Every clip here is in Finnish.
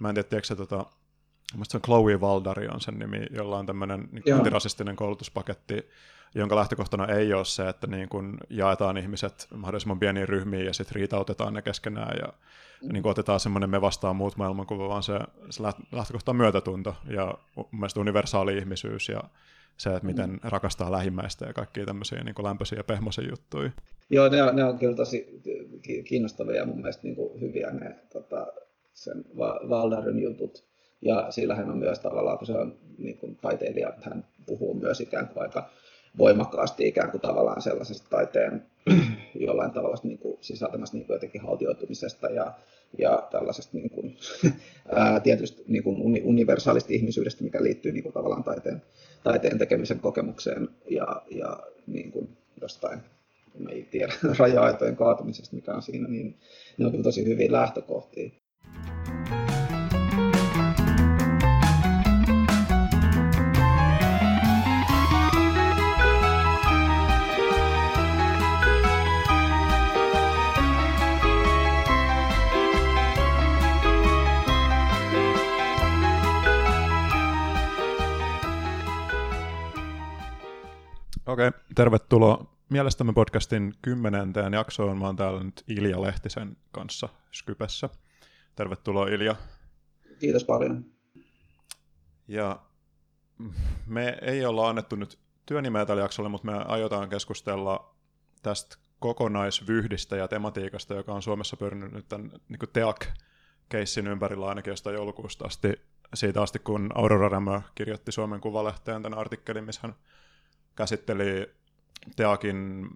mä en tiedä, tiedätkö se, tota, se on Chloe Valdari on sen nimi, jolla on tämmöinen niin antirasistinen koulutuspaketti, jonka lähtökohtana ei ole se, että niin kuin jaetaan ihmiset mahdollisimman pieniin ryhmiin ja sitten riitautetaan ne keskenään ja mm. niin otetaan semmoinen me vastaan muut maailmankuva, vaan se, se lähtökohta on myötätunto ja mun mielestä universaali ihmisyys ja se, että miten mm. rakastaa lähimmäistä ja kaikkia tämmöisiä niin lämpöisiä ja pehmoisia juttuja. Joo, ne on, ne on kyllä tosi kiinnostavia ja mun mielestä niin kuin hyviä ne tota, sen Valdarin jutut. Ja sillä hän on myös tavallaan, kun se on niin kuin taiteilija, hän puhuu myös ikään kuin aika voimakkaasti ikään kuin tavallaan sellaisesta taiteen jollain tavalla niin kuin sisältämästä niin kuin jotenkin haltioitumisesta ja, ja tällaisesta niin kuin, ää, tietysti niin kuin universaalista ihmisyydestä, mikä liittyy niin kuin tavallaan taiteen, taiteen tekemisen kokemukseen ja, ja niin kuin jostain ei tiedä raja-aitojen kaatumisesta, mikä on siinä, niin ne on kyllä tosi hyviä lähtökohtia. Okei, tervetuloa mielestämme podcastin kymmenenteen jaksoon. Mä oon täällä nyt Ilja Lehtisen kanssa Skypessä. Tervetuloa Ilja. Kiitos paljon. Ja me ei olla annettu nyt työnimeä tällä jaksolla, mutta me aiotaan keskustella tästä kokonaisvyhdistä ja tematiikasta, joka on Suomessa pyörinyt nyt tämän niin TEAC-keissin ympärillä ainakin jostain joulukuusta asti, siitä asti, kun Aurora Rämö kirjoitti Suomen Kuvalehteen tämän artikkelin, missä hän käsitteli Teakin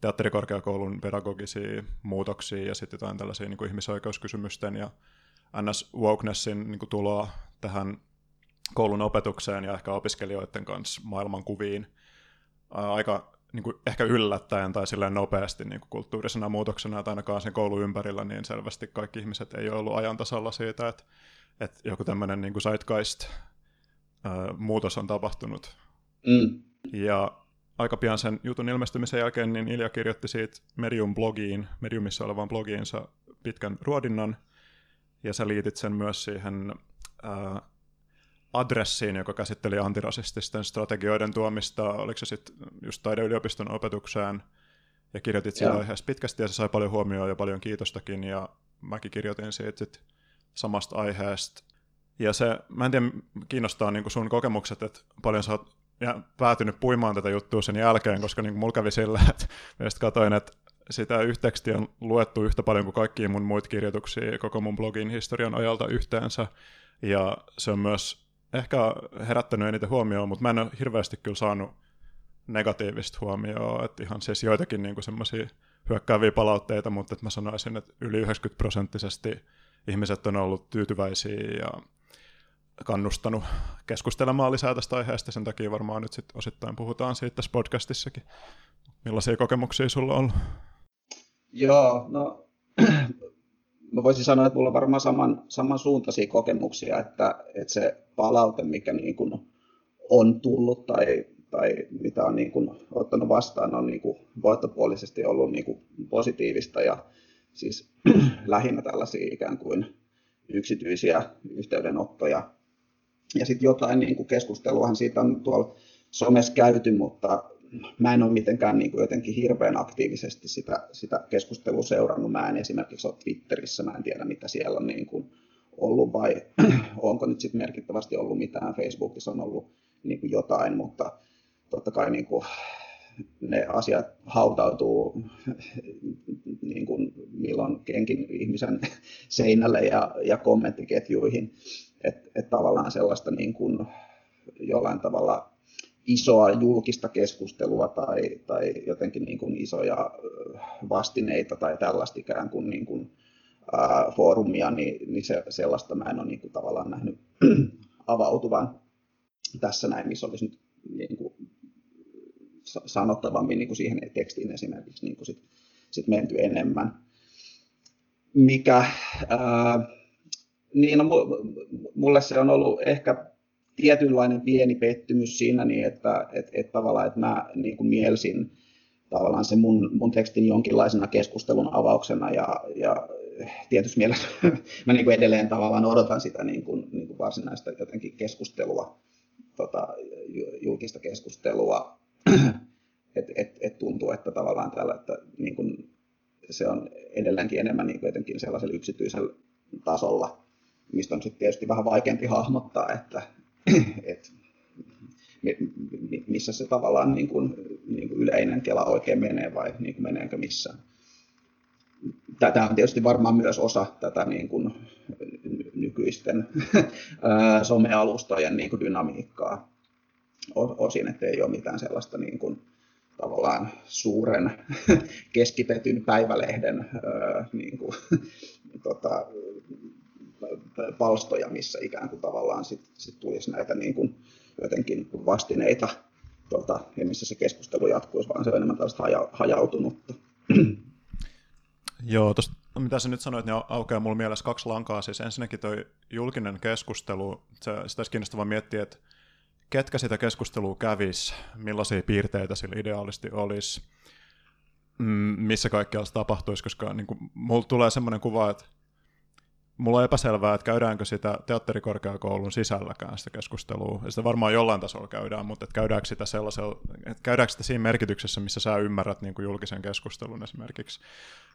teatterikorkeakoulun pedagogisia muutoksia ja sitten jotain tällaisia niin kuin ihmisoikeuskysymysten ja NS Wokenessin niin kuin tuloa tähän koulun opetukseen ja ehkä opiskelijoiden kanssa maailmankuviin aika niin kuin ehkä yllättäen tai silleen nopeasti niin kuin kulttuurisena muutoksena, että ainakaan sen koulun ympärillä, niin selvästi kaikki ihmiset ei ole ollut ajan tasalla siitä, että, että joku tämmöinen niin kuin zeitgeist muutos on tapahtunut. Mm. Ja aika pian sen jutun ilmestymisen jälkeen niin Ilja kirjoitti siitä Medium-blogiin, Mediumissa olevaan blogiinsa pitkän ruodinnan, ja sä liitit sen myös siihen ää, adressiin, joka käsitteli antirasististen strategioiden tuomista, oliko se sitten just taideyliopiston opetukseen, ja kirjoitit siitä aiheesta pitkästi, ja se sai paljon huomioon ja paljon kiitostakin, ja mäkin kirjoitin siitä sit samasta aiheesta. Ja se, mä en tiedä, kiinnostaa niin sun kokemukset, että paljon sä oot ja päätynyt puimaan tätä juttua sen jälkeen, koska niin mulla kävi sillä, että myös katsoin, että sitä yhteekstiä on luettu yhtä paljon kuin kaikkia mun muita kirjoituksia koko mun blogin historian ajalta yhteensä, ja se on myös ehkä herättänyt eniten huomioon, mutta mä en ole hirveästi kyllä saanut negatiivista huomioon, että ihan siis joitakin niin semmoisia hyökkääviä palautteita, mutta että mä sanoisin, että yli 90 prosenttisesti ihmiset on ollut tyytyväisiä ja kannustanut keskustelemaan lisää tästä aiheesta, sen takia varmaan nyt sitten osittain puhutaan siitä tässä podcastissakin. Millaisia kokemuksia sulla on? Joo, no mä voisin sanoa, että mulla on varmaan saman, samansuuntaisia kokemuksia, että, että se palaute, mikä niin kuin on tullut tai, tai mitä on niin kuin ottanut vastaan, on niin kuin voittopuolisesti ollut niin kuin positiivista ja siis lähinnä tällaisia ikään kuin yksityisiä yhteydenottoja ja sitten jotain niin kuin keskusteluahan siitä on tuolla somessa käyty, mutta mä en ole mitenkään niin kuin jotenkin hirveän aktiivisesti sitä, sitä keskustelua seurannut. Mä en esimerkiksi ole Twitterissä, mä en tiedä mitä siellä on niin kuin ollut vai onko nyt sitten merkittävästi ollut mitään. Facebookissa on ollut niin kuin jotain, mutta totta kai niin kuin ne asiat hautautuu niin kuin milloin kenkin ihmisen seinälle ja, ja kommenttiketjuihin. Että et tavallaan sellaista niin kuin jollain tavalla isoa julkista keskustelua tai, tai jotenkin niin kuin isoja vastineita tai tällaista ikään kuin, niin kuin ää, foorumia, niin, niin se, sellaista mä en ole niin kuin tavallaan nähnyt avautuvan tässä näin, missä olisi nyt niin kuin sanottavammin niin kuin siihen tekstiin esimerkiksi niin kuin sit, sit menty enemmän. Mikä ää, niin, no, mulle se on ollut ehkä tietynlainen pieni pettymys siinä, niin että et, et tavallaan, että mä niin kuin mielsin tavallaan se mun, mun tekstin jonkinlaisena keskustelun avauksena ja, ja tietysti mielessä mä niin kuin edelleen tavallaan odotan sitä niin kuin, niin kuin varsinaista jotenkin keskustelua, tota, julkista keskustelua, että et, et tuntuu, että tavallaan täällä, että niin kuin se on edelleenkin enemmän niin kuin jotenkin sellaisella yksityisellä tasolla, mistä on sitten tietysti vähän vaikeampi hahmottaa, että et, missä se tavallaan niin kuin, niin kuin yleinen kela oikein menee vai niin kuin meneekö missään. Tätä on tietysti varmaan myös osa tätä niin kuin nykyisten somealustojen niin kuin dynamiikkaa osin, että ei ole mitään sellaista niin kuin, tavallaan suuren keskitetyn päivälehden niin kuin, tota, palstoja, missä ikään kuin tavallaan sit, sit tulisi näitä niin kuin jotenkin vastineita, tota, ja missä se keskustelu jatkuisi, vaan se on enemmän tällaista haja, hajautunutta. Joo, tosta, mitä sä nyt sanoit, niin aukeaa mulla mielessä kaksi lankaa. Siis ensinnäkin toi julkinen keskustelu, se, sitä olisi kiinnostavaa miettiä, että ketkä sitä keskustelua kävis, millaisia piirteitä sillä ideaalisti olisi, mm, missä kaikkialla se tapahtuisi, koska niin kuin, mulla tulee semmoinen kuva, että mulla on epäselvää, että käydäänkö sitä teatterikorkeakoulun sisälläkään sitä keskustelua. Ja sitä varmaan jollain tasolla käydään, mutta että käydäänkö sitä sellaisella, että käydäänkö sitä siinä merkityksessä, missä sä ymmärrät niin kuin julkisen keskustelun esimerkiksi.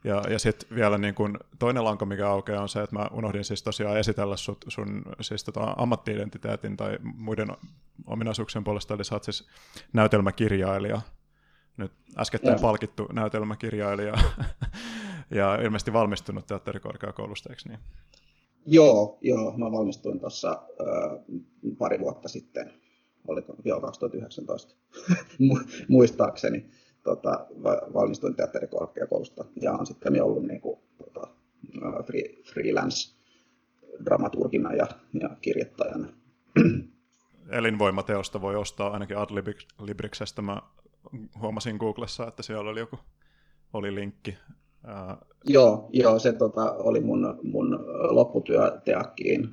Ja, ja sitten vielä niin kuin toinen lanko, mikä aukeaa, on se, että mä unohdin siis tosiaan esitellä sut, sun siis tota ammattiidentiteetin tai muiden ominaisuuksien puolesta, eli sä oot siis näytelmäkirjailija, nyt äskettäin palkittu näytelmäkirjailija ja ilmeisesti valmistunut teatterikorkeakoulusta, eikö niin? Joo, joo, mä valmistuin tuossa äh, pari vuotta sitten, oliko joo 2019 muistaakseni, tota, valmistuin teatterikorkeakoulusta ja on sitten ollut niin kuin, tota, free, freelance dramaturgina ja, ja kirjoittajana. Elinvoimateosta voi ostaa ainakin Adlibriksestä. Mä huomasin Googlessa, että siellä oli joku oli linkki Uh, joo, joo, se tota, oli mun, mun lopputyö Teakkiin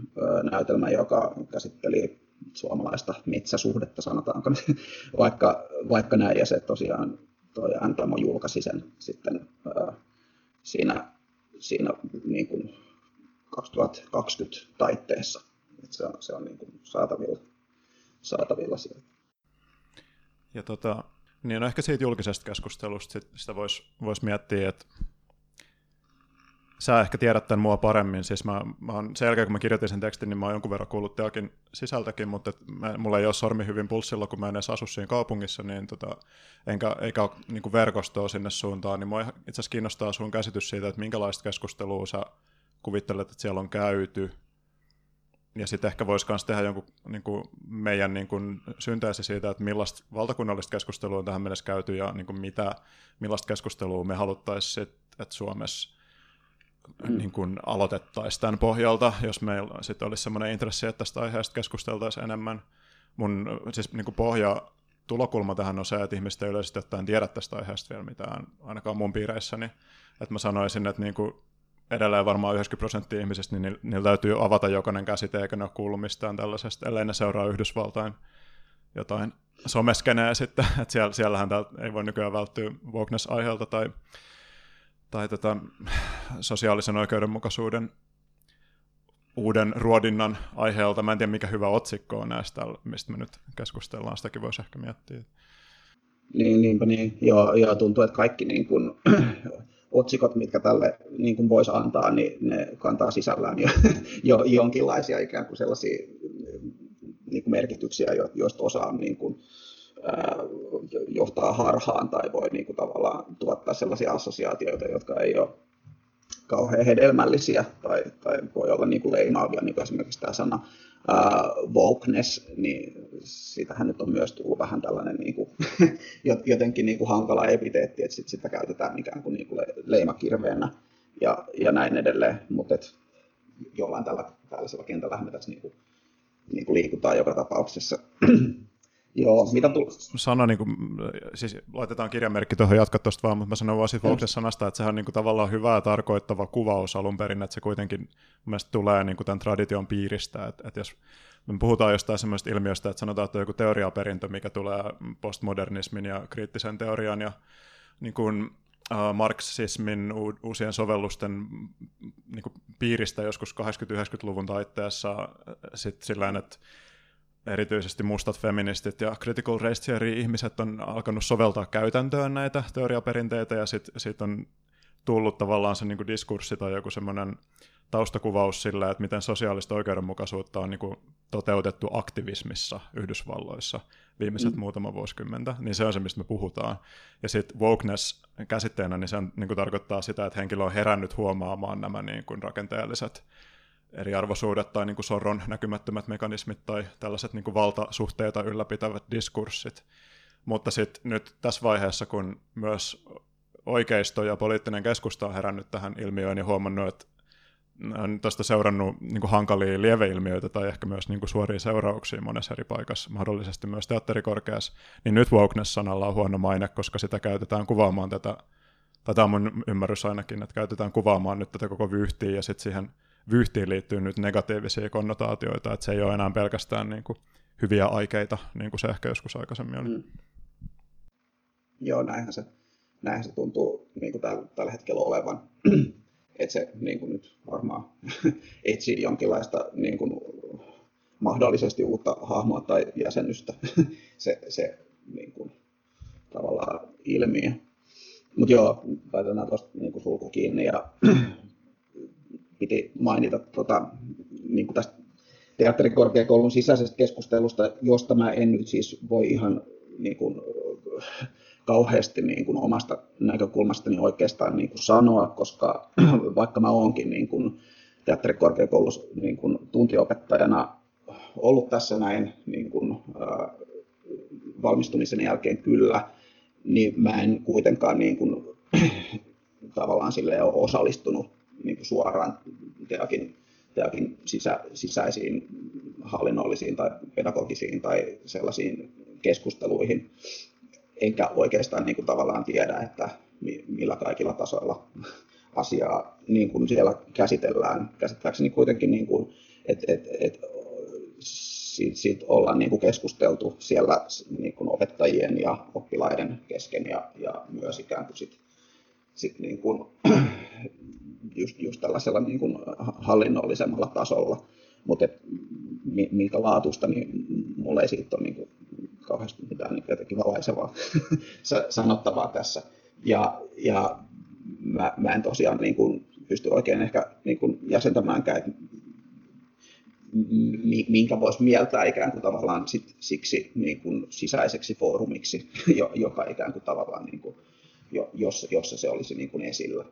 näytelmä, joka käsitteli suomalaista metsäsuhdetta, sanotaanko, vaikka, vaikka näin, ja se tosiaan toi Antamo julkaisi sen sitten uh, siinä, siinä niin kuin 2020 taitteessa. Et se on, se on niin kuin saatavilla, saatavilla sieltä. Ja tota, niin no ehkä siitä julkisesta keskustelusta sitä voisi vois miettiä, että sä ehkä tiedät tämän mua paremmin. Siis mä, mä oon, sen jälkeen, kun mä kirjoitin sen tekstin, niin mä oon jonkun verran kuullut teakin sisältäkin, mutta mä, mulla ei ole sormi hyvin pulssilla, kun mä en edes asu siinä kaupungissa, niin tota, enkä, eikä ole niin verkostoa sinne suuntaan, niin mua itse asiassa kiinnostaa sun käsitys siitä, että minkälaista keskustelua sä kuvittelet, että siellä on käyty, ja sitten ehkä voisi myös tehdä jonkun niin kuin meidän niin kuin synteesi siitä, että millaista valtakunnallista keskustelua on tähän mennessä käyty ja niin kuin mitä, millaista keskustelua me haluttaisiin, että Suomessa. Niin kuin aloitettaisiin tämän pohjalta, jos meillä sitten olisi sellainen intressi, että tästä aiheesta keskusteltaisiin enemmän. Mun siis niin kuin pohja tulokulma tähän on se, että ihmiset ei yleisesti ottaen tiedä tästä aiheesta vielä mitään, ainakaan mun piireissäni. Että mä sanoisin, että niin kuin edelleen varmaan 90 prosenttia ihmisistä, niin niillä täytyy avata jokainen käsite, eikä ne ole kuullut mistään tällaisesta, ellei ne seuraa Yhdysvaltain jotain someskeneä sitten, että siellä, siellähän ei voi nykyään välttyä wokeness-aiheelta tai tai tätä sosiaalisen oikeudenmukaisuuden uuden ruodinnan aiheelta. Mä en tiedä, mikä hyvä otsikko on näistä, mistä me nyt keskustellaan. Sitäkin voisi ehkä miettiä. Niin, niinpä niin. Joo, joo tuntuu, että kaikki niin kuin, otsikot, mitkä tälle niin kuin voisi antaa, niin ne kantaa sisällään jo, jo jonkinlaisia ikään kuin sellaisia niin kuin merkityksiä, joista osa on niin kuin, johtaa harhaan tai voi niin kuin tavallaan tuottaa sellaisia assosiaatioita, jotka ei ole kauhean hedelmällisiä tai, tai voi olla niin kuin leimaavia, niin kuin esimerkiksi tämä sana uh, wokeness, niin siitähän nyt on myös tullut vähän tällainen niin kuin, jotenkin niin kuin hankala epiteetti, että sit sitä käytetään ikään kuin, niin kuin leimakirveenä ja, ja näin edelleen, mutta jollain tällä, tällaisella kentällä me tässä niin kuin, niin kuin liikutaan joka tapauksessa. Joo, mitä tuli? Sana, niin kuin, siis laitetaan kirjamerkki tuohon jatkaa tuosta vaan, mutta mä sanon vaan siitä mm. sanasta, että sehän on niin kuin, tavallaan hyvää tarkoittava kuvaus alun perin, että se kuitenkin mielestäni tulee niin kuin, tämän tradition piiristä, että, että jos me puhutaan jostain sellaisesta ilmiöstä, että sanotaan, että on joku teoriaperintö, mikä tulee postmodernismin ja kriittisen teorian ja niin kuin, uh, marksismin u- uusien sovellusten niin kuin, piiristä joskus 80-90-luvun taitteessa sit sillä että erityisesti mustat feministit ja critical race theory ihmiset on alkanut soveltaa käytäntöön näitä teoriaperinteitä ja sitten sit on tullut tavallaan se niin diskurssi tai joku semmoinen taustakuvaus sillä, että miten sosiaalista oikeudenmukaisuutta on niin kuin toteutettu aktivismissa Yhdysvalloissa viimeiset mm. muutama vuosikymmentä, niin se on se, mistä me puhutaan. Ja sitten wokeness käsitteenä, niin se on, niin kuin tarkoittaa sitä, että henkilö on herännyt huomaamaan nämä niin kuin rakenteelliset eriarvoisuudet tai niin kuin sorron näkymättömät mekanismit tai tällaiset niin kuin valtasuhteita ylläpitävät diskurssit. Mutta sitten nyt tässä vaiheessa, kun myös oikeisto ja poliittinen keskusta on herännyt tähän ilmiöön ja huomannut, että on tästä seurannut niin kuin hankalia lieveilmiöitä tai ehkä myös niin kuin suoria seurauksia monessa eri paikassa, mahdollisesti myös teatterikorkeassa, niin nyt wokeness-sanalla on huono maine, koska sitä käytetään kuvaamaan tätä, tai tämä on mun ymmärrys ainakin, että käytetään kuvaamaan nyt tätä koko vyyhtiä ja sitten siihen vyyhtiin liittyy nyt negatiivisia konnotaatioita, että se ei ole enää pelkästään niin kuin hyviä aikeita, niin kuin se ehkä joskus aikaisemmin oli. Mm. Joo, näinhän se, näinhän se tuntuu niin kuin tällä, tällä hetkellä olevan. että se niin kuin nyt varmaan etsii jonkinlaista niin kuin, mahdollisesti uutta hahmoa tai jäsenystä se, se niin kuin, tavallaan ilmiö. Mutta joo, laitetaan tuosta niin sulku kiinni ja piti mainita tota, niin kuin tästä teatterikorkeakoulun sisäisestä keskustelusta, josta mä en nyt siis voi ihan niin kuin, kauheasti niin kuin omasta näkökulmastani oikeastaan niin kuin sanoa, koska vaikka mä oonkin niin kuin teatterikorkeakoulussa niin kuin tuntiopettajana ollut tässä näin niin kuin, äh, valmistumisen jälkeen kyllä, niin mä en kuitenkaan niin kuin, tavallaan sille ole osallistunut niin kuin suoraan teakin, teakin sisä, sisäisiin hallinnollisiin tai pedagogisiin tai sellaisiin keskusteluihin enkä oikeastaan niin kuin tavallaan tiedä, että millä kaikilla tasoilla asiaa niin kuin siellä käsitellään. Käsittääkseni kuitenkin, niin kuin, että et, et, siitä, siitä ollaan niin kuin keskusteltu siellä niin kuin opettajien ja oppilaiden kesken ja, ja myös ikään kuin sit, sit niin kuin, just, just tällaisella niin kuin hallinnollisemmalla tasolla. Mutta minkä laatusta, niin mulla ei siitä ole niin kuin kauheasti mitään niin jotenkin valaisevaa sanottavaa tässä. Ja, ja mä, mä en tosiaan niin kuin pysty oikein ehkä niin kuin jäsentämäänkään, että minkä voisi mieltää ikään kuin tavallaan sit, siksi niin kuin sisäiseksi foorumiksi, joka ikään kuin tavallaan, niin kuin, jossa, jossa se olisi niin kuin esillä.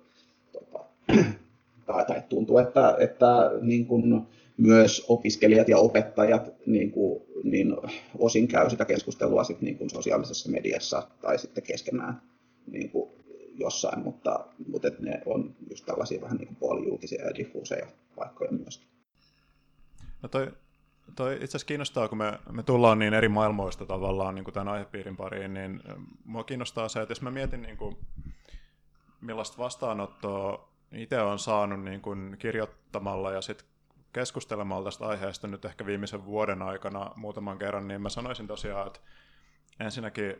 Tota, tai, tai tuntuu, että, että niin kuin, myös opiskelijat ja opettajat niin kuin, niin osin käy sitä keskustelua sit, niin kuin sosiaalisessa mediassa tai sitten keskenään niin kuin jossain, mutta, mutta ne on just tällaisia vähän niin kuin puolijulkisia ja diffuuseja paikkoja myöskin. No toi, toi itse asiassa kiinnostaa, kun me, me tullaan niin eri maailmoista tavallaan niin kuin tämän aihepiirin pariin, niin mua kiinnostaa se, että jos mä mietin niin kuin, millaista vastaanottoa itse on saanut niin kuin kirjoittamalla ja sitten keskustelemalla tästä aiheesta nyt ehkä viimeisen vuoden aikana muutaman kerran, niin mä sanoisin tosiaan, että ensinnäkin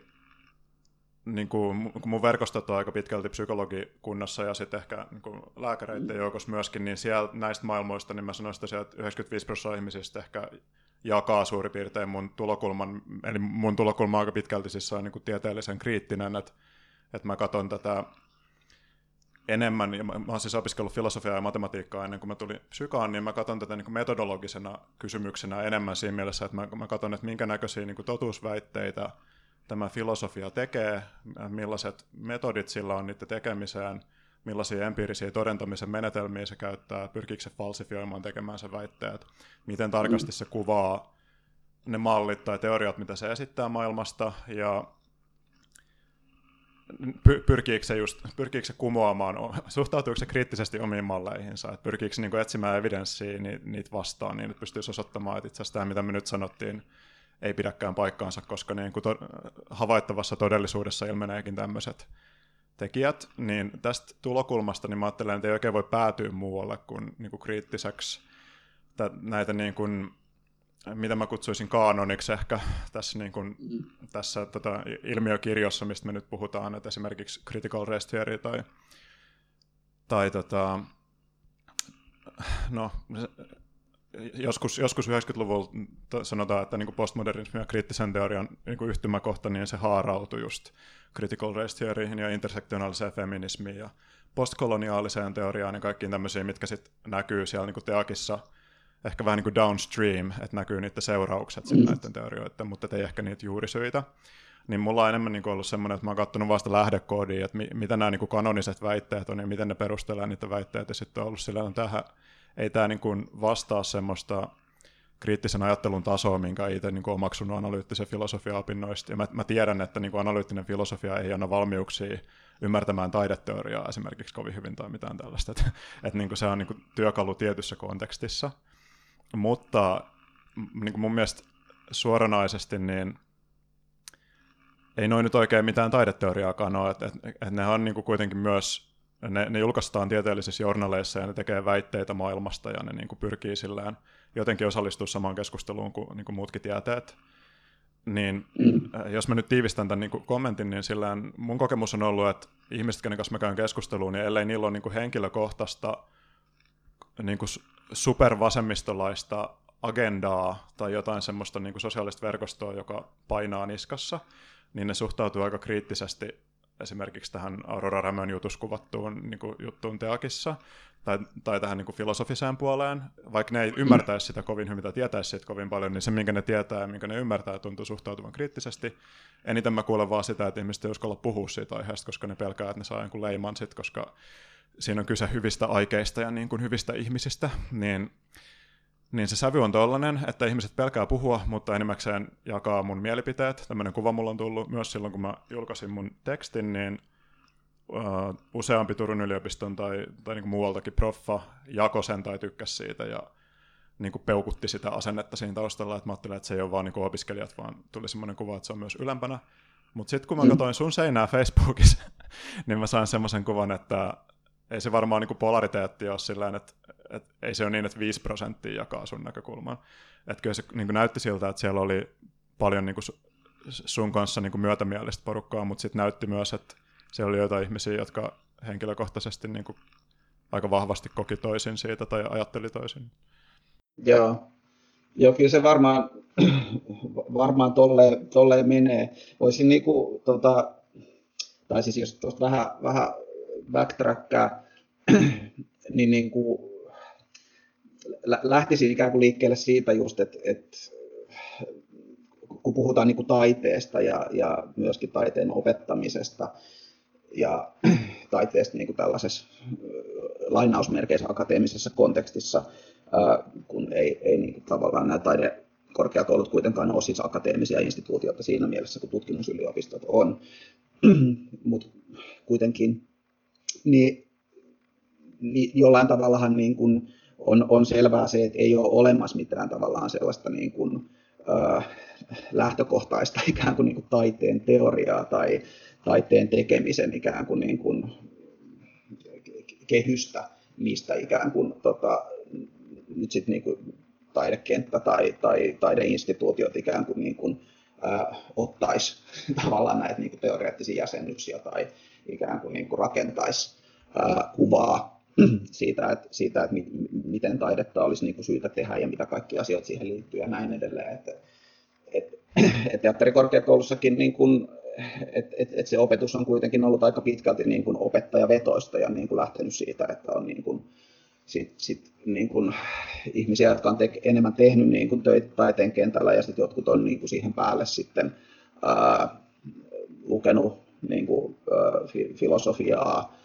niin kuin, kun mun verkostot on aika pitkälti psykologikunnassa ja sitten ehkä niin kuin lääkäreiden mm. joukossa myöskin, niin siellä näistä maailmoista, niin mä sanoisin tosiaan, että 95 prosenttia ihmisistä ehkä jakaa suurin piirtein mun tulokulman, eli mun tulokulma aika pitkälti siis on niin kuin tieteellisen kriittinen, että, että mä katson tätä enemmän, ja mä, mä oon siis opiskellut filosofiaa ja matematiikkaa ennen kuin mä tulin psykaan, niin mä katson tätä niin kuin metodologisena kysymyksenä enemmän siinä mielessä, että mä, mä katson, että minkä näköisiä niin kuin totuusväitteitä tämä filosofia tekee, millaiset metodit sillä on niiden tekemiseen, millaisia empiirisiä todentamisen menetelmiä se käyttää, pyrkiikö se falsifioimaan tekemäänsä väitteet, miten tarkasti se kuvaa ne mallit tai teoriat, mitä se esittää maailmasta, ja pyrkiikö se, just, pyrkiikö se kumoamaan, suhtautuuko se kriittisesti omiin malleihinsa, että pyrkiikö se niin kuin etsimään evidenssiä niitä vastaan, niin että pystyisi osoittamaan, että itse asiassa tämä, mitä me nyt sanottiin, ei pidäkään paikkaansa, koska niin kuin to- havaittavassa todellisuudessa ilmeneekin tämmöiset tekijät, niin tästä tulokulmasta niin mä ajattelen, että ei oikein voi päätyä muualle kuin, niin kuin kriittiseksi näitä niin kuin mitä mä kutsuisin kaanoniksi ehkä tässä, niin kuin, mm. tässä tota, ilmiökirjossa, mistä me nyt puhutaan, että esimerkiksi Critical Race Theory tai, tai tota, no, joskus, joskus 90-luvulla sanotaan, että niin postmodernismi ja kriittisen teorian niin yhtymäkohta, niin se haarautui just critical race theoryihin ja intersektionaaliseen feminismiin ja postkoloniaaliseen teoriaan ja kaikkiin tämmöisiin, mitkä sitten näkyy siellä niin teakissa ehkä vähän niin kuin downstream, että näkyy niiden seuraukset mm. näiden teorioiden, mutta ei ehkä niitä juurisyitä. Niin mulla on enemmän niin kuin ollut semmoinen, että mä oon katsonut vasta lähdekoodia, että mi- mitä nämä niin kuin kanoniset väitteet on ja miten ne perustelee niitä väitteitä, ja sitten on ollut sillä, että tähän ei tämä niin kuin vastaa semmoista kriittisen ajattelun tasoa, minkä itse niin omaksunut analyyttisen filosofia-opinnoista. Ja mä, mä tiedän, että niin kuin analyyttinen filosofia ei anna valmiuksia ymmärtämään taideteoriaa esimerkiksi kovin hyvin tai mitään tällaista. Että et niin kuin se on niin kuin työkalu tietyssä kontekstissa. Mutta niin kuin mun mielestä suoranaisesti niin ei noin nyt oikein mitään taideteoriaakaan ole, että et, et ne on niin kuin kuitenkin myös ne, ne julkaistaan tieteellisissä journaleissa ja ne tekee väitteitä maailmasta ja ne niin kuin pyrkii sillään jotenkin osallistua samaan keskusteluun kuin, niin kuin muutkin tieteet. Niin. Äh, jos mä nyt tiivistän tämän niin kuin kommentin, niin sillään mun kokemus on ollut, että ihmiset, kenen kanssa mä käyn keskusteluun, niin ellei niillä ole niin kuin henkilökohtaista niin kuin supervasemmistolaista agendaa tai jotain semmoista niin kuin sosiaalista verkostoa, joka painaa niskassa, niin ne suhtautuu aika kriittisesti esimerkiksi tähän Aurora Rämön jutus kuvattuun niin kuin juttuun Teakissa, tai, tai tähän niin kuin filosofiseen puoleen, vaikka ne ei ymmärtäisi sitä kovin hyvin tai tietäisi siitä kovin paljon, niin se, minkä ne tietää ja minkä ne ymmärtää, tuntuu suhtautuvan kriittisesti. Eniten mä kuulen vaan sitä, että ihmiset ei uskalla puhua siitä aiheesta, koska ne pelkää, että ne saa jonkun leiman sit, koska siinä on kyse hyvistä aikeista ja niin kuin hyvistä ihmisistä, niin niin se sävy on tollainen, että ihmiset pelkää puhua, mutta enimmäkseen jakaa mun mielipiteet. Tämmöinen kuva mulla on tullut myös silloin, kun mä julkaisin mun tekstin, niin uh, useampi Turun yliopiston tai, tai niin kuin muualtakin proffa jakoi sen tai tykkäsi siitä ja niin kuin peukutti sitä asennetta siinä taustalla, että mä ajattelin, että se ei ole vaan niin kuin opiskelijat, vaan tuli semmoinen kuva, että se on myös ylempänä. Mutta sitten kun mä mm. katsoin sun seinää Facebookissa, niin mä sain semmoisen kuvan, että ei se varmaan niin kuin polariteetti ole sillä että et ei se ole niin, että 5 prosenttia jakaa sun näkökulmaan. Että kyllä se niin kuin näytti siltä, että siellä oli paljon niin kuin sun kanssa niin kuin myötämielistä porukkaa, mutta sitten näytti myös, että siellä oli joitain ihmisiä, jotka henkilökohtaisesti niin kuin aika vahvasti koki toisin siitä tai ajatteli toisin. Joo, Joo kyllä se varmaan, varmaan tolleen, tolleen menee. Voisin niin kuin, tota, tai siis jos tuosta vähän, vähän backtrackaa, niin, niin kuin, lähtisin ikään kuin liikkeelle siitä just, että, että kun puhutaan niin kuin taiteesta ja, ja myöskin taiteen opettamisesta ja taiteesta niin kuin tällaisessa lainausmerkeissä akateemisessa kontekstissa, kun ei, ei niin kuin tavallaan nämä taidekorkeakoulut kuitenkaan ole siis akateemisia instituutioita siinä mielessä, kun tutkimusyliopistot on, mutta kuitenkin, niin, niin jollain tavallahan niin kuin, on, on selvää se, että ei ole olemassa mitään tavallaan sellaista niin kuin, äh, lähtökohtaista ikään kuin, niin kuin taiteen teoriaa tai taiteen tekemisen ikään kuin, niin kuin kehystä, mistä ikään kuin tota, nyt sit niin kuin taidekenttä tai, tai taideinstituutiot ikään kuin, niin kuin äh, ottaisi tavallaan näitä niin kuin teoreettisia jäsennyksiä tai ikään kuin, niin kuin rakentaisi äh, kuvaa siitä, että, siitä, että miten taidetta olisi niin kuin syytä tehdä ja mitä kaikki asiat siihen liittyy ja näin edelleen. Että, et, et teatterikorkeakoulussakin niin kuin, et, et, et se opetus on kuitenkin ollut aika pitkälti niin kuin opettajavetoista ja niin kuin lähtenyt siitä, että on niin kuin, sit, sit, niin kuin ihmisiä, jotka on te, enemmän tehnyt niin kuin töitä taiteen kentällä ja sitten jotkut on niin kuin siihen päälle sitten ää, lukenut niin kuin, ää, filosofiaa,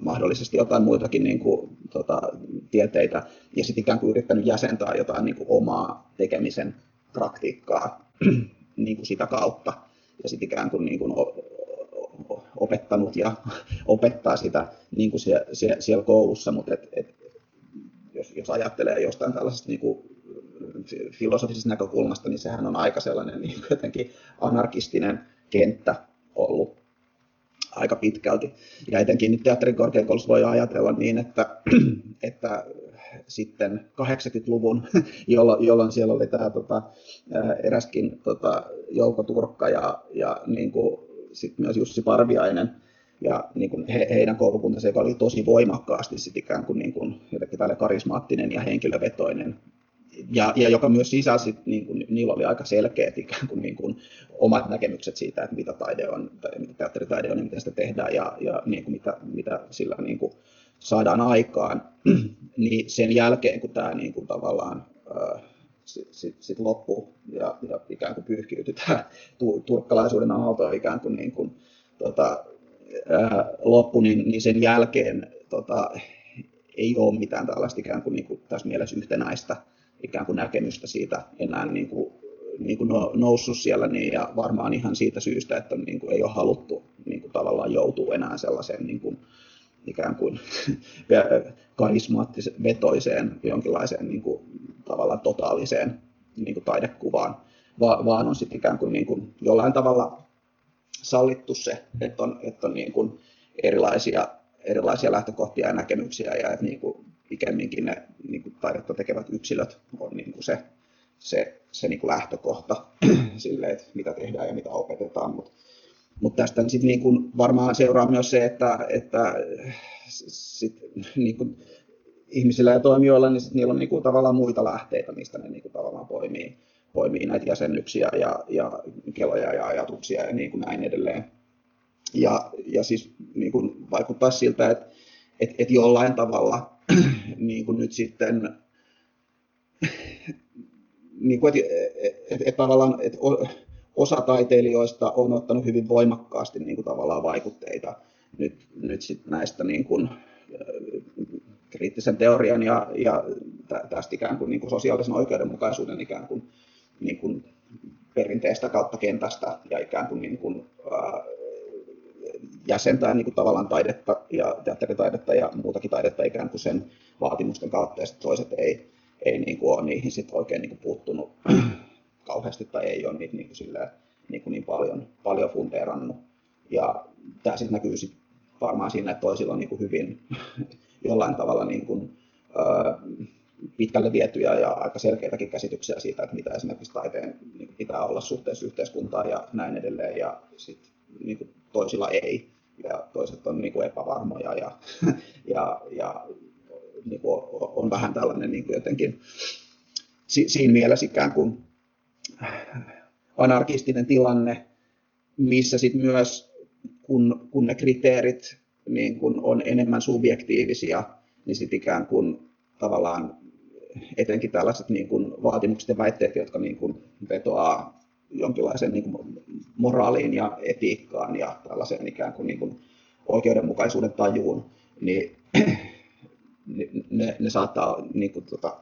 mahdollisesti jotain muitakin niin kuin, tota, tieteitä, ja sitten ikään kuin yrittänyt jäsentää jotain niin kuin, omaa tekemisen praktiikkaa niin kuin sitä kautta, ja sitten ikään kuin, niin kuin opettanut ja opettaa sitä niin kuin siellä, siellä koulussa, mutta et, et, jos, jos ajattelee jostain tällaisesta niin kuin filosofisesta näkökulmasta, niin sehän on aika sellainen niin jotenkin anarkistinen kenttä ollut aika pitkälti. Ja etenkin nyt teatterikorkeakoulussa voi ajatella niin, että, että sitten 80-luvun, jolloin, jolloin siellä oli tämä tota, eräskin tota, Jouko Turkka ja, ja niin kuin, sit myös Jussi Parviainen, ja niin kuin he, heidän koulukuntansa, joka oli tosi voimakkaasti sit ikään kuin, niin kuin jotenkin karismaattinen ja henkilövetoinen, ja, ja joka myös sisälsi, niin kuin, niillä oli aika selkeät ikään kuin, niin kuin omat näkemykset siitä, että mitä taide on, tai mitä teatteritaide on ja miten sitä tehdään, ja, ja niin kuin mitä, mitä sillä niin kuin saadaan aikaan, niin sen jälkeen, kun tämä niin kuin tavallaan sitten sit, sit loppu ja, ja ikään kuin pyyhkiytyi tämä turkkalaisuuden aalto ikään kuin, niin kuin tota, loppu, niin, niin sen jälkeen tota, ei ole mitään tällaista ikään kuin, niin kuin tässä mielessä yhtenäistä ikään kuin näkemystä siitä enää niin kuin, niin kuin no, noussut siellä, niin, ja varmaan ihan siitä syystä, että niin kuin ei ole haluttu niin kuin tavallaan joutua enää sellaiseen niin kuin, ikään kuin karismaattiseen, vetoiseen, jonkinlaiseen niin kuin, tavallaan totaaliseen niin kuin taidekuvaan, Va, vaan on sitten ikään kuin, niin kuin jollain tavalla sallittu se, että on, että on niin kuin erilaisia, erilaisia lähtökohtia ja näkemyksiä ja että niin kuin pikemminkin ne niin kuin taidetta tekevät yksilöt on niin kuin se, se, se niin kuin lähtökohta sille, että mitä tehdään ja mitä opetetaan. Mutta mut tästä sit niin kuin varmaan seuraa myös se, että, että sit niin kuin ihmisillä ja toimijoilla, niin sit niillä on niin kuin tavallaan muita lähteitä, mistä ne niin kuin tavallaan poimii, poimii näitä jäsennyksiä ja, ja keloja ja ajatuksia ja niin kuin näin edelleen. Ja, ja siis niin kuin vaikuttaa siltä, että, että, että jollain tavalla niin kuin nyt sitten niin kuin, että, että, että tavallaan että osa taiteilijoista on ottanut hyvin voimakkaasti niin kuin tavallaan vaikutteita nyt, nyt sit näistä niin kuin, kriittisen teorian ja, ja tästä ikään kuin, niin kuin sosiaalisen oikeudenmukaisuuden ikään kuin, niin kuin perinteistä kautta kentästä ja ikään kuin, niin kuin ää, jäsentää niin kuin tavallaan taidetta ja teatteritaidetta ja muutakin taidetta ikään kuin sen vaatimusten kautta ja toiset ei, ei niin kuin ole niihin sit oikein niin kuin puuttunut kauheasti tai ei ole niitä niin kuin silleen, niin, kuin niin paljon, paljon fundeerannut. Ja tämä sitten näkyy sit varmaan siinä, että toisilla on niin kuin hyvin jollain tavalla niin kuin, ö, pitkälle vietyjä ja aika selkeitäkin käsityksiä siitä, että mitä esimerkiksi taiteen niin pitää olla suhteessa yhteiskuntaan ja näin edelleen, ja sit, niin kuin toisilla ei, ja toiset on niin kuin epävarmoja, ja, ja, ja niin kuin on vähän tällainen niin kuin jotenkin siinä mielessä ikään kuin anarkistinen tilanne, missä sitten myös kun, kun ne kriteerit niin kun on enemmän subjektiivisia, niin sitten ikään kuin tavallaan etenkin tällaiset niin kuin vaatimukset ja väitteet, jotka niin kuin vetoaa jonkinlaiseen niin kuin moraaliin ja etiikkaan ja tällaiseen ikään kuin, niin kuin oikeudenmukaisuuden tajuun, niin ne, ne saattaa niin kuin, tota,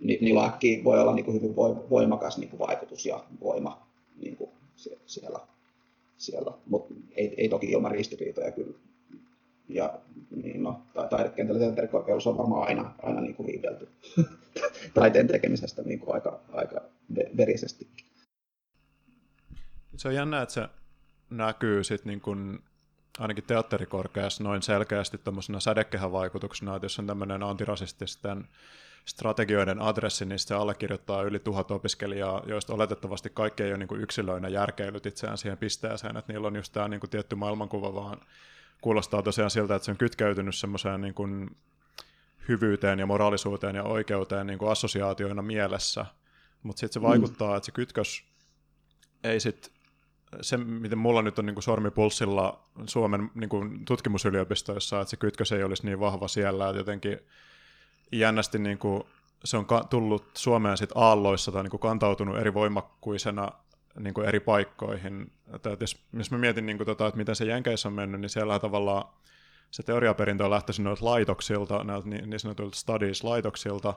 niillä äkkiä voi olla niin kuin hyvin voimakas niin kuin vaikutus ja voima niin kuin siellä, siellä. mutta ei, ei toki ilman ristiriitoja kyllä. Ja niin no, taidekentällä teatterikorkeudessa on varmaan aina, aina niin kuin riidelty taiteen tekemisestä niin kuin aika, aika verisestikin. Se on jännä, että se näkyy sitten niin kuin ainakin teatterikorkeassa noin selkeästi tuommoisena sädekehän vaikutuksena, että jos on tämmöinen antirasististen strategioiden adressi, niin se allekirjoittaa yli tuhat opiskelijaa, joista oletettavasti kaikki ei ole niin kuin yksilöinä järkeilyt itseään siihen pisteeseen, että niillä on just tämä niin kuin tietty maailmankuva, vaan kuulostaa tosiaan siltä, että se on kytkeytynyt semmoiseen niin kuin hyvyyteen ja moraalisuuteen ja oikeuteen niin kuin assosiaatioina mielessä, mutta sitten se mm. vaikuttaa, mm. että se kytkös ei sitten se, miten mulla nyt on niin kuin sormipulssilla Suomen niin kuin tutkimusyliopistoissa, että se kytkös ei olisi niin vahva siellä, että jotenkin jännästi niin kuin, se on tullut Suomeen sit aalloissa tai niin kuin kantautunut eri voimakkuisena niin kuin eri paikkoihin. Että jos, jos mä mietin, niin kuin, tota, että miten se Jenkeissä on mennyt, niin siellä tavallaan se teoriaperintö on lähtöisin noilta laitoksilta, näiltä niin, niin sanotuilta studies-laitoksilta,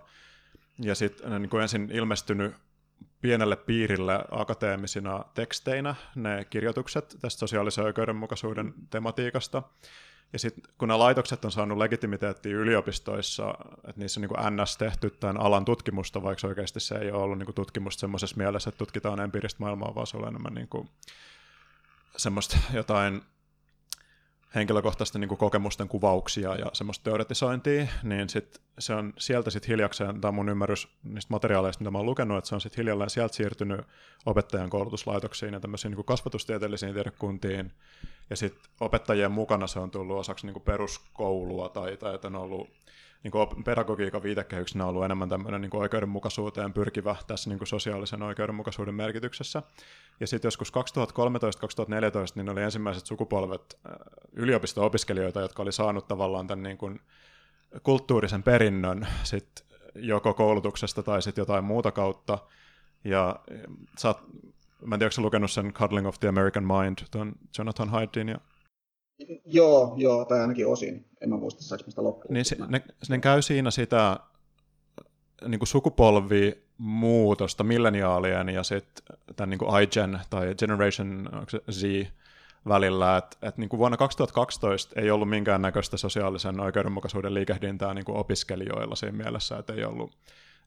ja sitten niin kuin ensin ilmestynyt pienelle piirille akateemisina teksteinä ne kirjoitukset tästä sosiaalisen oikeudenmukaisuuden tematiikasta. Ja sitten kun nämä laitokset on saanut legitimiteettiä yliopistoissa, että niissä on niin NS tehty tämän alan tutkimusta, vaikka oikeasti se ei ole ollut niin tutkimusta semmoisessa mielessä, että tutkitaan empiiristä maailmaa, vaan se on enemmän niin kuin semmoista jotain henkilökohtaisten niin kokemusten kuvauksia ja semmoista teoretisointia, niin sit se on sieltä sitten hiljakseen, tämä mun ymmärrys niistä materiaaleista, mitä mä oon lukenut, että se on sitten hiljalleen sieltä siirtynyt opettajan koulutuslaitoksiin ja tämmöisiin niin kasvatustieteellisiin tiedekuntiin, ja sitten opettajien mukana se on tullut osaksi niin peruskoulua, tai, tai että on ollut niin pedagogiikan viitekehyksenä ollut enemmän tämmöinen niin oikeudenmukaisuuteen pyrkivä tässä niin sosiaalisen oikeudenmukaisuuden merkityksessä. Ja sitten joskus 2013-2014 niin oli ensimmäiset sukupolvet äh, yliopisto-opiskelijoita, jotka oli saanut tavallaan tämän niin kuin kulttuurisen perinnön sit joko koulutuksesta tai sitten jotain muuta kautta. Ja äh, sä oot, mä en tiedä, onko lukenut sen Cuddling of the American Mind, tuon Jonathan Haidin ja Joo, joo, tai ainakin osin. En mä muista, saanko sitä loppuun. Niin se, ne, ne käy siinä sitä niin kuin sukupolvimuutosta milleniaalien ja sitten tämän niin kuin iGen tai Generation Z välillä, että et niin kuin vuonna 2012 ei ollut minkäännäköistä sosiaalisen oikeudenmukaisuuden liikehdintää niin kuin opiskelijoilla siinä mielessä, että ei ollut,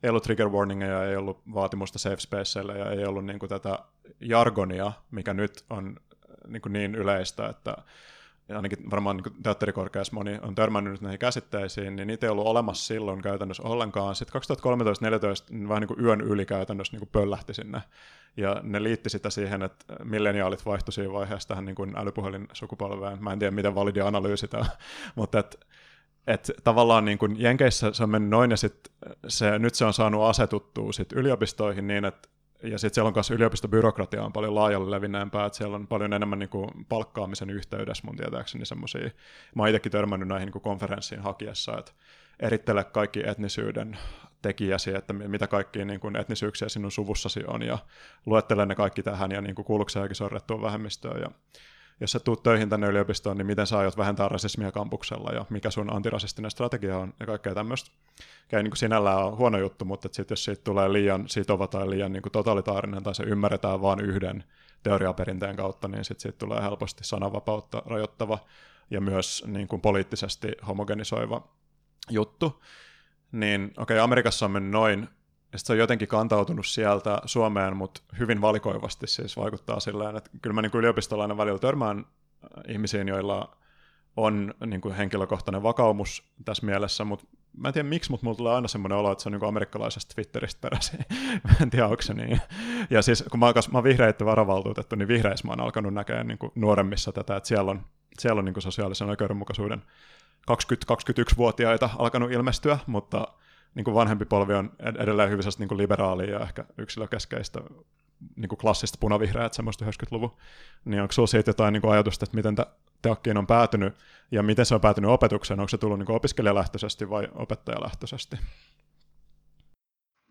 ei ollut trigger warningeja, ei ollut vaatimusta safe spaceille ja ei ollut niin kuin tätä jargonia, mikä nyt on niin, kuin niin yleistä, että ainakin varmaan niin teatterikorkeassa moni on törmännyt näihin käsitteisiin, niin niitä ei ollut olemassa silloin käytännössä ollenkaan. Sitten 2013-2014 niin vähän niin kuin yön yli käytännössä niin kuin pöllähti sinne. Ja ne liitti sitä siihen, että milleniaalit vaihtui siinä vaiheessa tähän niin älypuhelin sukupolveen. Mä en tiedä, miten validi analyysi tämä, mutta et, et tavallaan niin kuin Jenkeissä se on mennyt noin, ja sit se, nyt se on saanut asetuttua sit yliopistoihin niin, että ja sitten siellä on myös yliopistobyrokratia on paljon laajalle levinneempää, että siellä on paljon enemmän niin kuin palkkaamisen yhteydessä mun tietääkseni semmoisia. Mä oon itsekin törmännyt näihin niin kuin konferenssiin hakiessa, että erittele kaikki etnisyyden tekijäsi, että mitä kaikkia niin kuin etnisyyksiä sinun suvussasi on, ja luettele ne kaikki tähän, ja niin kuin sorrettuun vähemmistöön, ja jos sä tuut töihin tänne yliopistoon, niin miten sä aiot vähentää rasismia kampuksella ja mikä sun antirasistinen strategia on ja kaikkea tämmöistä. Mikä niin sinällään on huono juttu, mutta sit jos siitä tulee liian sitova tai liian niin kuin totalitaarinen tai se ymmärretään vain yhden teoriaperinteen kautta, niin sit siitä tulee helposti sananvapautta rajoittava ja myös niin kuin poliittisesti homogenisoiva juttu. Niin okei, okay, Amerikassa on mennyt noin, ja se on jotenkin kantautunut sieltä Suomeen, mutta hyvin valikoivasti siis vaikuttaa sillä että kyllä mä niin yliopistolainen välillä törmään äh, ihmisiin, joilla on niin kuin henkilökohtainen vakaumus tässä mielessä, mutta mä en tiedä miksi, mutta mulla tulee aina semmoinen olo, että se on niin amerikkalaisesta Twitteristä peräisin. mä en tiedä, onko se niin. Ja siis kun mä oon, mä oon vihreitten varavaltuutettu, niin vihreissä mä oon alkanut näkemään niin kuin nuoremmissa tätä, että siellä on, siellä on niin kuin sosiaalisen oikeudenmukaisuuden 20-21-vuotiaita alkanut ilmestyä, mutta niin kuin vanhempi polvi on edelleen hyvin niin kuin liberaalia ja ehkä yksilökeskeistä niin kuin klassista punavihreät semmoista 90-luvun, niin onko sinulla siitä jotain niin kuin ajatusta, että miten teokkiin on päätynyt ja miten se on päätynyt opetukseen? Onko se tullut niin kuin opiskelijalähtöisesti vai opettajalähtöisesti?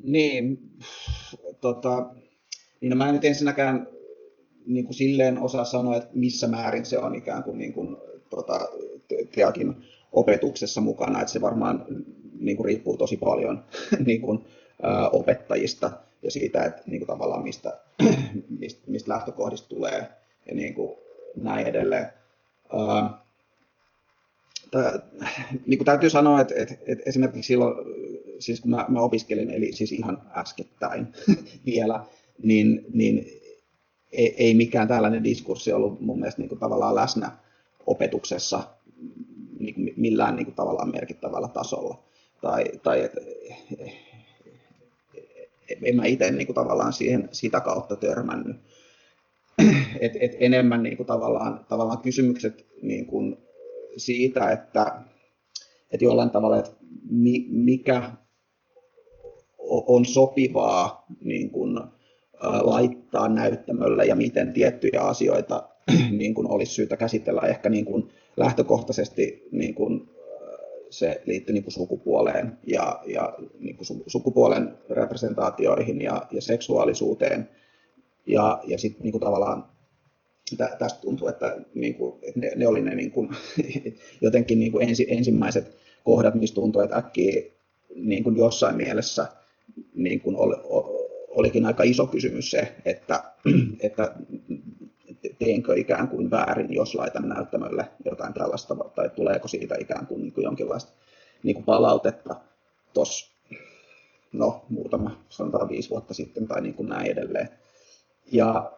Niin, tota, niin no mä en nyt ensinnäkään niin kuin silleen osaa sanoa, että missä määrin se on ikään kuin, niin kuin tota, teakin opetuksessa mukana, että se varmaan niin kuin riippuu tosi paljon niin kuin, ää, opettajista ja siitä, että niin kuin tavallaan mistä, mistä, mistä lähtökohdista tulee ja niin kuin näin edelleen. Ää, tää, niin kuin täytyy sanoa, että, että, että esimerkiksi silloin, siis kun mä, mä opiskelin, eli siis ihan äskettäin vielä, niin, niin ei, ei mikään tällainen diskurssi ollut mun mielestä niin kuin tavallaan läsnä opetuksessa niin millään niin kuin tavallaan merkittävällä tasolla tai, tai et, en mä itse niin kuin tavallaan siihen sitä kautta törmännyt. Et, et enemmän niin kuin tavallaan, tavallaan kysymykset niin kuin siitä, että, että jollain tavalla, että mi, mikä on sopivaa niin kuin, laittaa näyttämölle ja miten tiettyjä asioita niin kuin olisi syytä käsitellä ehkä niin kuin lähtökohtaisesti niin kuin se liittyy niin kuin sukupuoleen ja, ja niin kuin sukupuolen representaatioihin ja, ja seksuaalisuuteen. Ja, ja sitten niin kuin tavallaan tä, tästä tuntuu, että, niin kuin, että ne, ne oli ne niin kuin, jotenkin niin kuin ensi, ensimmäiset kohdat, mistä tuntuu, että äkkiä niin kuin jossain mielessä niin kuin oli, olikin aika iso kysymys se, että, että teenkö ikään kuin väärin, jos laitan näyttämölle jotain tällaista, tai tuleeko siitä ikään kuin, niin kuin jonkinlaista niin kuin palautetta tuossa no, muutama, sanotaan viisi vuotta sitten tai niin kuin näin edelleen. Ja,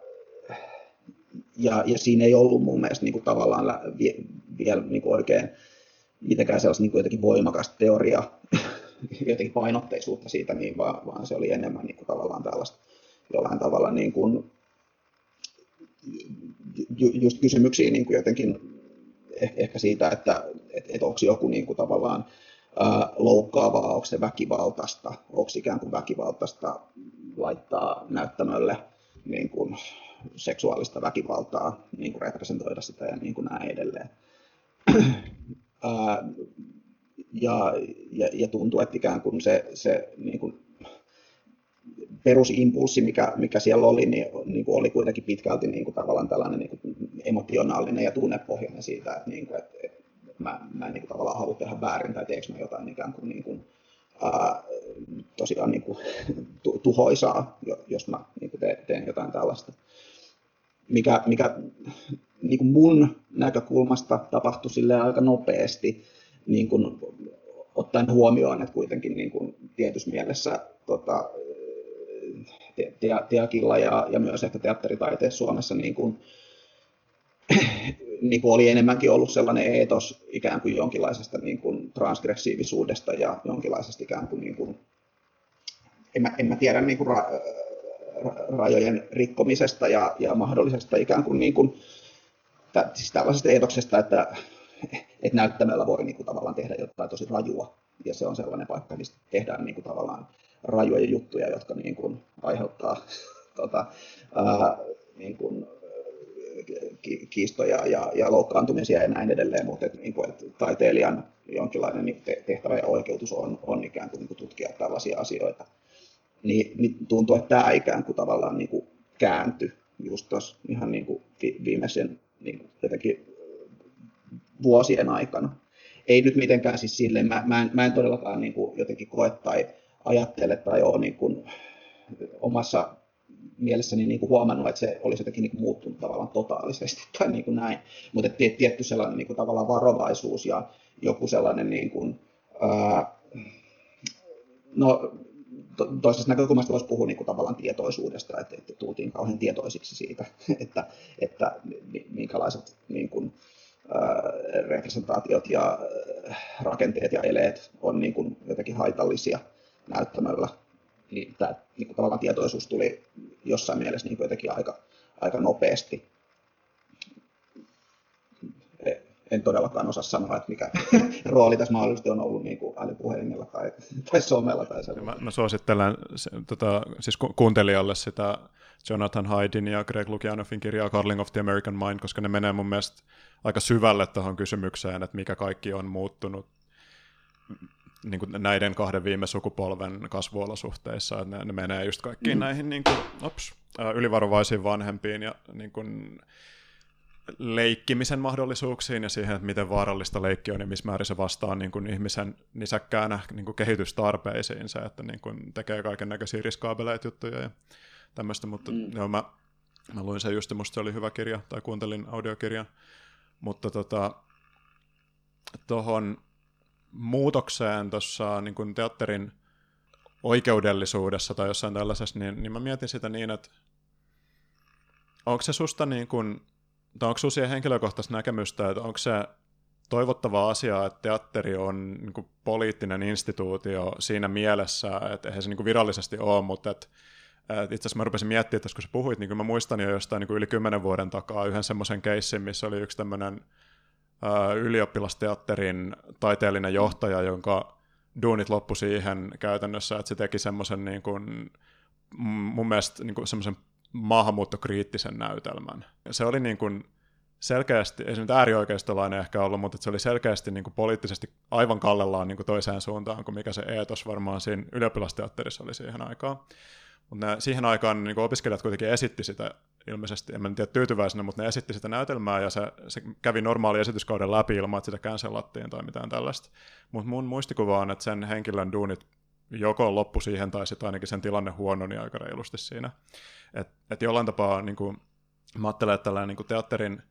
ja, ja siinä ei ollut mun mielestä niin kuin tavallaan vielä niin kuin oikein mitenkään sellaista niin kuin jotenkin voimakasta teoria, jotenkin painotteisuutta siitä, niin vaan, vaan se oli enemmän niin kuin tavallaan tällaista jollain tavalla niin kuin, just kysymyksiä niin kuin jotenkin ehkä siitä, että et, et onko joku niin kuin tavallaan ää, loukkaavaa, onko se väkivaltaista, onko ikään kuin väkivaltaista laittaa näyttämölle niin kuin seksuaalista väkivaltaa, niin kuin representoida sitä ja niin kuin näin edelleen. Ää, ja, ja, ja tuntuu, että ikään kuin se, se niin kuin perusimpulssi, mikä, mikä siellä oli, niin, niin kuin oli kuitenkin pitkälti niin kuin tavallaan tällainen niin kuin emotionaalinen ja tunnepohjainen siitä, että, niin kuin, että, että mä, mä en niin kuin tavallaan halua tehdä väärin tai teekö mä jotain ikään kuin, niin kuin ää, tosiaan niin kuin, tuhoisaa, jos mä niin kuin teen, teen jotain tällaista. Mikä, mikä niin kuin mun näkökulmasta tapahtui sille aika nopeasti, niin kuin, ottaen huomioon, että kuitenkin niin kuin, tietyssä mielessä tota, te, te, teakilla ja, ja myös ehkä teatteritaiteessa Suomessa niin kuin, niin kuin oli enemmänkin ollut sellainen eetos ikään kuin jonkinlaisesta niin kuin transgressiivisuudesta ja jonkinlaisesta ikään kuin, niin kuin en, mä, en mä tiedä niin kuin ra, rajojen rikkomisesta ja, ja mahdollisesta ikään kuin, niin kuin tä, siis tällaisesta eetoksesta, että, että näyttämällä voi niin kuin tavallaan tehdä jotain tosi rajua. Ja se on sellainen paikka, mistä tehdään niin kuin tavallaan rajuja juttuja, jotka niin kuin aiheuttaa tota, ää, niin kuin, kiistoja ja, ja loukkaantumisia ja näin edelleen, mutta että, niin kuin, että taiteilijan jonkinlainen niin tehtävä ja oikeutus on, on ikään kuin, niin kuin tutkia tällaisia asioita. Niin, niin tuntuu, että tämä ikään kuin tavallaan niin kuin kääntyi just tuossa ihan niin kuin viimeisen niin kuin jotenkin vuosien aikana. Ei nyt mitenkään siis silleen, mä, mä, en, mä en todellakaan niin kuin jotenkin koe tai ajattele tai ole niin kuin omassa mielessäni niin kuin huomannut, että se olisi jotenkin niin kuin muuttunut tavallaan totaalisesti tai niin kuin näin. Mutta tietty sellainen niin kuin tavallaan varovaisuus ja joku sellainen niin kuin, ää, no, to, toisesta näkökulmasta voisi puhua niin kuin tavallaan tietoisuudesta, että, että tultiin kauhean tietoisiksi siitä, että, että minkälaiset niin kuin, representaatiot ja rakenteet ja eleet on niin kuin jotenkin haitallisia näyttämällä niin tämä niin kuin tavallaan tietoisuus tuli jossain mielessä niin jotenkin aika, aika nopeasti. E, en todellakaan osaa sanoa, että mikä rooli tässä mahdollisesti on ollut niin kuin älypuhelimella tai, tai somella. Tai mä, mä suosittelen se, tota, siis ku, kuuntelijalle sitä Jonathan Haidin ja Greg Lukianoffin kirjaa Carling of the American Mind, koska ne menee mun mielestä aika syvälle tuohon kysymykseen, että mikä kaikki on muuttunut niin kuin näiden kahden viime sukupolven kasvuolosuhteissa, että ne, ne menee just kaikkiin mm. näihin niin kuin, ops, ylivarovaisiin vanhempiin ja niin kuin, leikkimisen mahdollisuuksiin ja siihen, että miten vaarallista leikki on ja missä määrin se vastaa niin kuin ihmisen nisäkkäänä niin kuin kehitystarpeisiin, se, että niin kuin tekee kaiken näköisiä riskaabeleita juttuja ja tämmöistä, mutta mm. joo, mä, mä luin sen just, musta se oli hyvä kirja, tai kuuntelin audiokirjan, mutta tota, tuohon muutokseen tuossa niin teatterin oikeudellisuudessa tai jossain tällaisessa, niin, niin mä mietin sitä niin, että onko se susta niin kuin, tai onko sinulla henkilökohtaista näkemystä, että onko se toivottava asia, että teatteri on niin kuin poliittinen instituutio siinä mielessä, että eihän se niin kuin virallisesti ole, mutta että itse asiassa mä rupesin miettimään, että kun sä puhuit, niin mä muistan jo jostain niin kuin yli kymmenen vuoden takaa yhden semmoisen keissin, missä oli yksi tämmöinen ylioppilasteatterin taiteellinen johtaja, jonka duunit loppu siihen käytännössä, että se teki semmoisen niin kuin, mun mielestä niin kuin semmoisen maahanmuuttokriittisen näytelmän. Se oli niin kuin selkeästi, ei se nyt äärioikeistolainen ehkä ollut, mutta se oli selkeästi niin kuin poliittisesti aivan kallellaan niin kuin toiseen suuntaan kuin mikä se eetos varmaan siinä ylioppilasteatterissa oli siihen aikaan. Mutta siihen aikaan niin opiskelijat kuitenkin esitti sitä ilmeisesti, en tiedä tyytyväisenä, mutta ne esitti sitä näytelmää ja se, se kävi normaali esityskauden läpi ilman, että sitä cancelattiin tai mitään tällaista. Mutta mun muistikuva on, että sen henkilön duunit joko loppu siihen tai sitten ainakin sen tilanne huononi aika reilusti siinä. Että et jollain tapaa niin kuin, mä ajattelen, että tällainen niin teatterin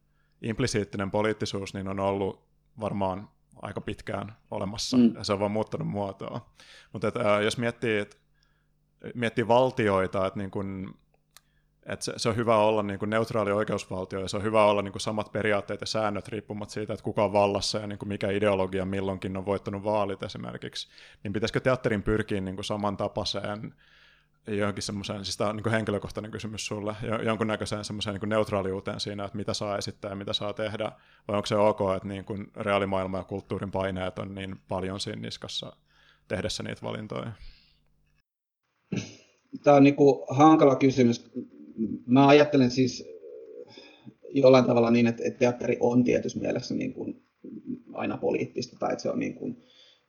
implisiittinen poliittisuus niin on ollut varmaan aika pitkään olemassa, mm. ja se on vaan muuttanut muotoa. Mutta jos miettii, että miettii valtioita, että niin kun, että se, se on hyvä olla niin kuin neutraali oikeusvaltio ja se on hyvä olla niin kuin samat periaatteet ja säännöt riippumatta siitä, että kuka on vallassa ja niin kuin mikä ideologia milloinkin on voittanut vaalit esimerkiksi. Niin pitäisikö teatterin pyrkiä niin kuin samantapaiseen johonkin semmoiseen, siis tämä on niin kuin henkilökohtainen kysymys sulle, jonkunnäköiseen semmoiseen niin neutraaliuteen siinä, että mitä saa esittää ja mitä saa tehdä, vai onko se ok, että niin kuin reaalimaailma ja kulttuurin paineet on niin paljon siinä niskassa tehdessä niitä valintoja? Tämä on niin kuin hankala kysymys. Mä ajattelen siis jollain tavalla niin, että, teatteri on tietyssä mielessä niin kuin aina poliittista, tai että se on niin kuin,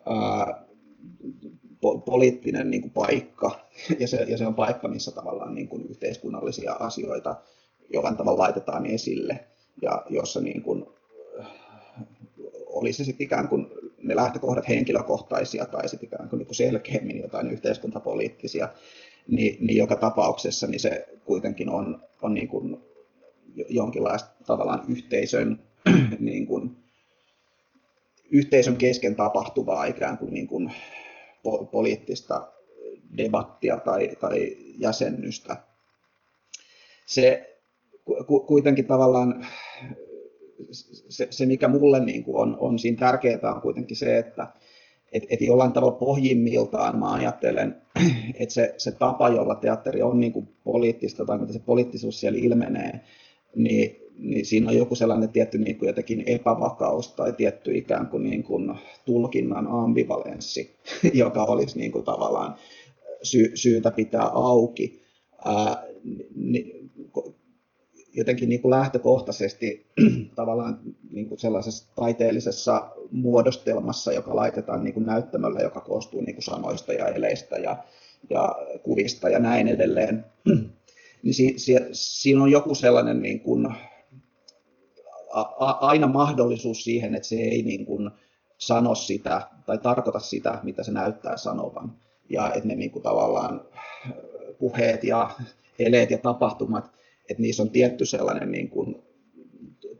ää, po- poliittinen niin kuin paikka, ja se, ja se on paikka, missä tavallaan niin kuin yhteiskunnallisia asioita jollain tavalla laitetaan esille, ja jossa niin kuin, olisi sitten ikään kuin ne lähtökohdat henkilökohtaisia tai sitten ikään kuin, kuin selkeämmin jotain yhteiskuntapoliittisia, niin, niin joka tapauksessa niin se kuitenkin on, on niin kuin jonkinlaista tavallaan yhteisön, niin kuin, yhteisön kesken tapahtuvaa ikään kuin, niin kuin po- poliittista debattia tai, tai jäsennystä. Se ku, kuitenkin tavallaan se, se, mikä mulle niin kuin on, on siinä tärkeää, on kuitenkin se, että et, et jollain tavalla pohjimmiltaan mä ajattelen, että se, se tapa, jolla teatteri on niin kuin poliittista tai mitä se poliittisuus siellä ilmenee, niin, niin siinä on joku sellainen tietty niin kuin jotenkin epävakaus tai tietty ikään kuin, niin kuin tulkinnan ambivalenssi, joka olisi niin kuin tavallaan sy, syytä pitää auki. Ää, niin, jotenkin niin kuin lähtökohtaisesti tavallaan niin kuin sellaisessa taiteellisessa muodostelmassa, joka laitetaan niin kuin näyttämölle, joka koostuu niin kuin sanoista ja eleistä ja, ja kuvista ja näin edelleen, niin si, si, siinä on joku sellainen niin kuin, a, a, aina mahdollisuus siihen, että se ei niin kuin sano sitä tai tarkoita sitä, mitä se näyttää sanovan. Ja että ne niin kuin tavallaan puheet ja eleet ja tapahtumat että niissä on tietty sellainen niin kuin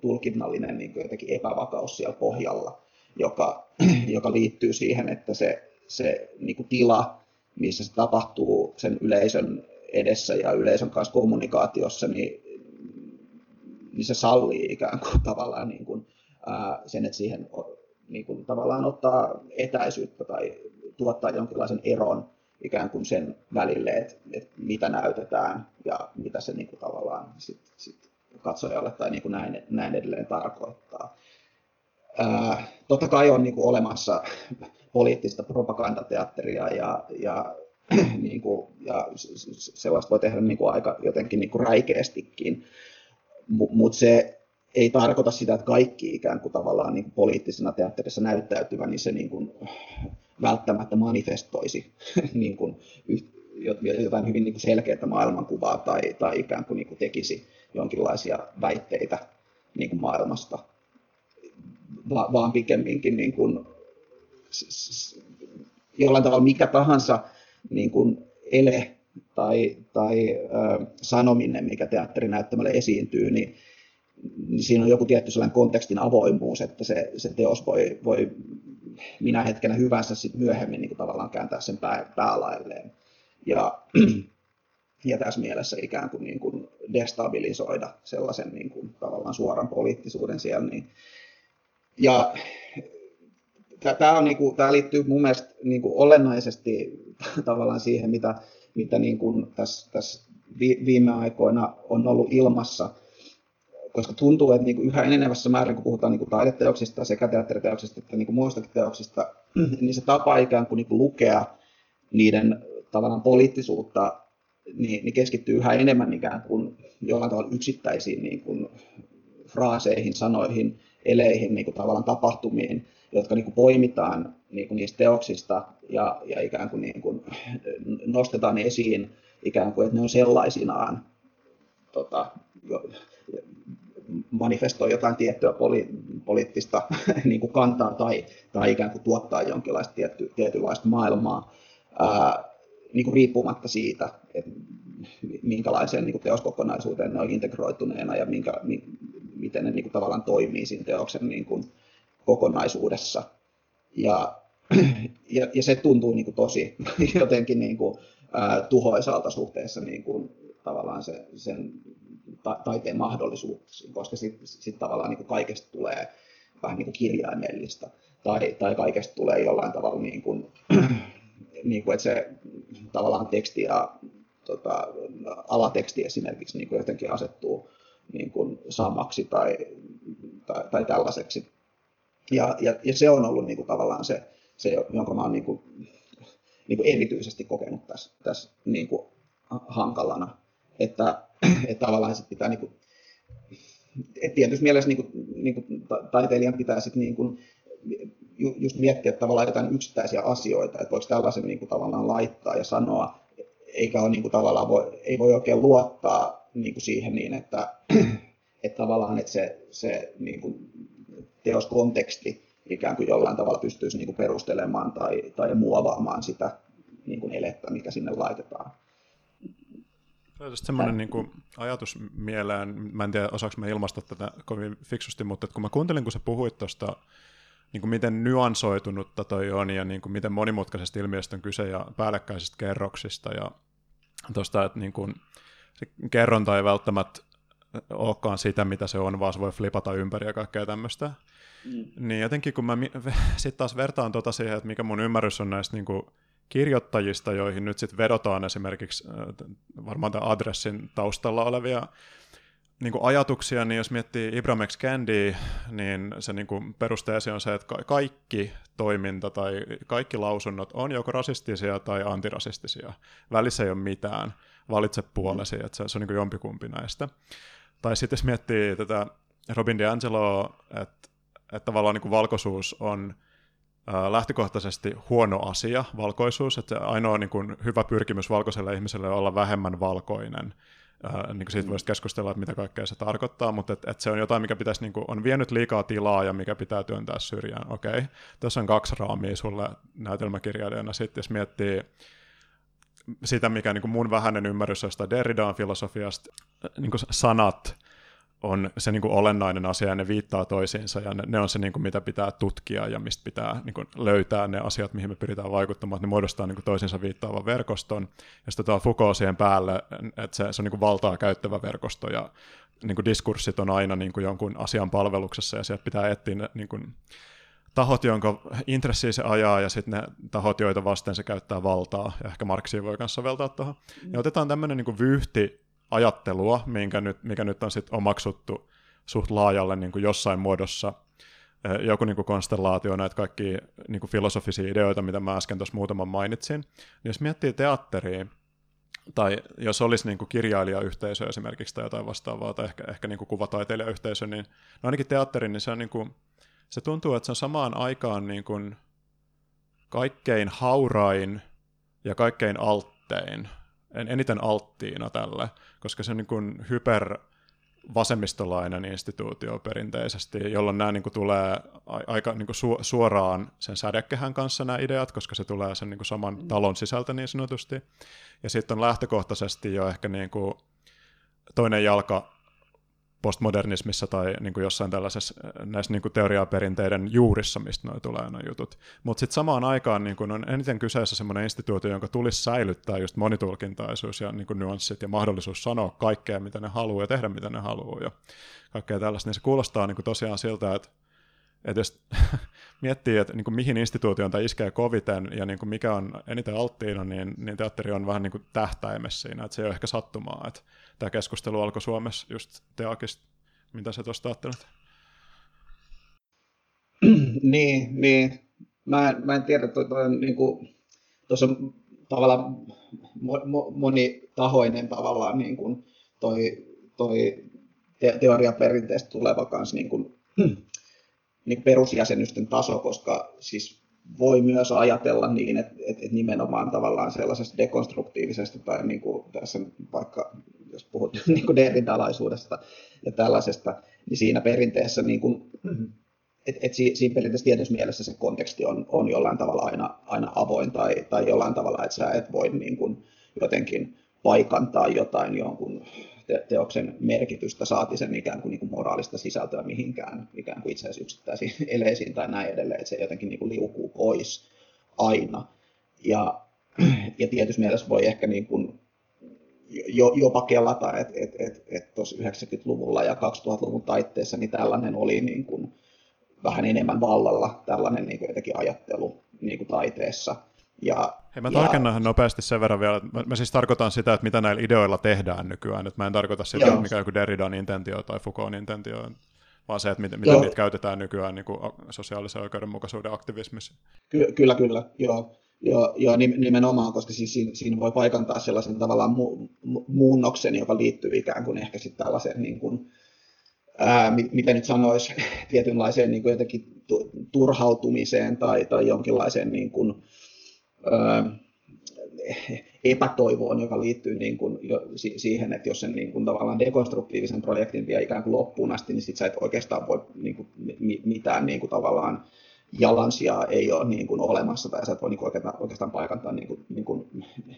tulkinnallinen niin kuin jotenkin epävakaus siellä pohjalla, joka, joka liittyy siihen, että se, se niin kuin tila, missä se tapahtuu sen yleisön edessä ja yleisön kanssa kommunikaatiossa, niin, niin se sallii ikään kuin tavallaan niin kuin, ää, sen, että siihen niin kuin, tavallaan ottaa etäisyyttä tai tuottaa jonkinlaisen eron ikään kuin sen välille, että, että mitä näytetään ja mitä se niin kuin tavallaan sit, sit katsojalle tai niin kuin näin, näin edelleen tarkoittaa. Ää, totta kai on niin kuin olemassa poliittista propagandateatteria ja, ja, niin kuin, ja sellaista voi tehdä niin kuin aika jotenkin niin kuin räikeästikin, mutta se ei tarkoita sitä, että kaikki ikään kuin tavallaan niin kuin poliittisena teatterissa näyttäytyvä, niin se niin kuin välttämättä manifestoisi niin kuin, jotain hyvin niin kuin selkeää maailmankuvaa tai, tai ikään kuin, niin kuin tekisi jonkinlaisia väitteitä niin kuin maailmasta, Va, vaan pikemminkin niin kuin, jollain tavalla mikä tahansa niin kuin ele tai, tai ö, sanominen, mikä teatterinäyttämällä esiintyy, niin, niin siinä on joku tietty sellainen kontekstin avoimuus, että se, se teos voi, voi minä hetkenä hyvänsä sit myöhemmin niin kuin tavallaan kääntää sen pää, päälailleen. Ja, ja tässä mielessä ikään kuin, niin kuin destabilisoida sellaisen niin kuin, tavallaan suoran poliittisuuden siellä. Niin. Ja tämä, on, niin kuin, tämä liittyy mun mielestä niin kuin olennaisesti tavallaan siihen, mitä, mitä niin kuin tässä, tässä viime aikoina on ollut ilmassa – koska tuntuu, että niin kuin yhä enenevässä määrin, kun puhutaan niin kuin taideteoksista, sekä teatteriteoksista että niin kuin muistakin teoksista, niin se tapa ikään kuin, niin kuin lukea niiden tavallaan poliittisuutta niin, niin keskittyy yhä enemmän ikään kuin jollain tavalla yksittäisiin niin kuin fraaseihin, sanoihin, eleihin, niin kuin tavallaan tapahtumiin, jotka niin kuin poimitaan niin kuin niistä teoksista ja, ja ikään kuin, niin kuin nostetaan esiin ikään kuin, että ne on sellaisinaan tota, manifestoi jotain tiettyä poli, poliittista niin kuin kantaa tai, tai ikään kuin tuottaa jonkinlaista tietty, tietynlaista maailmaa ää, niin kuin riippumatta siitä, että minkälaiseen niin kuin teoskokonaisuuteen ne on integroituneena ja minkä, mi, miten ne niin kuin tavallaan toimii siinä teoksen niin kuin kokonaisuudessa. Ja, ja, ja se tuntuu niin kuin tosi jotenkin niin kuin, ää, tuhoisalta suhteessa niin kuin, tavallaan se, sen ta- taiteen mahdollisuuksiin, koska sitten sit tavallaan niin kuin kaikesta tulee vähän niin kuin kirjaimellista tai, tai kaikesta tulee jollain tavalla niin kuin, niin kuin, että se tavallaan teksti ja tota, alateksti esimerkiksi niin kuin jotenkin asettuu niin kuin samaksi tai, tai, tai tällaiseksi. Ja, ja, ja se on ollut niin kuin tavallaan se, se jonka mä oon niin kuin, niin kuin erityisesti kokenut tässä, tässä niin kuin hankalana. Että, että tavallaan sit pitää niin kuin, et tietysti mielessä niin kuin, niin kuin taiteilijan pitää sit niin kuin, just miettiä tavallaan jotain yksittäisiä asioita, että voiko tällaisen niin kuin, tavallaan laittaa ja sanoa, eikä ole niin kuin, tavallaan voi, ei voi oikein luottaa niin kuin siihen niin, että, että tavallaan että se, se niin kuin, teoskonteksti ikään kuin jollain tavalla pystyisi niin kuin perustelemaan tai, tai muovaamaan sitä niin kuin elettä, mikä sinne laitetaan. Tästä semmoinen niin kuin, ajatus mieleen, mä en tiedä osaako mä ilmaista tätä kovin fiksusti, mutta kun mä kuuntelin, kun sä puhuit tuosta, niin kuin miten nyansoitunutta toi on ja niin kuin miten monimutkaisesta ilmiöstä on kyse ja päällekkäisistä kerroksista ja tuosta, että niin kuin, se kerronta ei välttämättä olekaan sitä, mitä se on, vaan se voi flipata ympäri ja kaikkea tämmöistä. Mm. Niin jotenkin kun mä sitten taas vertaan tota siihen, että mikä mun ymmärrys on näistä niin kuin kirjoittajista, joihin nyt sitten vedotaan esimerkiksi varmaan tämän adressin taustalla olevia niin kuin ajatuksia, niin jos miettii Ibram X. Candy, niin se niin kuin perusteesi on se, että kaikki toiminta tai kaikki lausunnot on joko rasistisia tai antirasistisia. Välissä ei ole mitään. Valitse puolesi, että se, se on niin kuin jompikumpi näistä. Tai sitten jos miettii tätä Robin DiAngelo, että, että tavallaan niin kuin valkoisuus on lähtökohtaisesti huono asia, valkoisuus, että ainoa niin kuin, hyvä pyrkimys valkoiselle ihmiselle on olla vähemmän valkoinen. niin kuin siitä voisi keskustella, että mitä kaikkea se tarkoittaa, mutta et, et se on jotain, mikä pitäisi, niin kuin, on vienyt liikaa tilaa ja mikä pitää työntää syrjään. Okei, okay. tässä on kaksi raamia sulle näytelmäkirjailijana. Sitten jos miettii sitä, mikä niin kuin mun vähäinen ymmärrys jostain Derridaan filosofiasta, niin kuin sanat on se niin kuin olennainen asia ja ne viittaa toisiinsa ja ne, ne on se, niin kuin, mitä pitää tutkia ja mistä pitää niin kuin, löytää ne asiat, mihin me pyritään vaikuttamaan, että ne muodostaa niin kuin, toisiinsa viittaavan verkoston. Ja sitten tuo Foucault siihen päälle, että se, se on niin kuin, valtaa käyttävä verkosto ja niin kuin, diskurssit on aina niin kuin, jonkun asian palveluksessa ja sieltä pitää etsiä ne, niin kuin, tahot, jonka intressiä se ajaa, ja sitten ne tahot, joita vasten se käyttää valtaa, ja ehkä Marksia voi myös soveltaa tuohon. Ja otetaan tämmöinen niin vyyhti ajattelua, minkä nyt, mikä nyt on sitten omaksuttu suht laajalle niin kuin jossain muodossa, joku niin kuin konstellaatio, näitä kaikki niin kuin filosofisia ideoita, mitä mä äsken tuossa muutaman mainitsin. Niin jos miettii teatteria, tai jos olisi niin kuin kirjailijayhteisö esimerkiksi tai jotain vastaavaa, tai ehkä, ehkä niin kuin kuvataiteilijayhteisö, niin no ainakin teatteri, niin se, on niin kuin, se tuntuu, että se on samaan aikaan niin kuin kaikkein haurain ja kaikkein alttein, eniten alttiina tälle, koska se on niin kuin hyper vasemmistolainen instituutio perinteisesti, jolloin nämä niin kuin tulee aika niin kuin su- suoraan sen sädekehän kanssa nämä ideat, koska se tulee sen niin kuin saman mm. talon sisältä niin sanotusti. Ja sitten on lähtökohtaisesti jo ehkä niin kuin toinen jalka postmodernismissa tai niin kuin jossain tällaisessa näissä niin kuin teoriaperinteiden juurissa, mistä noi tulee nuo jutut. Mutta sitten samaan aikaan niin kuin on eniten kyseessä sellainen instituutio, jonka tulisi säilyttää just monitulkintaisuus ja niin kuin nyanssit ja mahdollisuus sanoa kaikkea, mitä ne haluaa ja tehdä, mitä ne haluaa ja kaikkea tällaista. Niin se kuulostaa niin kuin tosiaan siltä, että että jos miettii, että niin kuin mihin instituutioon tämä iskee koviten ja niin kuin mikä on eniten alttiina, niin, niin teatteri on vähän niin kuin tähtäimessä siinä, että se ei ole ehkä sattumaa, että tämä keskustelu alkoi Suomessa just Teakista. Mitä sä tuosta ajattelet? niin, niin. Mä, mä en tiedä, toi, toi, niin kuin, tuossa on tavallaan mo, mo, monitahoinen tavallaan niin kuin toi, toi te, teoriaperinteestä tuleva kanssa niin kuin, niin perusjäsenysten taso, koska siis voi myös ajatella niin, että, että, nimenomaan tavallaan sellaisesta dekonstruktiivisesta tai niin kuin tässä vaikka jos puhut niin kuin ja tällaisesta, niin siinä perinteessä niin kuin, et, et siinä perinteessä tietyssä mielessä se konteksti on, on jollain tavalla aina, aina avoin tai, tai jollain tavalla, että sä et voi niin kuin jotenkin paikantaa jotain jonkun te- teoksen merkitystä, saati sen ikään kuin, niin kuin moraalista sisältöä mihinkään ikään kuin itse asiassa yksittäisiin eleisiin tai näin edelleen, että se jotenkin niin kuin liukuu pois aina. Ja, ja tietyssä mielessä voi ehkä niin kuin jo, jopa kelata, että et, et, et tuossa 90-luvulla ja 2000-luvun taitteessa niin tällainen oli niin kuin vähän enemmän vallalla, tällainen niin kuin jotenkin ajattelu niin kuin taiteessa. Ja, Hei, mä tarkennan nopeasti sen verran vielä, että mä, mä siis tarkoitan sitä, että mitä näillä ideoilla tehdään nykyään, että mä en tarkoita sitä, Joo. mikä joku Derridan intentio tai Foucaultin intentio, vaan se, että miten, miten niitä käytetään nykyään niin kuin sosiaalisen oikeudenmukaisuuden aktivismissa. Ky- kyllä, kyllä, joo. Joo, joo, nimenomaan, koska siis siinä, siinä voi paikantaa sellaisen tavallaan mu, mu, muunnoksen, joka liittyy ikään kuin ehkä sitten tällaiseen, niin kuin, ää, miten nyt sanoisi, tietynlaiseen niin kuin jotenkin turhautumiseen tai, tai jonkinlaiseen niin kuin, epätoivoon, joka liittyy niin kuin jo siihen, että jos sen niin kuin tavallaan dekonstruktiivisen projektin vie ikään kuin loppuun asti, niin sit sä et oikeastaan voi niin kuin mitään niin kuin tavallaan jalansijaa ei ole niin kuin olemassa, tai sä et voi niin kuin oikeastaan, oikeastaan paikantaa niin kuin, niin kuin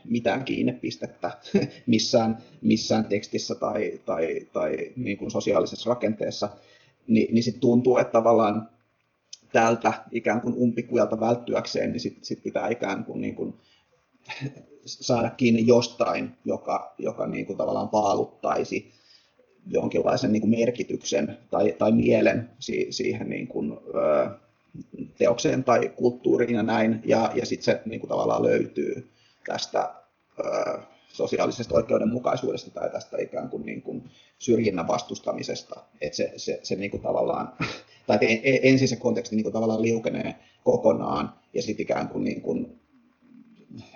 mitään kiinnepistettä missään, missään tekstissä tai, tai, tai niin kuin sosiaalisessa rakenteessa, niin, niin sitten tuntuu, että tavallaan tältä ikään kuin umpikujalta välttyäkseen, niin sitten sit pitää ikään kuin, niin kuin saada kiinni jostain, joka, joka niin kuin tavallaan paaluttaisi jonkinlaisen niin kuin merkityksen tai, tai mielen si, siihen niin kuin, ö, teokseen tai kulttuuriin ja näin, ja, ja sitten se niin kuin tavallaan löytyy tästä ö, sosiaalisesta oikeudenmukaisuudesta tai tästä ikään kuin, niin kuin syrjinnän vastustamisesta, että se, se, se niin kuin tavallaan, tai ensin se konteksti niin kuin tavallaan liukenee kokonaan, ja sitten ikään kuin, niin kuin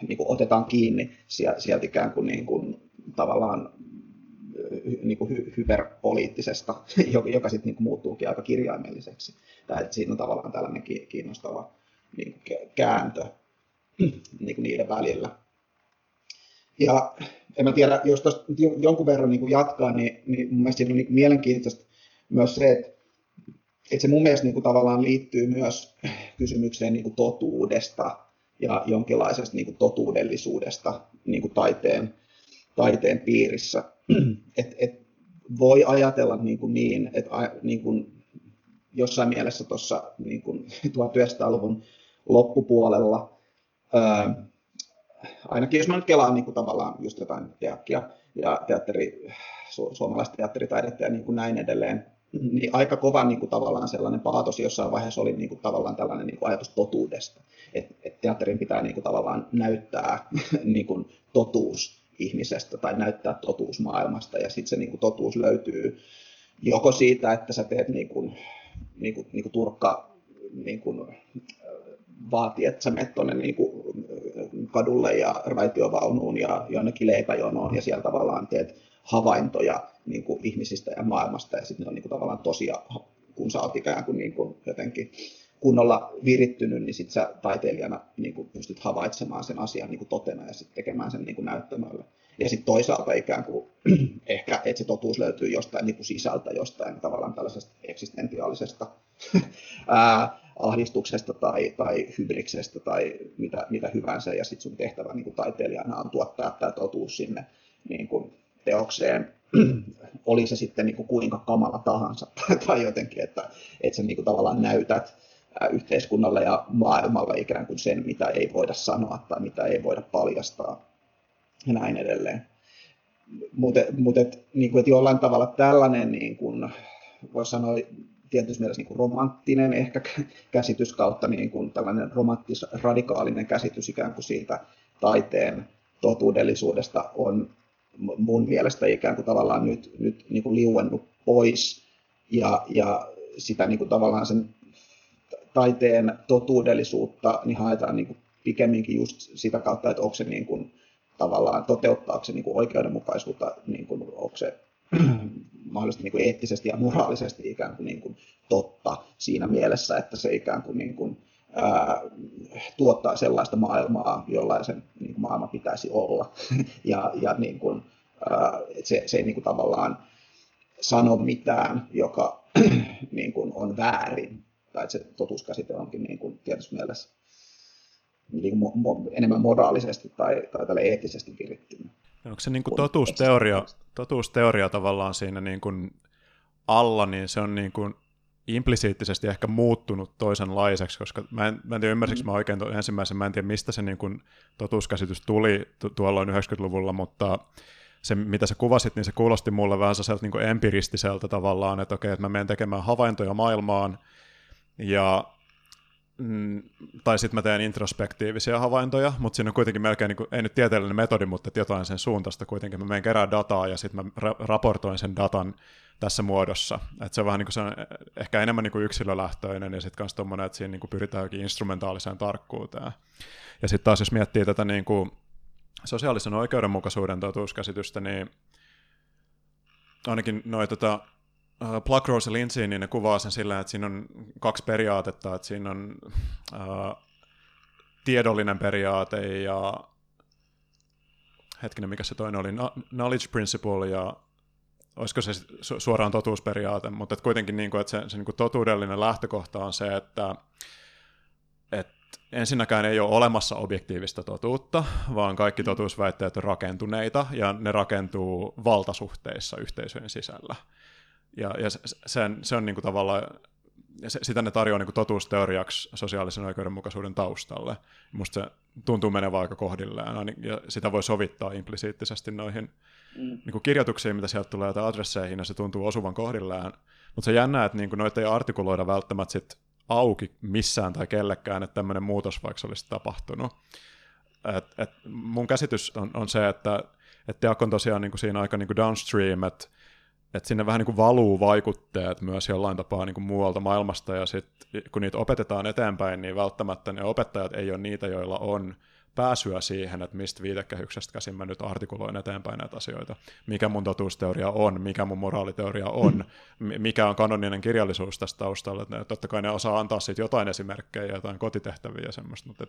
niin kuin otetaan kiinni sieltä ikään kuin, niin kuin tavallaan niin kuin hy- hyperpoliittisesta, joka sitten niin muuttuukin aika kirjaimelliseksi. Tai että siinä on tavallaan tällainen kiinnostava niin kuin kääntö niin kuin niiden välillä. Ja en mä tiedä, jos tuosta jonkun verran niin kuin jatkaa, niin, niin mun mielestä siinä on niin mielenkiintoista myös se, että, että se mun mielestä niin kuin tavallaan liittyy myös kysymykseen niin kuin totuudesta ja jonkinlaisesta niin kuin totuudellisuudesta niin kuin taiteen, taiteen piirissä. Et, et voi ajatella niin, kuin niin että niin kuin jossain mielessä tuossa niin 1900-luvun loppupuolella, ää, ainakin jos mä nyt kelaan niin kuin tavallaan just jotain teakkia ja teatteri, su, suomalaista teatteritaidetta ja niin kuin näin edelleen, niin aika kova niin kuin tavallaan sellainen paatos jossain vaiheessa oli niin kuin tavallaan tällainen niin kuin ajatus totuudesta. Että et teatterin pitää niin kuin tavallaan näyttää niin kuin totuus ihmisestä tai näyttää totuus maailmasta ja sitten se niin kuin totuus löytyy joko siitä, että sä teet niin kuin, niin kuin, niin kuin turkka niin kuin, vaatii, että sä menet tuonne niin kadulle ja raitiovaunuun ja jonnekin leipäjonoon ja siellä tavallaan teet havaintoja niin kuin ihmisistä ja maailmasta ja sitten ne on niin kuin tavallaan tosia, kun sä oot ikään kuin, niin kuin jotenkin kunnolla virittynyt, niin sitten sä taiteilijana niin kuin pystyt havaitsemaan sen asian niin kuin totena ja sitten tekemään sen niin kuin näyttämölle. Ja sitten toisaalta ikään kuin ehkä, että se totuus löytyy jostain niin kuin sisältä, jostain tavallaan tällaisesta eksistentiaalisesta ahdistuksesta tai, tai hybriksestä tai mitä, mitä hyvänsä. Ja sitten sun tehtävä niin kuin taiteilijana on tuottaa tämä totuus sinne niin kuin teokseen, oli se sitten niin kuin kuinka kamala tahansa tai jotenkin, että, että sä niin kuin tavallaan näytät yhteiskunnalle ja maailmalle ikään kuin sen, mitä ei voida sanoa tai mitä ei voida paljastaa ja näin edelleen. Mutta mut et, niin kuin, et jollain tavalla tällainen, niin kuin, voisi sanoa tietysti mielessä niin kuin romanttinen ehkä käsitys kautta niin kuin tällainen romanttis, radikaalinen käsitys ikään kuin siitä taiteen totuudellisuudesta on mun mielestä ikään kuin tavallaan nyt, nyt niin kuin liuennut pois ja, ja sitä niin kuin tavallaan sen taiteen totuudellisuutta niin haetaan niin kuin pikemminkin just sitä kautta, että onko se niin kuin, tavallaan toteuttaako se niin kuin oikeudenmukaisuutta, niin kuin, onko se mahdollisesti niin kuin eettisesti ja moraalisesti ikään kuin, niin kuin totta siinä mielessä, että se ikään kuin, niin kuin ää, tuottaa sellaista maailmaa, jollaisen niin kuin maailma pitäisi olla. ja ja niin kuin, ää, se, se ei niin kuin tavallaan sano mitään, joka niin kuin on väärin, tai että se totuuskäsite onkin niin kuin tietysti mielessä niin kuin mo- enemmän moraalisesti tai, tai tälle eettisesti virittynyt. Onko se niin kuin totuusteoria, totuusteoria tavallaan siinä niin kuin alla, niin se on niin kuin implisiittisesti ehkä muuttunut toisenlaiseksi, koska mä en, mä en tiedä ymmärsikö mä oikein ensimmäisen, mä en tiedä mistä se niin kuin totuuskäsitys tuli tu- tuolloin 90-luvulla, mutta se, mitä sä kuvasit, niin se kuulosti mulle vähän sellaiselta niin empiristiseltä tavallaan, että okei, että mä menen tekemään havaintoja maailmaan, ja mm, tai sitten mä teen introspektiivisia havaintoja, mutta siinä on kuitenkin melkein, niin kuin, ei nyt tieteellinen metodi, mutta jotain sen suuntaista kuitenkin. Mä menen kerää dataa ja sitten mä ra- raportoin sen datan tässä muodossa. Et se on vähän niin kuin se on ehkä enemmän niin kuin yksilölähtöinen ja sitten myös tuommoinen, että siinä niin kuin pyritään jokin instrumentaaliseen tarkkuuteen. Ja sitten taas jos miettii tätä niin kuin sosiaalisen oikeudenmukaisuuden totuuskäsitystä, niin ainakin noin tota, uh, Pluckrose ja Lindsay, niin ne kuvaa sen sillä, että siinä on kaksi periaatetta, että siinä on uh, tiedollinen periaate ja hetkinen, mikä se toinen oli, knowledge principle ja olisiko se suoraan totuusperiaate, mutta että kuitenkin niin kuin, että se, se niin kuin totuudellinen lähtökohta on se, että, että ensinnäkään ei ole olemassa objektiivista totuutta, vaan kaikki totuusväitteet on rakentuneita ja ne rakentuu valtasuhteissa yhteisöjen sisällä. Ja, ja sen, se on niin kuin tavallaan, ja sitä ne tarjoaa niin kuin totuusteoriaksi sosiaalisen oikeudenmukaisuuden taustalle. Musta se tuntuu menevän aika kohdilleen, ja sitä voi sovittaa implisiittisesti noihin mm. niin kuin kirjoituksiin, mitä sieltä tulee, tai adresseihin, ja se tuntuu osuvan kohdilleen. Mutta se jännää, että niin kuin noita ei artikuloida välttämättä sit auki missään tai kellekään, että tämmöinen muutos vaikka olisi tapahtunut. Et, et mun käsitys on, on se, että et Teak on tosiaan niin kuin siinä aika niin kuin downstream, että että sinne vähän niin kuin valuu vaikutteet myös jollain tapaa niin kuin muualta maailmasta, ja sitten kun niitä opetetaan eteenpäin, niin välttämättä ne opettajat ei ole niitä, joilla on pääsyä siihen, että mistä viitekehyksestä käsin mä nyt artikuloin eteenpäin näitä asioita. Mikä mun totuusteoria on, mikä mun moraaliteoria on, mikä on kanoninen kirjallisuus tästä taustalla. Että totta kai ne osaa antaa siitä jotain esimerkkejä, jotain kotitehtäviä ja semmoista, mutta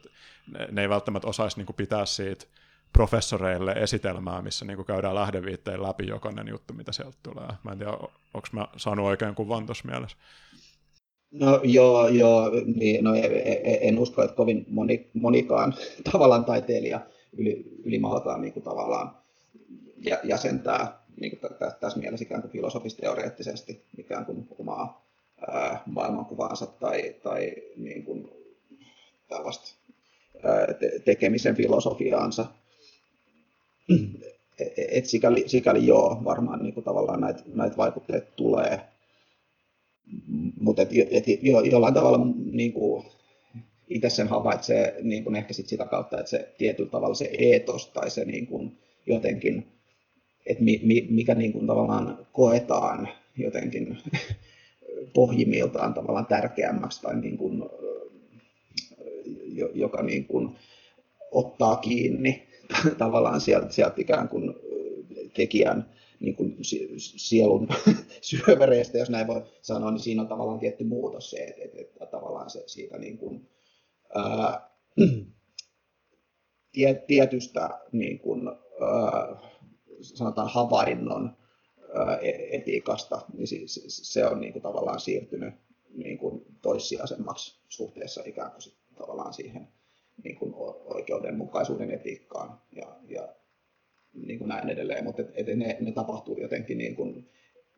ne, ne ei välttämättä osaisi niin pitää siitä professoreille esitelmää, missä niin käydään lähdeviitteen läpi jokainen juttu, mitä sieltä tulee. Mä en tiedä, onko mä saanut oikein kuvan tuossa mielessä. No joo, joo niin, no, en usko, että kovin moni, monikaan tavallaan taiteilija yli, ylimalkaan niin kuin tavallaan jäsentää niin kuin tässä mielessä ikään kuin filosofis-teoreettisesti ikään kuin omaa ää, maailmankuvaansa tai, tai niin kuin tällaista tekemisen filosofiaansa. Et, et sikäli, sikäli joo, varmaan niin kuin tavallaan näitä, näitä vaikutteita tulee. Mutta et, et, jo, jollain tavalla niin kuin, itse sen havaitsee niin kuin ehkä sit sitä kautta, että se tietyllä tavalla se eetos tai se niin kuin, jotenkin, että mi, mi, mikä niin kuin, tavallaan koetaan jotenkin pohjimmiltaan tavallaan tärkeämmäksi tai niin kuin, joka niin kuin, ottaa kiinni tavallaan sieltä, sieltä ikään kuin tekijän niin kuin sielun syövereistä, jos näin voi sanoa, niin siinä on tavallaan tietty muutos se, että, että, että tavallaan se siitä niin kuin, ää, tietystä niin kuin, ää, sanotaan havainnon ää, e-, etiikasta, niin se, se on niin kuin tavallaan siirtynyt niin kuin toissijaisemmaksi suhteessa ikään kuin tavallaan siihen niin kuin oikeudenmukaisuuden etiikkaan ja, ja niin kuin näin edelleen, mutta et, et ne, ne tapahtuu jotenkin niin kuin,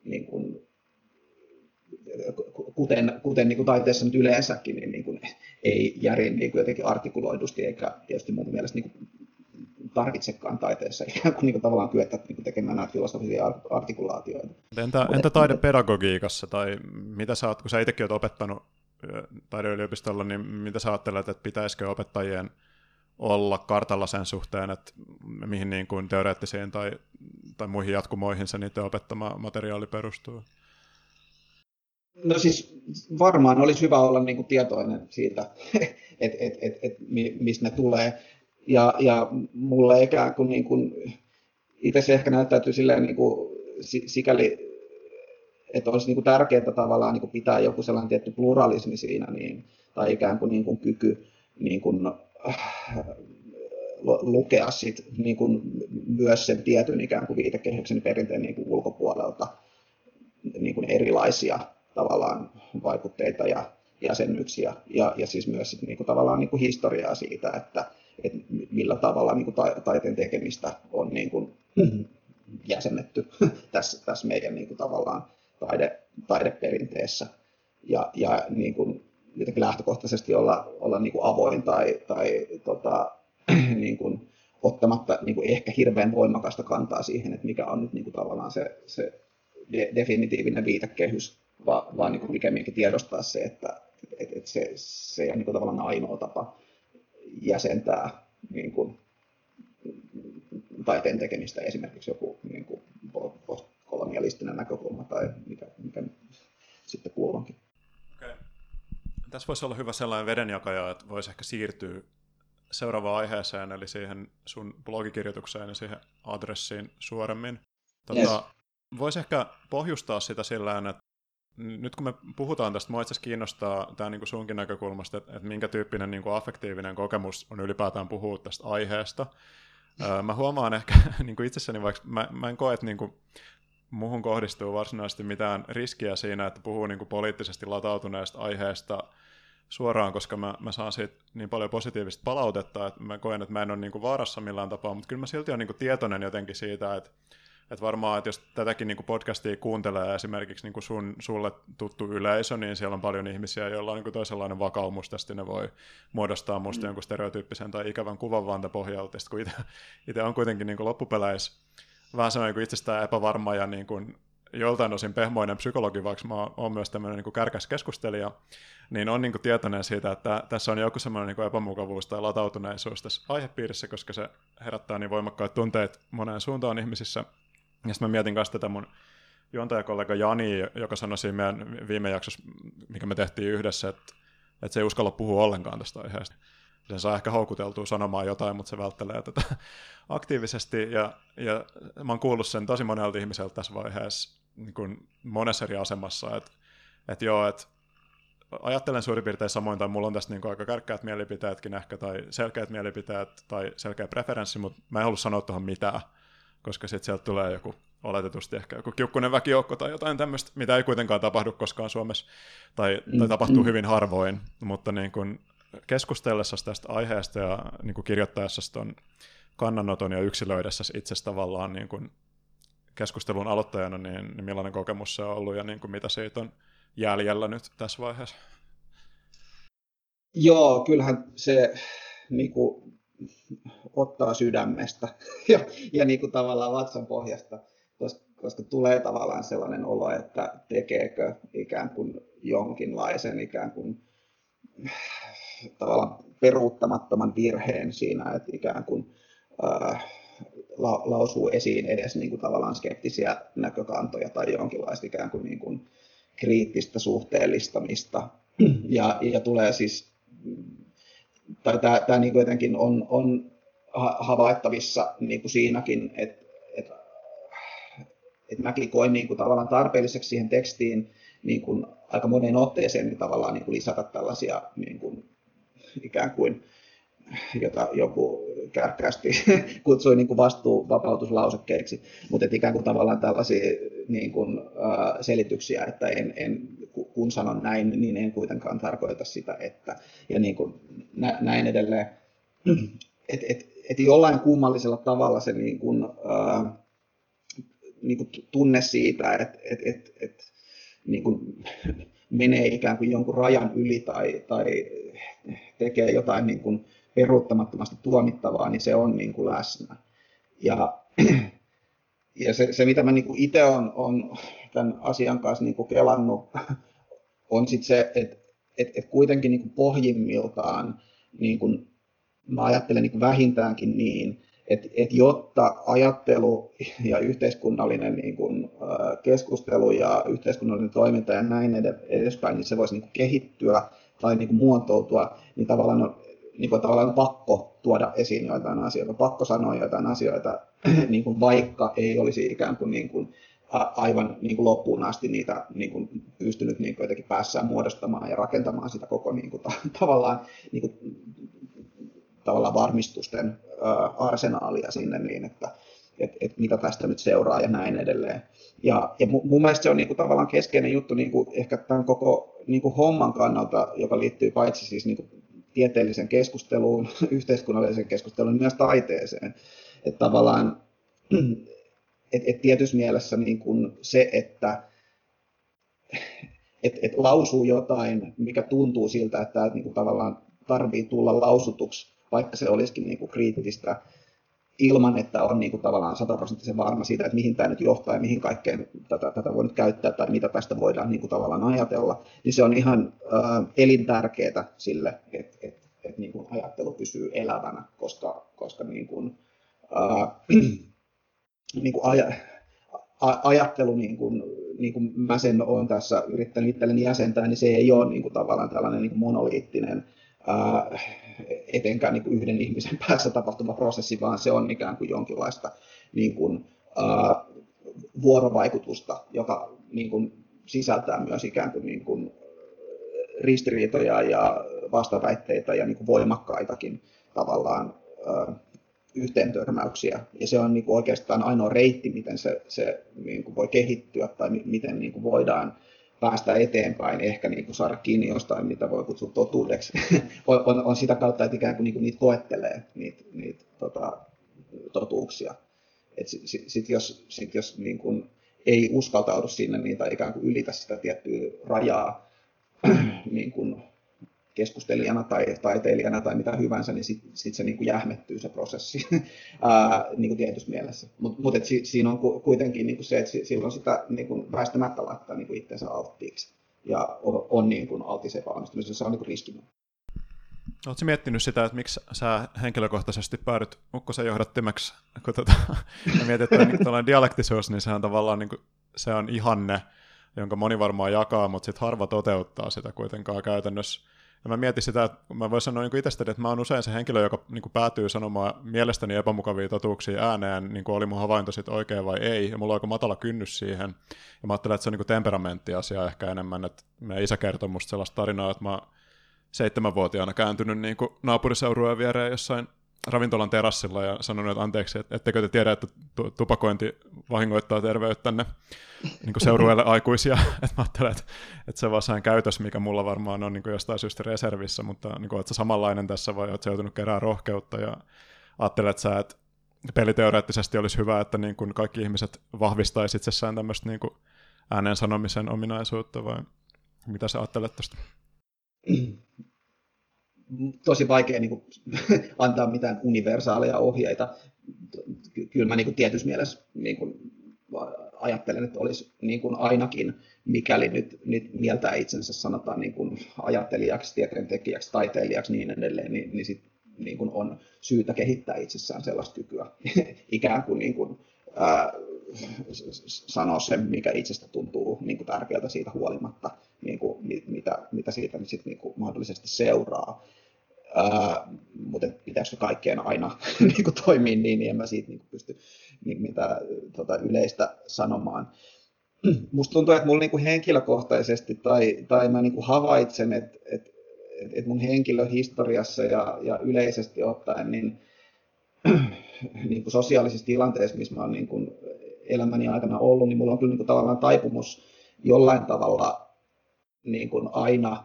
niin kuin, kuten, kuten niin kuin taiteessa nyt yleensäkin, niin, niin kuin, ei järin niin kuin jotenkin artikuloidusti, eikä tietysti mun mielestä niin kuin, tarvitsekaan taiteessa ikään kuin, niin kuin tavallaan kyetä niin kuin tekemään näitä filosofisia artikulaatioita. Entä, entä taidepedagogiikassa, tai mitä sä oot, kun sä itsekin oot opettanut taideyliopistolla, niin mitä sä ajattelet, että pitäisikö opettajien olla kartalla sen suhteen, että mihin niin kuin teoreettisiin tai, tai muihin jatkumoihin se niiden opettama materiaali perustuu? No siis varmaan olisi hyvä olla niin kuin tietoinen siitä, että et, et, et, mistä ne tulee. Ja, ja mulle ikään kuin, niin kuin itse se ehkä näyttäytyy silleen niin kuin, sikäli, että olisi niin kuin tärkeää tavallaan niin kuin pitää joku sellainen tietty pluralismi siinä, niin, tai ikään kuin, niin kuin kyky niin kuin, lukea sit, niin kuin myös sen tietyn ikään kuin viitekehyksen perinteen niin kuin ulkopuolelta niin kuin erilaisia tavallaan vaikutteita ja jäsennyksiä. Ja, ja siis myös sit, niin kuin, tavallaan niin kuin historiaa siitä, että, että millä tavalla niin kuin ta, taiteen tekemistä on niin kuin, jäsennetty tässä, tässä meidän niin kuin, tavallaan taide, taideperinteessä. Ja, ja niin kuin, jotenkin lähtökohtaisesti olla, olla niin kuin avoin tai, tai tota, niin kuin ottamatta niin kuin ehkä hirveän voimakasta kantaa siihen, että mikä on nyt niin kuin tavallaan se, se de, definitiivinen viitekehys, vaan, vaan niin kuin pikemminkin tiedostaa se, että et, et se, se on niin kuin tavallaan ainoa tapa jäsentää niin kuin, taiteen tekemistä esimerkiksi joku niin kuin postkolonialistinen näkökulma tai mikä, mikä sitten kuulonkin. Okay. Tässä voisi olla hyvä sellainen vedenjakaja, että voisi ehkä siirtyä seuraavaan aiheeseen, eli siihen sun blogikirjoitukseen ja siihen adressiin suoremmin. Tota, yes. Voisi ehkä pohjustaa sitä sillä että nyt kun me puhutaan tästä, mua itse kiinnostaa tämä niin sunkin näkökulmasta, että, että minkä tyyppinen niin kuin affektiivinen kokemus on ylipäätään puhua tästä aiheesta. mä huomaan ehkä niin kuin itsessäni, vaikka mä, mä en koe, että niin kuin, muuhun kohdistuu varsinaisesti mitään riskiä siinä, että puhuu niin kuin poliittisesti latautuneesta aiheesta suoraan, koska mä, mä saan siitä niin paljon positiivista palautetta, että mä koen, että mä en ole niin kuin vaarassa millään tapaa, mutta kyllä mä silti olen niin kuin tietoinen jotenkin siitä, että että varmaan, että jos tätäkin niin kuin podcastia kuuntelee esimerkiksi niin kuin sun, sulle tuttu yleisö, niin siellä on paljon ihmisiä, joilla on niin kuin toisenlainen vakaumus tästä, ne voi muodostaa musta mm. jonkun stereotyyppisen tai ikävän kuvan vaan pohjalta, kun itse on kuitenkin niin kuin loppupeleissä vähän semmoinen niin itsestään epävarma ja niin kuin joltain osin pehmoinen psykologi, vaikka mä oon myös tämmöinen niin kuin kärkäs keskustelija, niin on niin kuin tietoinen siitä, että tässä on joku semmoinen niin kuin epämukavuus tai latautuneisuus tässä aihepiirissä, koska se herättää niin voimakkaat tunteet moneen suuntaan ihmisissä. Ja sitten mä mietin myös tätä mun juontajakollega Jani, joka sanoi siinä meidän viime jaksossa, mikä me tehtiin yhdessä, että, että se ei uskalla puhua ollenkaan tästä aiheesta. Sen saa ehkä houkuteltua sanomaan jotain, mutta se välttelee tätä aktiivisesti. Ja, ja mä oon kuullut sen tosi monelta ihmiseltä tässä vaiheessa niin kuin monessa eri asemassa, että, että joo, että ajattelen suurin piirtein samoin, tai mulla on tästä niin kuin aika kärkkäät mielipiteetkin ehkä, tai selkeät mielipiteet, tai selkeä preferenssi, mutta mä en halua sanoa tuohon mitään, koska sitten sieltä tulee joku oletetusti ehkä joku kiukkunen väkijoukko tai jotain tämmöistä, mitä ei kuitenkaan tapahdu koskaan Suomessa, tai, tai mm. tapahtuu hyvin harvoin, mutta niin kuin keskustellessa tästä aiheesta ja niin kuin kirjoittaessa ton kannanoton ja yksilöidessä itse tavallaan niin kuin keskustelun aloittajana, niin, niin millainen kokemus se on ollut ja niin kuin mitä siitä on jäljellä nyt tässä vaiheessa? Joo, kyllähän se niin kuin, ottaa sydämestä ja, ja niin kuin tavallaan vatsan pohjasta, koska, koska tulee tavallaan sellainen olo, että tekeekö ikään kuin jonkinlaisen ikään kuin tavallaan peruuttamattoman virheen siinä, että ikään kuin äh, la, lausuu esiin edes niin kuin tavallaan skeptisiä näkökantoja tai jonkinlaista ikään kuin, niin kuin kriittistä suhteellistamista. Ja, ja tulee siis, tai tämä, tämä niin kuin jotenkin on, on havaittavissa niin kuin siinäkin, että, että, mäkin koin niin kuin tavallaan tarpeelliseksi siihen tekstiin niin kuin aika moneen otteeseen niin tavallaan niin kuin lisätä tällaisia niin kuin, ikään kuin jota joku kärkkäästi kutsui niin kuin vastuuvapautuslausekkeiksi, mutta ikään kuin tavallaan tällaisia niin kuin, äh, selityksiä, että en, en, kun sanon näin, niin en kuitenkaan tarkoita sitä, että, ja niin kuin, nä, näin edelleen. Et, et, et jollain kummallisella tavalla se niin kuin, äh, niin kuin tunne siitä, että et, et, et, niin kuin menee ikään kuin jonkun rajan yli tai, tai tekee jotain niin kuin peruuttamattomasti tuomittavaa, niin se on niin kuin läsnä. Ja, ja se, se, mitä mä niin itse olen on tämän asian kanssa niin kuin kelannut, on sit se, että et, et kuitenkin niin kuin pohjimmiltaan niin kuin mä ajattelen niin vähintäänkin niin, että et jotta ajattelu ja yhteiskunnallinen niin kuin, keskustelu ja yhteiskunnallinen toiminta ja näin edespäin, niin se voisi niin kehittyä tai niin muotoutua, niin tavallaan on, niin kuin tavallaan pakko tuoda esiin joitain asioita, pakko sanoa joitain asioita, niin kuin vaikka ei olisi ikään kuin, niin kuin aivan niin kuin loppuun asti niitä niin kuin pystynyt niin kuin jotenkin päässään muodostamaan ja rakentamaan sitä koko niin kuin, tavallaan, niin kuin, tavallaan varmistusten arsenaalia sinne niin, että et, et mitä tästä nyt seuraa ja näin edelleen. Ja, ja mun mielestä se on niinku tavallaan keskeinen juttu niinku ehkä tämän koko niinku homman kannalta, joka liittyy paitsi siis niinku tieteellisen keskusteluun, yhteiskunnalliseen keskusteluun, myös taiteeseen. Että tavallaan et, et tietyssä mielessä niin kuin se, että et, et lausuu jotain, mikä tuntuu siltä, että niin kuin tavallaan tarvii tulla lausutuksi, vaikka se olisikin niin kuin kriittistä, ilman, että on niin kuin tavallaan sataprosenttisen varma siitä, että mihin tämä nyt johtaa ja mihin kaikkeen tätä, tätä voi nyt käyttää tai mitä tästä voidaan niin kuin tavallaan ajatella, niin se on ihan äh, elintärkeää sille, että et, et, niin kuin ajattelu pysyy elävänä, koska, koska niin kuin, äh, niin kuin aja, ajattelu, niin kuin, niin kuin mä sen olen tässä yrittänyt itselleni jäsentää, niin se ei ole niin kuin tavallaan tällainen niin kuin monoliittinen ää, etenkään niin kuin yhden ihmisen päässä tapahtuva prosessi, vaan se on ikään kuin jonkinlaista niin kuin, ää, vuorovaikutusta, joka niin kuin, sisältää myös ikään kuin, niin kuin ristiriitoja ja vastaväitteitä ja niin kuin voimakkaitakin tavallaan ää, yhteentörmäyksiä. Ja se on niin kuin oikeastaan ainoa reitti, miten se, se niin kuin voi kehittyä tai miten niin kuin voidaan päästä eteenpäin, ehkä niin kuin saada kiinni jostain, mitä voi kutsua totuudeksi, on, on, sitä kautta, että ikään kuin, niin kuin niitä koettelee, niitä, niitä tota, totuuksia. Et sit, sit, sit jos, sit jos niin kuin ei uskaltaudu sinne niin, tai ikään kuin ylitä sitä tiettyä rajaa niin kuin keskustelijana tai taiteilijana tai mitä hyvänsä, niin sitten sit se niin kuin jähmettyy se prosessi ää, niin kuin tietyssä mielessä. Mutta mut, si, siinä on kuitenkin niin kuin se, että silloin sitä niin kuin väistämättä laittaa niin kuin itsensä alttiiksi ja on, on niin kuin altis epäonnistumisessa, se on niin kuin riskinen. Oletko miettinyt sitä, että miksi sä henkilökohtaisesti päädyt Ukkosen johdattimeksi, kun tota, mietit, että niin, dialektisuus, niin se on tavallaan niin kuin, se on ihanne, jonka moni varmaan jakaa, mutta sitten harva toteuttaa sitä kuitenkaan käytännössä. Ja mä mietin sitä, että mä voin sanoa niin itsestäni, että mä oon usein se henkilö, joka niin kuin päätyy sanomaan mielestäni epämukavia totuuksia ääneen, niin kuin oli mun havainto sitten oikein vai ei, ja mulla on aika matala kynnys siihen. Ja mä ajattelen, että se on niin temperamenttiasia ehkä enemmän, että meidän isä kertoi musta sellaista tarinaa, että mä seitsemänvuotiaana kääntynyt niin kuin naapuriseurueen viereen jossain ravintolan terassilla ja sanonut, että anteeksi, että ettekö te tiedä, että tupakointi vahingoittaa terveyttänne niin seurueelle aikuisia. että mä ajattelen, että, että se vaan käytös, mikä mulla varmaan on niin jostain syystä reservissä, mutta niin kuin, sä samanlainen tässä vai oot joutunut kerää rohkeutta ja ajattelet sä, että peliteoreettisesti olisi hyvä, että niin kuin kaikki ihmiset vahvistaisi itsessään tämmöistä niin kuin ääneen sanomisen ominaisuutta vai mitä sä ajattelet tästä? tosi vaikea niin kuin, antaa mitään universaaleja ohjeita. Kyllä mä niin kuin, tietyssä mielessä niin kuin, ajattelen, että olisi niin kuin ainakin, mikäli nyt, nyt mieltää itsensä sanotaan niin kuin ajattelijaksi, tieteentekijäksi, taiteilijaksi niin edelleen, niin, niin, sit, niin kuin on syytä kehittää itsessään sellaista kykyä. Ikään kuin, niin kuin ää, sanoa sen, mikä itsestä tuntuu niin kuin tärkeältä siitä huolimatta, niin kuin, mitä, mitä siitä nyt sit, niin kuin mahdollisesti seuraa. Ää, mutta pitäisikö kaikkeen aina niin kuin toimii niin, niin en mä siitä niin kuin pysty niin, mitä tota, yleistä sanomaan. Musta tuntuu, että mulla niin kuin henkilökohtaisesti tai, tai mä niin kuin havaitsen, että, että, että mun henkilöhistoriassa ja, ja yleisesti ottaen, niin, niin kuin sosiaalisissa tilanteissa, missä mä oon niin kuin elämäni aikana ollut, niin mulla on kyllä niin kuin tavallaan taipumus jollain tavalla niin kuin aina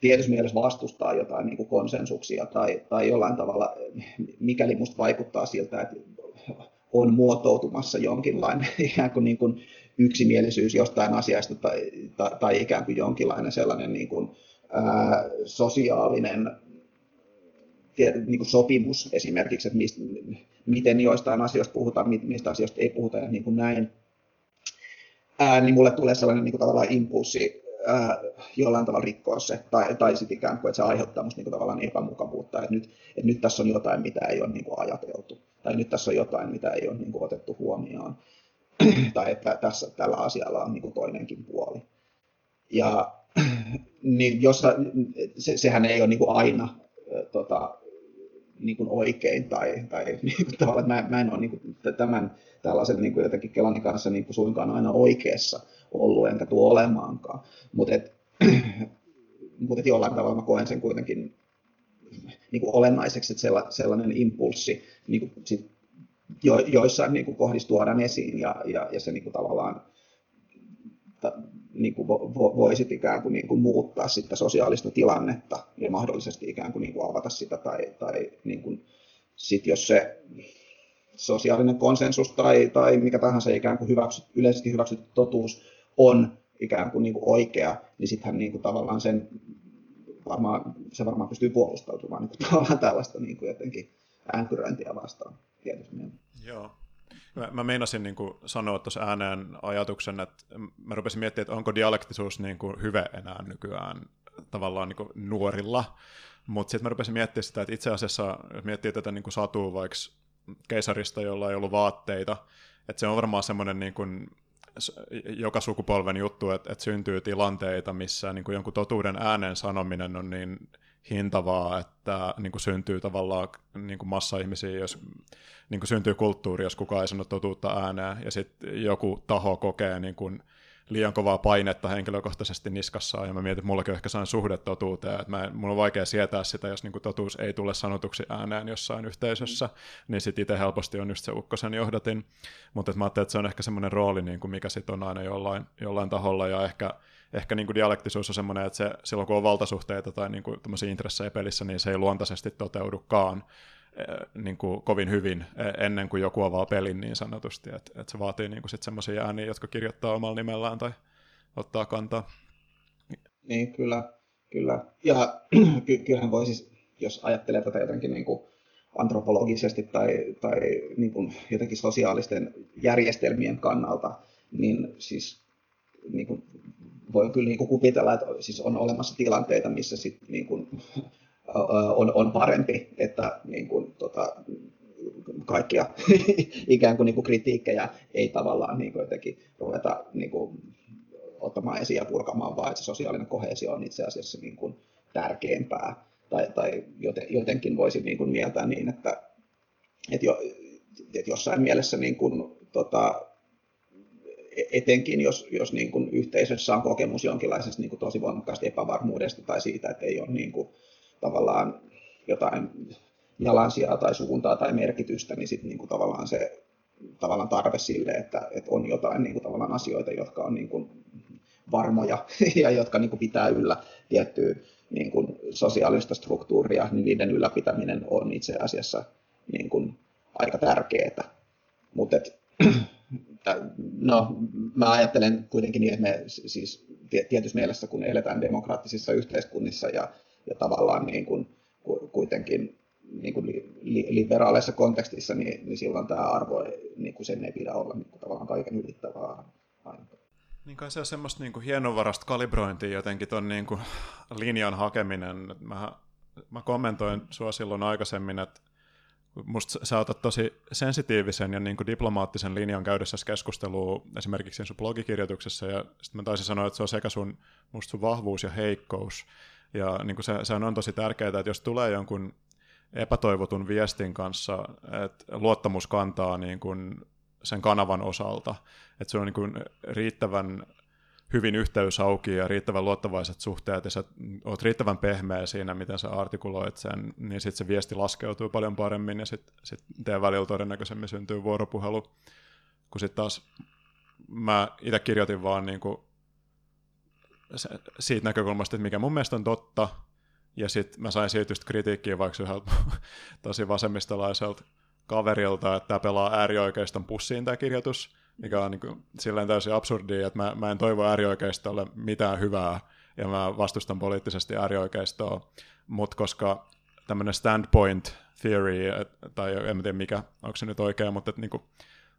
tietyssä mielessä vastustaa jotain niin kuin konsensuksia tai, tai jollain tavalla, mikäli musta vaikuttaa siltä, että on muotoutumassa jonkinlainen ikään kuin, niin kuin yksimielisyys jostain asiasta tai, tai, tai ikään kuin jonkinlainen sellainen niin kuin, ää, sosiaalinen niin kuin sopimus esimerkiksi, että mistä, miten joistain asioista puhutaan, mistä asioista ei puhuta ja niin kuin näin, ää, niin mulle tulee sellainen niin kuin tavallaan impulssi ää, jollain tavalla rikkoa se, tai, tai sitten ikään kuin, että se aiheuttaa musta niin tavallaan epämukavuutta, että nyt, että nyt tässä on jotain, mitä ei ole niin kuin ajateltu, tai nyt tässä on jotain, mitä ei ole niin kuin otettu huomioon, tai että tässä, tällä asialla on niin kuin toinenkin puoli. Ja niin jos, se, sehän ei ole niin kuin aina tota, niin kuin oikein tai, tai niin kuin tavallaan, mä, mä en ole niin kuin tämän tällaisen niin kuin jotenkin Kelani kanssa niin kuin suinkaan aina oikeassa ollut, enkä tuo olemaankaan. Mutta et, mut et jollain tavalla mä koen sen kuitenkin niin kuin olennaiseksi, että sellainen impulssi niin kuin sit jo, joissain niin kuin kohdissa tuodaan esiin ja, ja, ja se niin kuin tavallaan ta, niin kuin vo, vo, voisi ikään kuin, niin kuin muuttaa sitä sosiaalista tilannetta ja mahdollisesti ikään kuin, niin kuin avata sitä tai, tai niin kuin, sit jos se sosiaalinen konsensus tai, tai mikä tahansa ikään kuin hyväksy, yleisesti hyväksytty totuus on ikään kuin, niin kuin oikea, niin sittenhän niin kuin tavallaan sen varmaan, se varmaan pystyy puolustautumaan niin kuin tavallaan tällaista niin kuin jotenkin änkyröintiä vastaan tietysti Joo. Mä, mä meinasin niin kuin sanoa tuossa ääneen ajatuksen, että mä rupesin miettimään, että onko dialektisuus niin kuin hyve enää nykyään tavallaan niin kuin nuorilla, mutta sitten mä rupesin miettimään sitä, että itse asiassa, jos miettii tätä niin kuin satua vaikka keisarista, jolla ei ollut vaatteita, että se on varmaan semmoinen niin kuin joka sukupolven juttu, että, että syntyy tilanteita, missä niin kuin jonkun totuuden äänen sanominen on niin hintavaa, että niin kuin syntyy tavallaan niin kuin massa-ihmisiä, jos niin kuin syntyy kulttuuri, jos kukaan ei sano totuutta ääneen, ja sitten joku taho kokee niin kuin, liian kovaa painetta henkilökohtaisesti niskassaan, ja mä mietin, että mullakin ehkä sellainen suhde totuuteen, että mä, mulla on vaikea sietää sitä, jos niin totuus ei tule sanotuksi ääneen jossain yhteisössä, mm. niin sitten itse helposti on just se ukkosen johdatin, mutta mä ajattelin, että se on ehkä semmoinen rooli, niin kuin mikä sitten on aina jollain, jollain taholla, ja ehkä, ehkä niin kuin dialektisuus on semmoinen, että se, silloin kun on valtasuhteita tai niin kuin intressejä pelissä, niin se ei luontaisesti toteudukaan, niin kuin kovin hyvin e, ennen kuin joku avaa pelin niin sanotusti, että et se vaatii niin sitten semmoisia ääniä, jotka kirjoittaa omalla nimellään tai ottaa kantaa. Niin, kyllä. kyllä. Ja ky- kyllähän voi siis, jos ajattelee tätä jotenkin niin kuin antropologisesti tai, tai niin kuin jotenkin sosiaalisten järjestelmien kannalta, niin siis niin kuin voi kyllä niin kuin kuvitella, että siis on olemassa tilanteita, missä sit niin kuin on, on parempi, että niin kuin, tota, kaikkia ikään kuin, niin kuin kritiikkejä ei tavallaan niin kuin jotenkin ruveta niin kuin, ottamaan esiin ja purkamaan, vaan että se sosiaalinen kohesio on itse asiassa niin kuin, tärkeämpää. Tai, tai jotenkin voisi niin kuin mieltää niin, että, että, jo, että jossain mielessä niin kuin, tota, etenkin jos, jos niin kuin yhteisössä on kokemus jonkinlaisesta niin kuin tosi voimakkaasti epävarmuudesta tai siitä, että ei ole niin kuin, tavallaan jotain jalansijaa tai suuntaa tai merkitystä, niin sitten niin tavallaan se tavallaan tarve sille, että, että on jotain niin kuin tavallaan asioita, jotka on niin kuin varmoja ja jotka niin kuin pitää yllä tiettyä niin kuin sosiaalista struktuuria, niin niiden ylläpitäminen on itse asiassa niin kuin aika tärkeää. Mutta no, mä ajattelen kuitenkin niin, että me siis tietyssä mielessä, kun eletään demokraattisissa yhteiskunnissa ja ja tavallaan niin kuin, kuitenkin niin kuin li, liberaaleissa kontekstissa, niin, niin silloin tämä arvo, niin kuin sen ei pidä olla niin kuin tavallaan kaiken ylittävää aina. Niin kai se on semmoista niin kuin hienovarasta kalibrointia jotenkin tuon niin kuin linjan hakeminen. Mä, mä kommentoin sua silloin aikaisemmin, että musta sä otat tosi sensitiivisen ja niin kuin diplomaattisen linjan käydessä keskustelua esimerkiksi sun blogikirjoituksessa, ja sitten mä taisin sanoa, että se on sekä sun, musta sun vahvuus ja heikkous. Ja niin kuin se, se on tosi tärkeää, että jos tulee jonkun epätoivotun viestin kanssa, että luottamus kantaa niin kuin sen kanavan osalta, että se on niin kuin riittävän hyvin yhteys auki ja riittävän luottavaiset suhteet ja sä oot riittävän pehmeä siinä, miten sä artikuloit sen, niin sitten se viesti laskeutuu paljon paremmin ja sitten sit teidän välillä todennäköisemmin syntyy vuoropuhelu. Kun sitten taas mä itse kirjoitin vaan niin kuin siitä näkökulmasta, että mikä mun mielestä on totta, ja sitten mä sain siitä just kritiikkiä vaikka yhdeltä tosi vasemmistolaiselta kaverilta, että tämä pelaa äärioikeiston pussiin tämä kirjoitus, mikä on niin kuin, silleen täysin absurdia, että mä, mä en toivo äärioikeistolle mitään hyvää, ja mä vastustan poliittisesti äärioikeistoa, mutta koska tämmöinen standpoint theory, tai en tiedä mikä, onko se nyt oikea, mutta että niin kuin,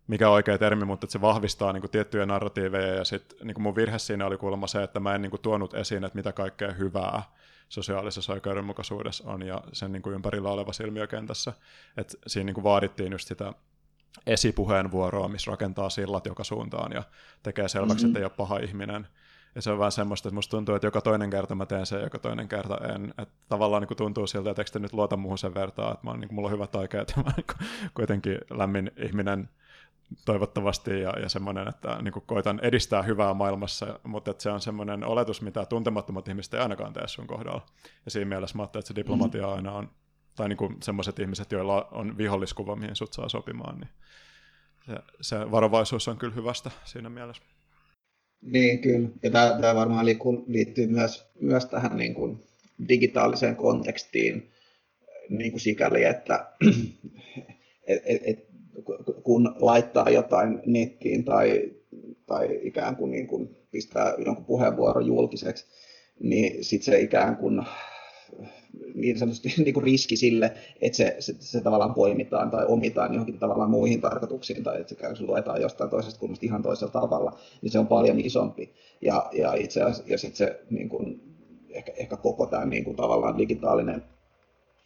mikä oikea termi, mutta että se vahvistaa niin kuin, tiettyjä narratiiveja, ja sitten niin mun virhe siinä oli kuulemma se, että mä en niin kuin, tuonut esiin, että mitä kaikkea hyvää sosiaalisessa oikeudenmukaisuudessa on, ja sen niin kuin, ympärillä olevassa ilmiökentässä, että siinä niin kuin, vaadittiin just sitä esipuheenvuoroa, missä rakentaa sillat joka suuntaan, ja tekee selväksi, mm-hmm. että ei ole paha ihminen, ja se on vähän semmoista, että musta tuntuu, että joka toinen kerta mä teen sen, joka toinen kerta en. Että tavallaan niin tuntuu siltä, että eikö te nyt luota muuhun sen vertaa, että mä oon, niin kuin, mulla on hyvät aikeet ja mä niin kuitenkin lämmin ihminen toivottavasti ja, ja semmoinen, että niin kuin koitan edistää hyvää maailmassa, mutta että se on semmoinen oletus, mitä tuntemattomat ihmiset ei ainakaan tee sun kohdalla. Ja siinä mielessä mä että se diplomatia mm-hmm. aina on, tai niin kuin semmoiset ihmiset, joilla on viholliskuva, mihin sut saa sopimaan, niin se, se varovaisuus on kyllä hyvästä siinä mielessä. Niin, kyllä. Ja tämä varmaan liittyy myös, myös tähän niin kuin digitaaliseen kontekstiin niin kuin sikäli, että et, et, et, kun laittaa jotain nettiin tai, tai ikään kuin, niin kuin pistää jonkun puheenvuoron julkiseksi, niin sitten se ikään kuin niin sanotusti niin kuin riski sille, että se, se, se, tavallaan poimitaan tai omitaan johonkin tavallaan muihin tarkoituksiin tai että se luetaan jostain toisesta kulmasta ihan toisella tavalla, niin se on paljon isompi. Ja, ja itse asiassa ja sit se niin kuin, ehkä, ehkä koko tämä niin kuin, tavallaan digitaalinen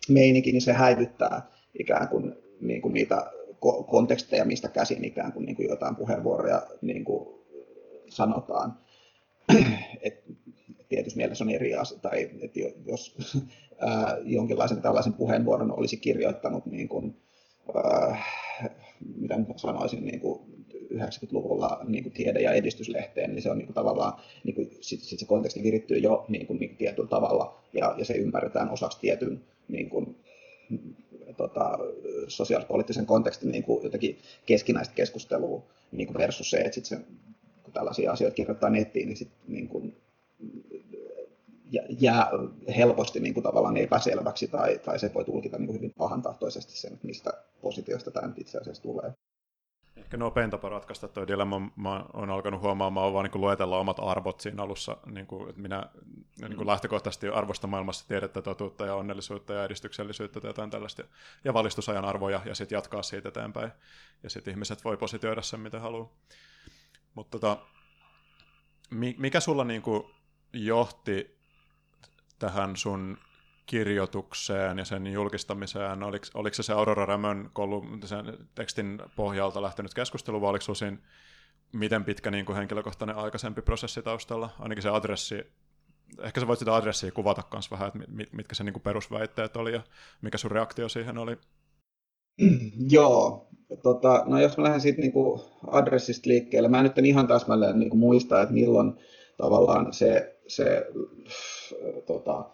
meininki, niin se häivyttää ikään kuin, niin kuin niitä konteksteja, mistä käsin ikään kuin, niin kuin jotain puheenvuoroja niin kuin sanotaan. Et tietyssä mielessä on eri asia, tai että jos ää, jonkinlaisen tällaisen puheenvuoron olisi kirjoittanut niin kuin, ää, mitä sanoisin, niin kuin 90-luvulla niin kuin tiede- ja edistyslehteen, niin se on niin kuin tavallaan, niin kuin, sit, sit se konteksti virittyy jo niin kuin, niin tietyllä tavalla, ja, ja se ymmärretään osaksi tietyn niin kuin, tota, sosiaalipoliittisen kontekstin niin kuin jotenkin keskinäistä keskustelua niin kuin versus se, että sit se, kun tällaisia asioita kirjoittaa nettiin, niin, sit, niin kuin, jää helposti niin kuin tavallaan epäselväksi tai, tai se voi tulkita niin kuin hyvin pahantahtoisesti sen, mistä positiosta tämä itse asiassa tulee. Ehkä nopein tapa ratkaista tuo dilemma, mä oon alkanut huomaamaan, on vaan niin luetella omat arvot siinä alussa, niin kuin, että minä niin kuin lähtökohtaisesti arvostan maailmassa tiedettä, totuutta ja onnellisuutta ja edistyksellisyyttä tai jotain tällaista, ja valistusajan arvoja, ja sitten jatkaa siitä eteenpäin, ja sitten ihmiset voi positioida sen, mitä haluaa. Mutta tota, mikä sulla niin kuin johti tähän sun kirjoitukseen ja sen julkistamiseen? Oliko, oliko se se Aurora Rämön sen tekstin pohjalta lähtenyt keskustelu, vai oliko siinä miten pitkä niin kuin henkilökohtainen aikaisempi prosessi taustalla? Ainakin se adressi, ehkä sä voit sitä adressia kuvata myös vähän, että mitkä se niin kuin perusväitteet oli ja mikä sun reaktio siihen oli? Joo, tota, no jos mä lähden siitä niin kuin adressista liikkeelle, mä nyt en ihan täsmälleen niin kuin muista, että milloin tavallaan se, se tota,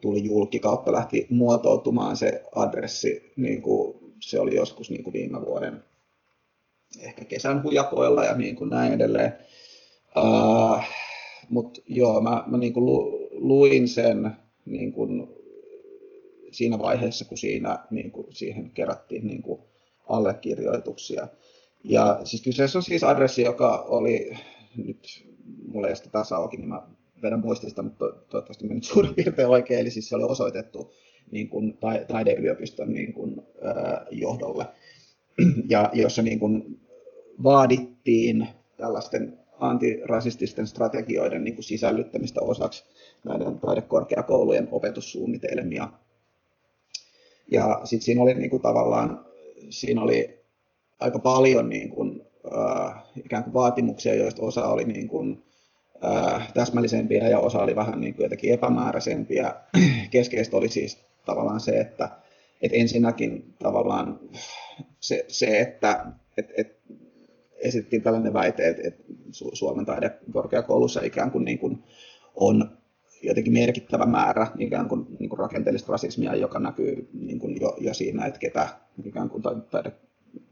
tuli julki kautta lähti muotoutumaan se adressi, niin kuin se oli joskus niin kuin viime vuoden ehkä kesän hujakoilla ja niin kuin näin edelleen. Uh, Mutta joo, mä, mä niin kuin lu, luin sen niin kuin siinä vaiheessa, kun siinä niin kuin siihen kerättiin niin kuin allekirjoituksia. Ja siis kyseessä on siis adressi, joka oli, nyt mulla ei ole sitä tässä auki, niin mä vedän muistista, mutta toivottavasti meni suurin piirtein oikein, eli siis se oli osoitettu niin kuin taideyliopiston niin kuin, ää, johdolle, ja jossa niin kuin vaadittiin tällaisten antirasististen strategioiden niin kuin sisällyttämistä osaksi näiden taidekorkeakoulujen opetussuunnitelmia. Ja sitten siinä oli niin kuin tavallaan, siinä oli aika paljon niin kuin, äh, ikään kuin vaatimuksia, joista osa oli niin kuin, täsmällisempiä ja osa oli vähän niin kuin jotenkin epämääräisempiä. Keskeistä oli siis tavallaan se, että, että ensinnäkin tavallaan se, se että et, et esitettiin tällainen väite, että, että Suomen taidekorkeakoulussa ikään kuin, niin kuin on jotenkin merkittävä määrä ikään kuin, niin kuin rakenteellista rasismia, joka näkyy niin kuin jo, jo siinä, että ketä ikään kuin taide,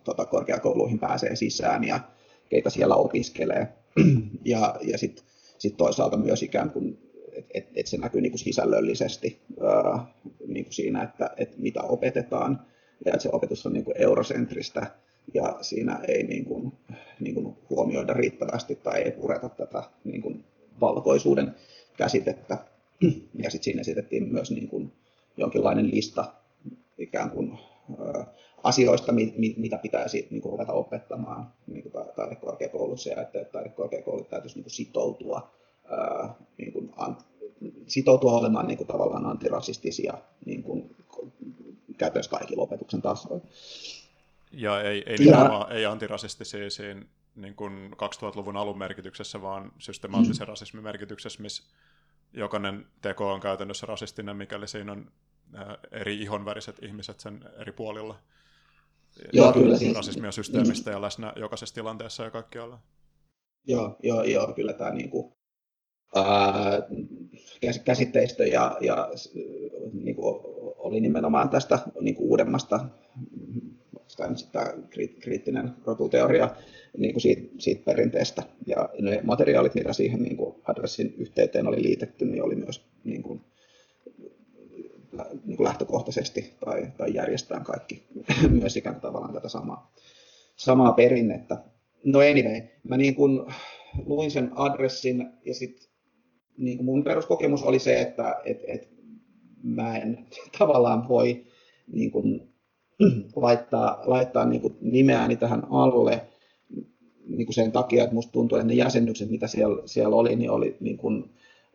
tota, korkeakouluihin pääsee sisään ja keitä siellä opiskelee. Ja, ja sitten sitten toisaalta myös ikään kuin, että et, et se näkyy niin kuin sisällöllisesti ää, niin kuin siinä, että et mitä opetetaan ja että se opetus on niin kuin eurosentristä ja siinä ei niin kuin, niin kuin huomioida riittävästi tai ei pureta tätä niin kuin valkoisuuden käsitettä. Ja sitten siinä esitettiin myös niin kuin jonkinlainen lista ikään kuin asioista, mitä pitäisi niin kuin ruveta opettamaan niin kuin taidekorkeakoulussa ja että taidekorkeakoulut täytyisi niin kuin sitoutua, ää, niin kuin, an, sitoutua olemaan niin kuin, tavallaan antirasistisia niin kuin, käytännössä kaikilla opetuksen tasoilla. Ja ei, ei, ja, ei antirasistisia siinä niin kuin 2000-luvun alun merkityksessä, vaan systemaattisen mm. rasismin merkityksessä, missä jokainen teko on käytännössä rasistinen, mikäli siinä on eri ihonväriset ihmiset sen eri puolilla. Joo, kyllä. Siis, rasismia systeemistä ja läsnä jokaisessa tilanteessa ja kaikkialla. Joo, joo, joo kyllä tämä niin kuin, ää, käsitteistö ja, ja niin kuin, oli nimenomaan tästä niin kuin uudemmasta tämä kriittinen rotuteoria niin kuin siitä, siitä perinteestä. Ja ne materiaalit, mitä siihen niin kuin adressin yhteyteen oli liitetty, niin oli myös niin kuin lähtökohtaisesti tai, tai järjestään kaikki myös ikään kuin tavallaan tätä samaa, samaa perinnettä. No anyway, mä niin kuin luin sen adressin ja sitten niin mun peruskokemus oli se, että et, et mä en tavallaan voi niin kuin, laittaa, laittaa niin kuin nimeäni tähän alle niin kuin sen takia, että musta tuntuu, että ne jäsennykset, mitä siellä, siellä oli, niin oli niin kuin,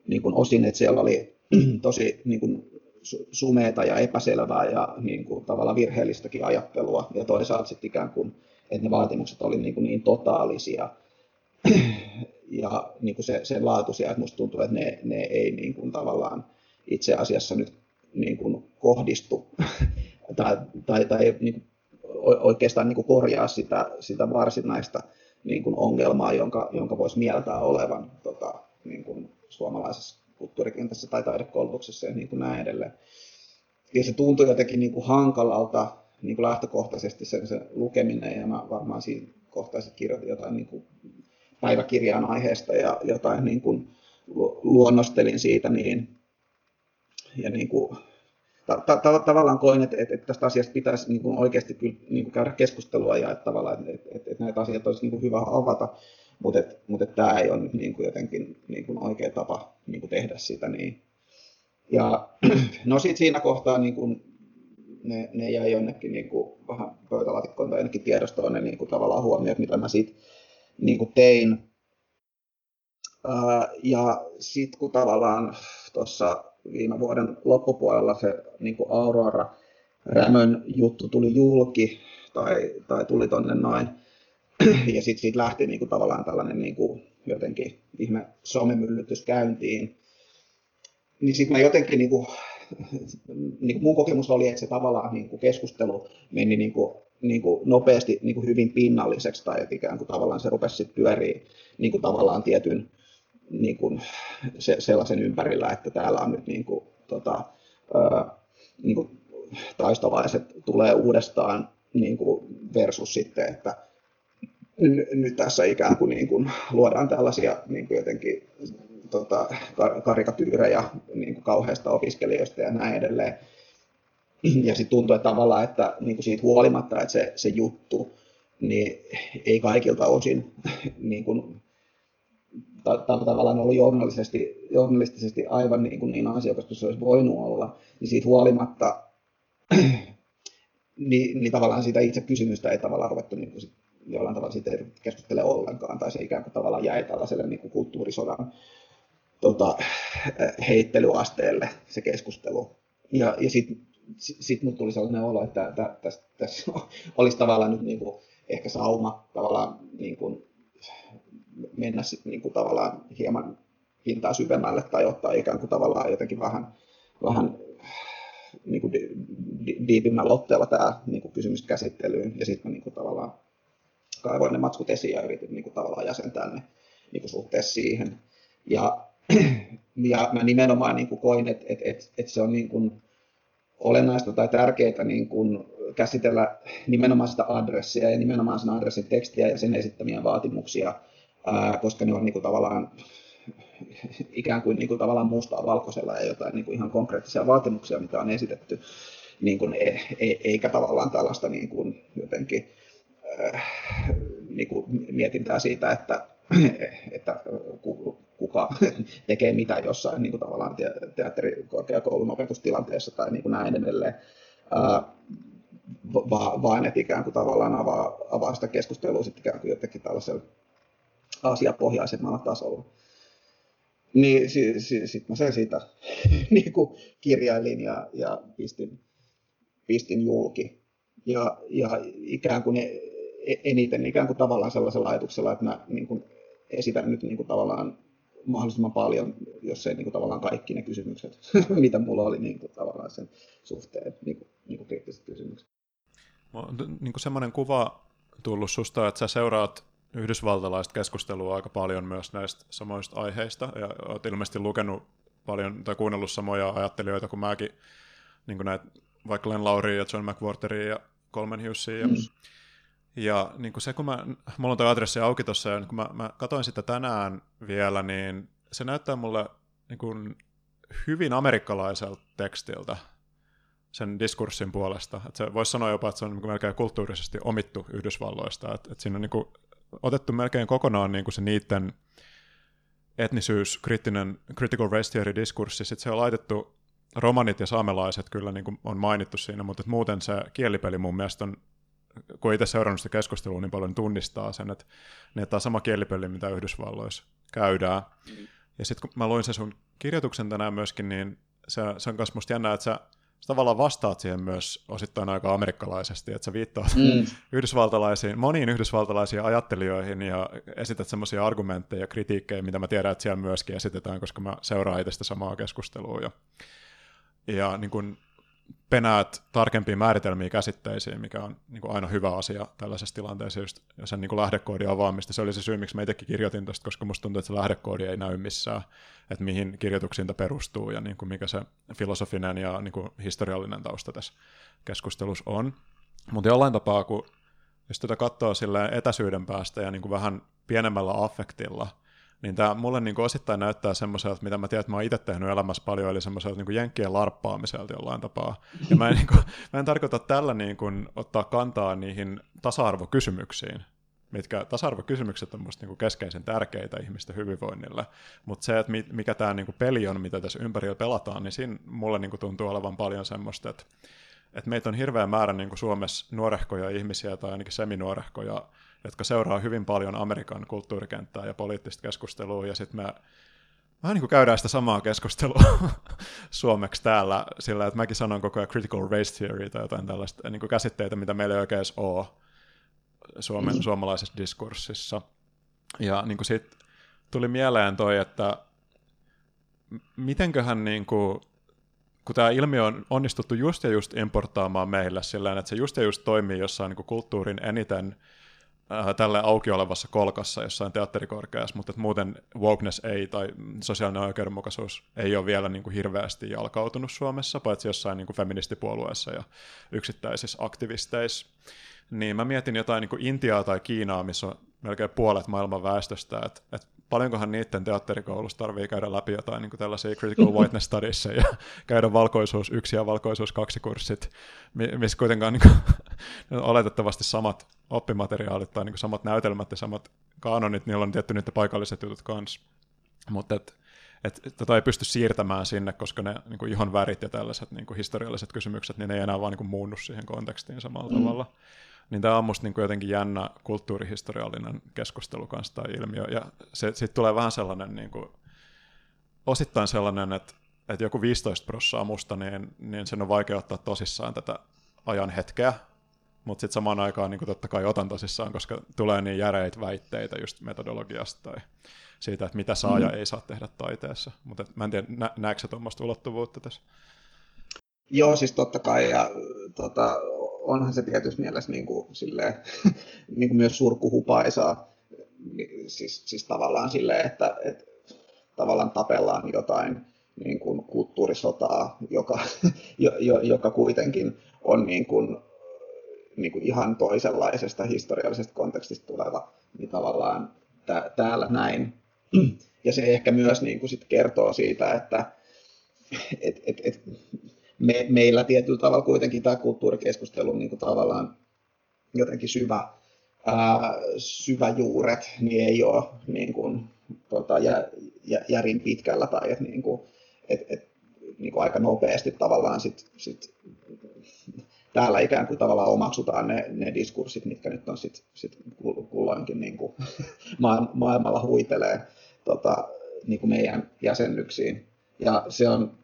niin kuin osin, että siellä oli tosi niin kuin sumeeta ja epäselvää ja niin kuin, tavallaan virheellistäkin ajattelua, ja toisaalta sitten ikään kuin, että ne vaatimukset oli niin, kuin niin totaalisia. Ja niin kuin se, sen laatuisia, että musta tuntuu, että ne, ne ei niin kuin, tavallaan itse asiassa nyt niin kuin, kohdistu tai, tai, tai niin kuin, oikeastaan niin kuin korjaa sitä, sitä varsinaista niin kuin ongelmaa, jonka, jonka voisi mieltää olevan tota, niin kuin suomalaisessa kulttuurikentässä tai taidekoulutuksessa ja niin kuin näin edelleen. Ja se tuntui jotenkin niin kuin hankalalta niin kuin lähtökohtaisesti sen, sen lukeminen, ja mä varmaan siinä kohtaisesti kirjoitin jotain niin kuin päiväkirjan aiheesta ja jotain niin kuin luonnostelin siitä, niin, ja niin kuin ta- ta- tavallaan koin, että, että, että tästä asiasta pitäisi niin kuin oikeasti kyllä, niin kuin käydä keskustelua ja että, tavallaan, että, että, että näitä asioita olisi niin kuin hyvä avata, mutta, että, mutta että tämä ei ole nyt niin kuin jotenkin niin kuin oikea tapa niin kuin tehdä sitä. Niin. Ja no sitten siinä kohtaa niin kuin ne, ne jäi jonnekin niin kuin vähän pöytälaatikkoon tai jonnekin tiedostoon ne niin kuin tavallaan huomiot, mitä mä siitä niin kuin tein. Ää, ja sitten kun tavallaan tuossa viime vuoden loppupuolella se niin kuin Aurora Rämön juttu tuli julki tai, tai tuli tonne noin. Ja sitten siitä lähti niin kuin tavallaan tällainen niin kuin jotenkin ihme somemyllytys käyntiin. Niin sitten mä jotenkin, niin kuin, niin kuin mun kokemus oli, että se tavallaan niin kuin keskustelu meni niin kuin, niin kuin nopeasti niin kuin hyvin pinnalliseksi tai että ikään kuin tavallaan se rupesi sitten pyörii niin kuin tavallaan tietyn niin kuin se, sellaisen ympärillä, että täällä on nyt niin kuin, tota, ää, niin kuin taistovaiset tulee uudestaan niin kuin versus sitten, että nyt tässä ikään kuin, niin kuin luodaan tällaisia niin kuin jotenkin tota, karikatyyrejä niin kuin kauheista opiskelijoista ja näin edelleen. Ja sitten tuntuu, että tavallaan, että niin kuin siitä huolimatta, että se, se juttu niin ei kaikilta osin niin kuin tavallaan ollut journalistisesti, journalistisesti aivan niin, kuin niin ansiokas kuin se olisi voinut olla, niin siitä huolimatta niin, niin tavallaan siitä itse kysymystä ei tavallaan ruvettu niin kuin sit jollain tavalla siitä ei keskustele ollenkaan, tai se ikään kuin tavallaan jäi tällaiselle niin kuin kulttuurisodan tota, heittelyasteelle se keskustelu. Ja, ja sitten sit, sit mut tuli sellainen olo, että tässä, tässä olisi tavallaan nyt niin kuin ehkä sauma tavallaan niin kuin mennä sitten niin kuin tavallaan hieman hintaa syvemmälle tai ottaa ikään kuin tavallaan jotenkin vähän, vähän niin kuin di, di, diipimmällä otteella tämä niin kuin kysymys käsittelyyn ja sitten niin kuin tavallaan kaivoin ne matskut esiin ja yritin niin kuin tavallaan jäsentää ne niin kuin suhteessa siihen. Ja, ja mä nimenomaan niin kuin koin, että että että että se on niin kuin olennaista tai tärkeää niin kuin käsitellä nimenomaan sitä adressia ja nimenomaan sen adressin tekstiä ja sen esittämiä vaatimuksia ää, koska ne on niin kuin tavallaan ikään kuin, niin kuin tavallaan mustaa valkoisella ja jotain niin kuin ihan konkreettisia vaatimuksia, mitä on esitetty, niin kuin, e, e, eikä tavallaan tällaista niin kuin jotenkin niin kuin mietintää siitä, että, että kuka tekee mitä jossain niin kuin tavallaan teatterikorkeakoulun opetustilanteessa tai niin kuin näin edelleen. Äh, vaan että ikään kuin tavallaan avaa, avaa sitä keskustelua sitten ikään kuin jotenkin tällaisella asiapohjaisemmalla tasolla. Niin sitten si, si, mä sen siitä niin kuin kirjailin ja, ja pistin, pistin julki. Ja, ja ikään kuin eniten ikään kuin tavallaan sellaisella ajatuksella, että mä niin kuin esitän nyt niin kuin tavallaan mahdollisimman paljon, jos ei niin kuin tavallaan kaikki ne kysymykset, mitä mulla oli niin kuin tavallaan sen suhteen, niin kuin, niin kuin kriittiset kysymykset. Niin kuin semmoinen kuva tullut susta, että sä seuraat yhdysvaltalaista keskustelua aika paljon myös näistä samoista aiheista, ja olet ilmeisesti lukenut paljon tai kuunnellut samoja ajattelijoita kuin mäkin, niin kuin näitä, vaikka Len Lauria ja John McWhorteria ja Coleman Hughesia. Ja, mm. Ja niin kuin se, kun mä, mulla on tuo adressi auki tuossa, ja kun mä, mä katsoin sitä tänään vielä, niin se näyttää mulle niin kuin hyvin amerikkalaiselta tekstiltä sen diskurssin puolesta. Että se voisi sanoa jopa, että se on niin melkein kulttuurisesti omittu Yhdysvalloista. Että, että siinä on niin kuin otettu melkein kokonaan niin kuin se niiden etnisyys, kriittinen, critical race theory diskurssi, sitten se on laitettu romanit ja saamelaiset kyllä niin kuin on mainittu siinä, mutta muuten se kielipeli mun mielestä on, kun itse seurannut sitä keskustelua niin paljon, niin tunnistaa sen, että ne on sama kielipeli, mitä Yhdysvalloissa käydään. Mm. Ja sitten kun mä luin sen sun kirjoituksen tänään myöskin, niin se, se on myös musta jännä, että sä sä tavallaan vastaat siihen myös osittain aika amerikkalaisesti, että sä viittaat mm. yhdysvaltalaisiin, moniin yhdysvaltalaisiin ajattelijoihin ja esität semmoisia argumentteja ja kritiikkejä, mitä mä tiedän, että siellä myöskin esitetään, koska mä seuraan itse sitä samaa keskustelua. Ja, ja niin kun penäät tarkempia määritelmiä käsitteisiin, mikä on niin kuin aina hyvä asia tällaisessa tilanteessa, just sen niin kuin lähdekoodin avaamista. Se oli se syy, miksi mä itsekin kirjoitin tästä, koska musta tuntuu, että se lähdekoodi ei näy missään, että mihin kirjoituksiin tämä perustuu ja niin kuin mikä se filosofinen ja niin kuin historiallinen tausta tässä keskustelussa on. Mutta jollain tapaa, kun jos tätä katsoo etäisyyden päästä ja niin kuin vähän pienemmällä affektilla, niin tämä mulle niin osittain näyttää semmoiselta, mitä mä tiedän, että mä oon itse tehnyt elämässä paljon, eli semmoiselta niin jenkkien larppaamiselta jollain tapaa. Ja mä en, niin kuin, mä en tarkoita tällä niin kuin, ottaa kantaa niihin tasa-arvokysymyksiin, mitkä tasa-arvokysymykset on musta niin kuin keskeisen tärkeitä ihmisten hyvinvoinnille, mutta se, että mikä tämä niin peli on, mitä tässä ympärillä pelataan, niin siinä mulle niin kuin tuntuu olevan paljon semmoista, että, että meitä on hirveä määrä niin kuin Suomessa nuorehkoja ihmisiä tai ainakin seminuorehkoja, jotka seuraa hyvin paljon Amerikan kulttuurikenttää ja poliittista keskustelua, ja sitten me vähän niin kuin käydään sitä samaa keskustelua suomeksi täällä, sillä että mäkin sanon koko ajan critical race theory tai jotain tällaista niin kuin käsitteitä, mitä meillä ei oikein ole Suomen, mm. suomalaisessa diskurssissa. Ja niin kuin siitä tuli mieleen toi, että mitenköhän niin kuin, kun tämä ilmiö on onnistuttu just ja just importaamaan meille sillä että se just ja just toimii jossain niin kuin kulttuurin eniten äh, tälle auki olevassa kolkassa jossain teatterikorkeassa, mutta että muuten wokeness ei tai sosiaalinen oikeudenmukaisuus ei ole vielä niin kuin hirveästi jalkautunut Suomessa, paitsi jossain niin kuin feministipuolueessa ja yksittäisissä aktivisteissa. Niin mä mietin jotain niin kuin Intiaa tai Kiinaa, missä on melkein puolet maailman väestöstä, että et paljonkohan niiden teatterikoulussa tarvii käydä läpi jotain niin kuin tällaisia critical whiteness studies ja käydä valkoisuus yksi ja valkoisuus kaksi kurssit, missä kuitenkaan niin kuin, oletettavasti samat oppimateriaalit tai niin kuin samat näytelmät ja samat kanonit, niillä on tietty niiden paikalliset jutut kanssa. Mutta et, et, tota ei pysty siirtämään sinne, koska ne niin kuin ihon värit ja tällaiset niin kuin historialliset kysymykset, niin ne ei enää vaan niin kuin muunnu siihen kontekstiin samalla mm. tavalla. Niin tämä on musta niin kuin jotenkin jännä kulttuurihistoriallinen keskustelu kanssa tai ilmiö. Ja se, siitä tulee vähän sellainen, niin kuin, osittain sellainen, että, että joku 15 prosenttia musta, niin, niin sen on vaikea ottaa tosissaan tätä ajan hetkeä, mutta sitten samaan aikaan niin totta kai otan tosissaan, koska tulee niin järeitä väitteitä just metodologiasta tai siitä, että mitä saa mm. ja ei saa tehdä taiteessa. Mutta mä en tiedä, nä- näetkö tuommoista ulottuvuutta tässä? Joo, siis totta kai, ja tota, onhan se tietysti mielessä niin kuin, silleen, niin kuin myös surkuhupaisaa, siis, siis tavallaan silleen, että, että tavallaan tapellaan jotain niin kuin kulttuurisotaa, joka, jo, jo, joka kuitenkin on niin kuin, niin kuin ihan toisenlaisesta historiallisesta kontekstista tuleva, niin tavallaan tää, täällä näin. Ja se ehkä myös niin kuin sit kertoo siitä, että et, et, et, me, meillä tietyllä tavalla kuitenkin tämä kulttuurikeskustelu niin kuin tavallaan jotenkin syvä, ää, syväjuuret niin ei ole niin kuin, tota, jä, jä, järin pitkällä tai et, niin kuin, et, et, niin kuin aika nopeasti tavallaan sit, sit, täällä ikään kuin tavallaan omaksutaan ne, ne diskurssit, mitkä nyt on sit, sit kulloinkin niin kuin maailmalla huitelee tota, niin kuin meidän jäsennyksiin. Ja se on,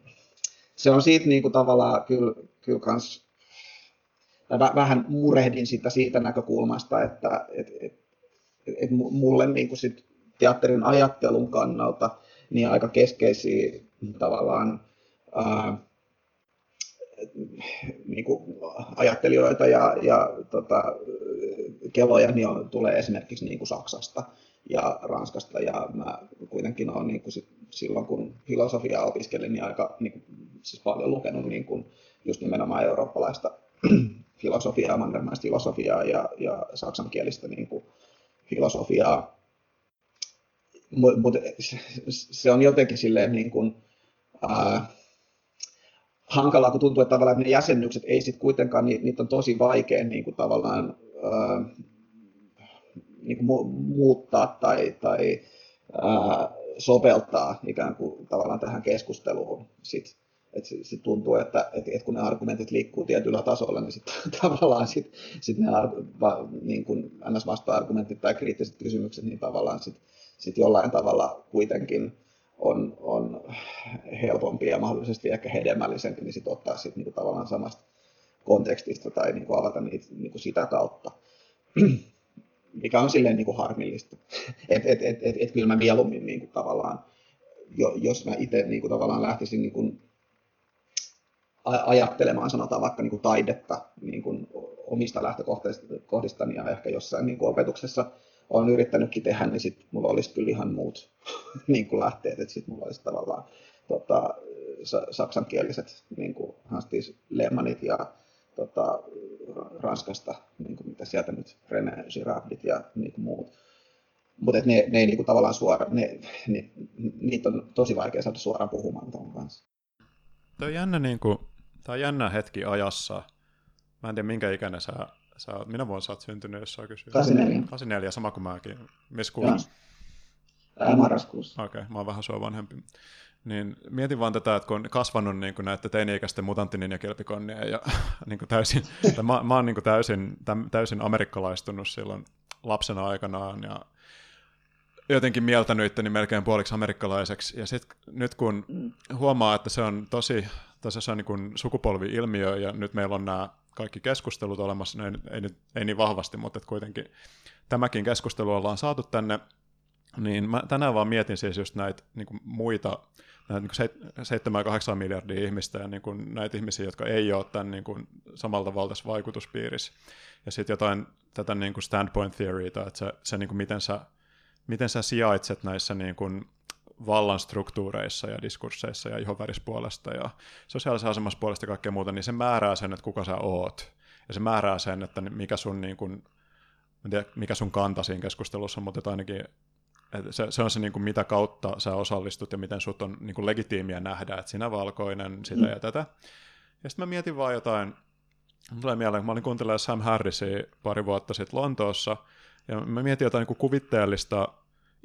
se on siitä niin kuin tavallaan kyllä, kyllä kans, vähän murehdin sitä siitä näkökulmasta, että et, et, et mulle niin kuin sit teatterin ajattelun kannalta niin aika keskeisiä tavallaan ää, niin kuin ajattelijoita ja, ja tota, keloja niin on, tulee esimerkiksi niin kuin Saksasta ja Ranskasta ja mä kuitenkin olen niin kuin sit silloin kun filosofiaa opiskelin niin aika niin kuin, siis paljon lukenut niin kuin, just nimenomaan eurooppalaista filosofiaa, mannermaista filosofiaa ja, ja saksankielistä niin kuin, filosofiaa. Mutta mut, se on jotenkin silleen niin kuin, ää, hankalaa, kun tuntuu, että tavallaan ne jäsennykset ei sitten kuitenkaan, niin, niitä on tosi vaikea niin kuin tavallaan ää, niin kuin muuttaa tai, tai ää, soveltaa ikään kuin tavallaan tähän keskusteluun sit. että sit tuntuu, että et, et kun ne argumentit liikkuu tietyllä tasolla, niin sitten tavallaan sit, sit ne va, niin kuin NS-vasta-argumentit tai kriittiset kysymykset, niin tavallaan sitten sit jollain tavalla kuitenkin on, on helpompi ja mahdollisesti ehkä hedelmällisempi, niin sitten ottaa sit niin tavallaan samasta kontekstista tai niin avata niitä niin kuin sitä kautta, mikä on silleen niin kuin harmillista. Et, et, et, et, et kyllä mä mieluummin niin kuin tavallaan, jos mä itse niin kuin tavallaan lähtisin niin ajattelemaan, sanotaan vaikka niin kuin taidetta niin kuin omista lähtökohdistani ja ehkä jossain niin kuin opetuksessa olen yrittänytkin tehdä, niin sitten mulla olisi kyllä ihan muut niin kuin lähteet, että sitten mulla olisi tavallaan tota, saksankieliset niin kuin Hans Lehmannit ja tota, Ranskasta, niin kuin mitä sieltä nyt René Girardit ja niin kuin muut. Mutta ne, ne ei niin kuin tavallaan suora, ne, ne, niitä on tosi vaikea saada suoraan puhumaan tuon kanssa. Tämä on jännä, niin kuin, tämä on jännä hetki ajassa. Mä en tiedä, minkä ikäinen sä, sä. Minä vuonna sä oot syntynyt, jos saa kysyä. 84. 84, sama kuin mäkin. Missä kuussa? Marraskuussa. Okei, okay, mä oon vähän sua vanhempi. Niin mietin vaan tätä, että kun on kasvanut niin kuin näiden teini-ikäisten mutanttinin ja kelpikonnien ja niin kuin täysin, mä, mä oon niin kuin täysin, täysin amerikkalaistunut silloin lapsena aikanaan ja jotenkin mieltänyt itteni melkein puoliksi amerikkalaiseksi. Ja sit, nyt kun huomaa, että se on tosi, tosi se on niin sukupolvi-ilmiö ja nyt meillä on nämä kaikki keskustelut olemassa, ei, ei, ei niin vahvasti, mutta kuitenkin tämäkin keskustelu ollaan saatu tänne, niin mä tänään vaan mietin siis just näitä niin kuin muita näitä niin 7-8 miljardia ihmistä ja niin kuin näitä ihmisiä, jotka ei ole tämän niin kuin samalta valtaisessa vaikutuspiirissä. Ja sitten jotain tätä niin kuin standpoint theoryta, että se, se niin kuin miten, sä, miten sä sijaitset näissä niin kuin vallan struktuureissa ja diskursseissa ja ihonvärispuolesta ja sosiaalisessa asemassa puolesta ja kaikkea muuta, niin se määrää sen, että kuka sä oot. Ja se määrää sen, että mikä sun, niin kuin, tiedä, mikä sun kanta siinä keskustelussa, mutta ainakin et se, se on se, niin kuin, mitä kautta sä osallistut ja miten sut on niin kuin legitiimiä nähdä, että sinä valkoinen, sitä mm. ja tätä. Ja sitten mä mietin vaan jotain, tulee mieleen, kun mä olin kuuntelemaan Sam Harrisia pari vuotta sitten Lontoossa, ja mä mietin jotain niin kuin kuvitteellista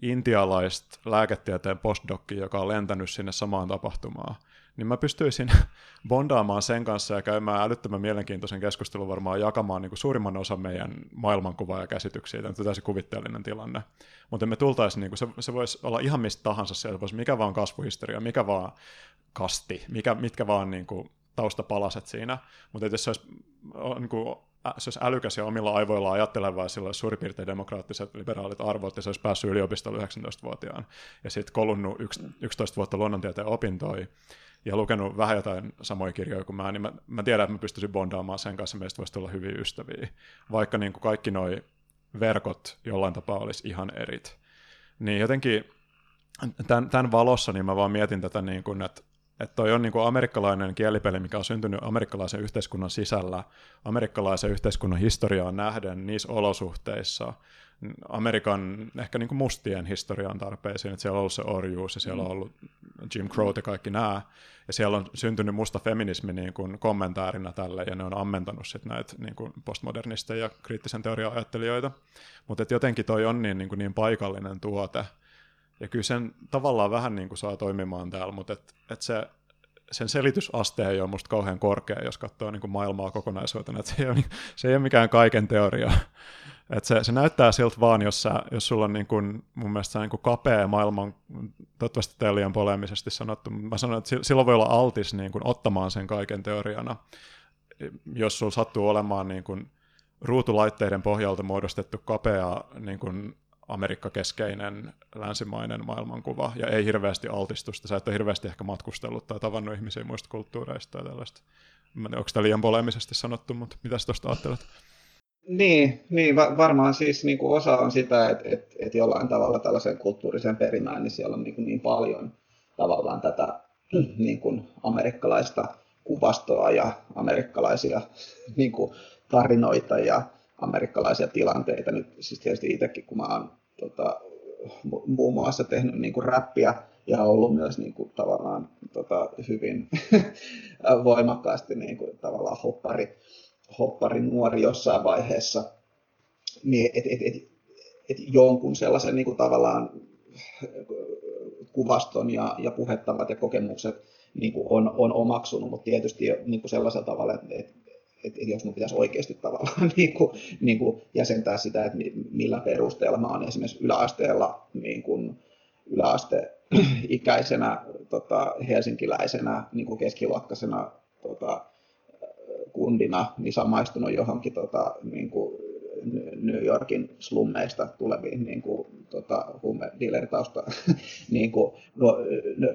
intialaista lääketieteen postdokki, joka on lentänyt sinne samaan tapahtumaan niin mä pystyisin bondaamaan sen kanssa ja käymään älyttömän mielenkiintoisen keskustelun varmaan jakamaan niin kuin suurimman osan meidän maailmankuvaa ja käsityksiä. Tämä on täysin kuvitteellinen tilanne. Mutta me tultaisiin, niin kuin se, se voisi olla ihan mistä tahansa, se voisi mikä vaan kasvuhistoria, mikä vaan kasti, mikä, mitkä vaan niin kuin taustapalaset siinä. Mutta jos se olisi, niin kuin, se olisi älykäs ja omilla aivoilla ajatteleva ja sillä olisi suurin piirtein demokraattiset liberaalit arvot, ja se olisi päässyt yliopistolle 19-vuotiaan, ja sitten kolunnut 11 vuotta luonnontieteen opintoja, ja lukenut vähän jotain samoja kirjoja kuin mä, niin mä, mä tiedän, että mä pystyisin bondaamaan sen kanssa, meistä voisi olla hyviä ystäviä. Vaikka niin kuin kaikki nuo verkot jollain tapaa olisi ihan erit. Niin jotenkin tämän, tämän valossa niin mä vaan mietin tätä, niin kuin, että että toi on niin kuin amerikkalainen kielipeli, mikä on syntynyt amerikkalaisen yhteiskunnan sisällä, amerikkalaisen yhteiskunnan historiaan nähden niissä olosuhteissa, Amerikan ehkä niin kuin mustien historian tarpeisiin, että siellä on ollut se orjuus ja siellä on mm. ollut Jim Crow ja kaikki nämä, ja siellä on syntynyt musta feminismi niin kuin kommentaarina tälle, ja ne on ammentanut sit näitä niin kuin postmodernisteja ja kriittisen teorian ajattelijoita, mutta jotenkin toi on niin, niin, kuin niin paikallinen tuote, ja kyllä sen tavallaan vähän niin kuin saa toimimaan täällä, mutta et, et se, sen selitysaste ei ole musta kauhean korkea, jos katsoo niin kuin maailmaa kokonaisuutena, että se ei, ole, se ei ole mikään kaiken teoria. Et se, se näyttää siltä vaan, jos, sä, jos sulla on niin kuin, mun mielestä niin kuin kapea maailman, toivottavasti tämä liian poleemisesti sanottu, mä sanon, että silloin voi olla altis niin kuin, ottamaan sen kaiken teoriana, jos sulla sattuu olemaan niin kuin, ruutulaitteiden pohjalta muodostettu kapea niin kuin, Amerikka-keskeinen länsimainen maailmankuva ja ei hirveästi altistusta. Sä et ole hirveästi ehkä matkustellut tai tavannut ihmisiä muista kulttuureista tai tällaista. Mä en, onko tämä liian poleemisesti sanottu, mutta mitä sä tuosta ajattelet? Niin, niin va- varmaan siis niin kuin osa on sitä, että, että, että jollain tavalla tällaisen kulttuurisen perimään, niin siellä on niin, kuin niin paljon tavallaan tätä niin kuin amerikkalaista kuvastoa ja amerikkalaisia niin kuin tarinoita ja amerikkalaisia tilanteita. Nyt siis tietysti itsekin, kun mä oon tota, muun muassa tehnyt niin kuin räppiä ja ollut myös niin kuin, tavallaan tota, hyvin voimakkaasti niin kuin, tavallaan hoppari, hoppari nuori jossain vaiheessa, niin et, et, et, et jonkun sellaisen niin kuin tavallaan kuvaston ja, ja puhettavat ja kokemukset niin kuin on, on omaksunut, mutta tietysti niin kuin sellaisella tavalla, että, että, että jos minun pitäisi oikeasti tavallaan niin kuin, niin kuin jäsentää sitä, että millä perusteella mä olen esimerkiksi yläasteella niin kuin, yläasteikäisenä tota, helsinkiläisenä niin kuin keskiluokkaisena tota, kundina niin samaistunut johonkin tota, niin kuin New Yorkin slummeista tuleviin niin kuin, tota, huumedealeritausta niin kuin,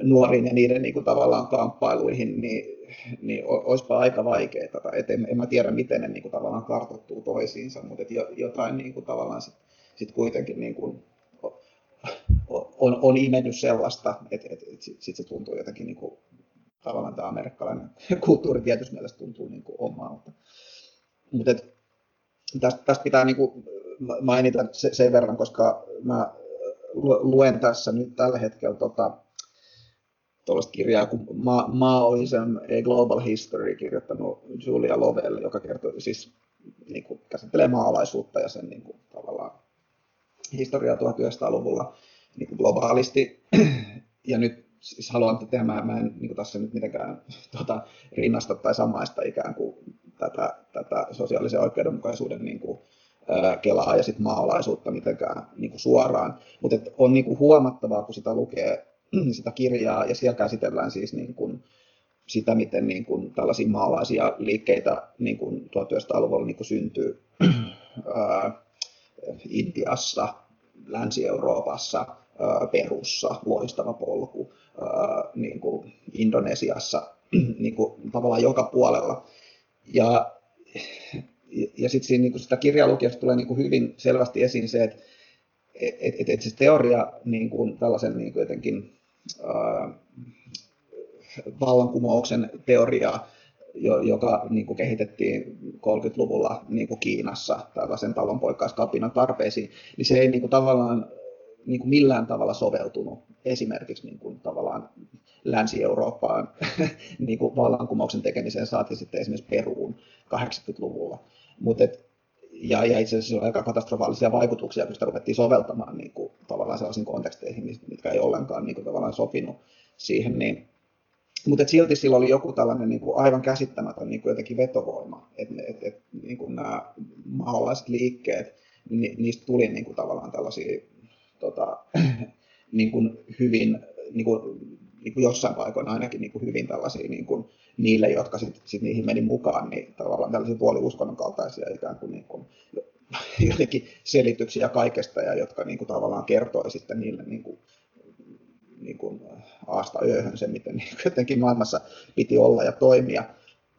nuoriin ja niiden niin kuin, tavallaan kamppailuihin, niin, niin olisipa aika vaikeaa. Et en, en mä tiedä, miten ne niin kuin, tavallaan kartoittuu toisiinsa, mutta et jotain niin kuin, tavallaan sit, sit kuitenkin niin kuin, on, on imennyt sellaista, että et, et sit, sit se tuntuu jotenkin niin kuin, tavallaan tämä amerikkalainen kulttuuri tietysti mielessä tuntuu niin kuin omalta. Mutta tästä, tästä pitää niin kuin mainita se, sen verran, koska mä luen tässä nyt tällä hetkellä tota, tuollaista kirjaa kuin Ma- Maoism, A Global History, kirjoittanut Julia Lovell, joka kertoo siis niin kuin, käsittelee maalaisuutta ja sen niin kuin, tavallaan historiaa 1900-luvulla niin kuin globaalisti. Ja nyt siis haluan tehdä, mä, mä en niin kuin tässä nyt mitenkään tuota, rinnasta tai samaista ikään kuin tätä, tätä sosiaalisen oikeudenmukaisuuden niin kuin, kelaa ja sit maalaisuutta mitenkään niin kuin suoraan. Mutta on niin kuin huomattavaa, kun sitä lukee sitä kirjaa ja siellä käsitellään siis niin kuin sitä, miten niin kuin tällaisia maalaisia liikkeitä niin kuin 1900-luvulla niin kuin syntyy ää, Intiassa, Länsi-Euroopassa, ää, Perussa, loistava polku, ää, niin kuin Indonesiassa, niin kuin tavallaan joka puolella. Ja, ja sitten siinä niin sitä kirjalukijosta tulee niin kuin hyvin selvästi esiin se, että et, et, et se teoria niin kuin tällaisen niin kuin jotenkin vallankumouksen teoriaa, joka niin kuin kehitettiin 30-luvulla niin kuin Kiinassa tällaisen talonpoikaiskapinan tarpeisiin, niin se ei niin kuin tavallaan niin kuin millään tavalla soveltunut esimerkiksi niin kuin tavallaan Länsi-Eurooppaan niin kuin vallankumouksen tekemiseen saatiin sitten esimerkiksi Peruun 80-luvulla. Mut et, ja, ja itse asiassa aika katastrofaalisia vaikutuksia, kun sitä ruvettiin soveltamaan niin kuin, tavallaan sellaisiin konteksteihin, mitkä ei ollenkaan niin kuin, tavallaan sopinut siihen. Niin, mutta silti sillä oli joku tällainen niin kuin aivan käsittämätön niin kuin jotenkin vetovoima, että et, et, niin kuin nämä maalaiset liikkeet, ni, niistä tuli niin kuin, tavallaan tällaisia tota, niin kuin hyvin niin kuin, niin kuin jossain paikoin ainakin niin kuin hyvin tällaisia niin kuin, niille, jotka sitten sit niihin meni mukaan, niin tavallaan tällaisia puoliuskonnon kaltaisia ikään kuin, niin kuin jotenkin selityksiä kaikesta, ja jotka niin kuin, tavallaan kertoi sitten niille niin kuin, niin kuin aasta yöhön se, miten niin jotenkin maailmassa piti olla ja toimia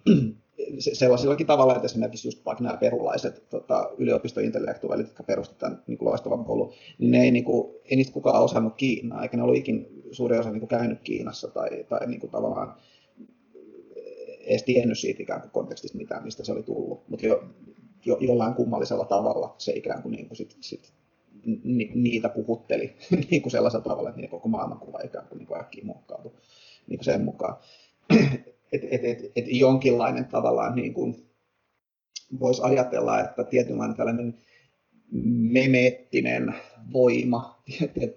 sellaisillakin tavalla, että esimerkiksi just vaikka nämä perulaiset tota, yliopistointellektuaalit, jotka perustivat tämän niin loistavan koulun, niin ne ei, niin kuin, ei niistä kukaan osannut Kiinaa, eikä ne ollut ikin suuri osa niin kuin, käynyt Kiinassa tai, tai niin kuin, tavallaan edes tiennyt siitä ikään kuin kontekstista mitään, mistä se oli tullut, mutta jo, jo, jollain kummallisella tavalla se ikään kuin, niin kuin sit, sit, ni, niitä puhutteli niin kuin sellaisella tavalla, että niiden koko maailmankuva ikään kuin, niin kuin äkkiä muokkautui niin kuin sen mukaan että et, et, et jonkinlainen tavallaan niin kuin voisi ajatella, että tietynlainen tällainen memeettinen voima,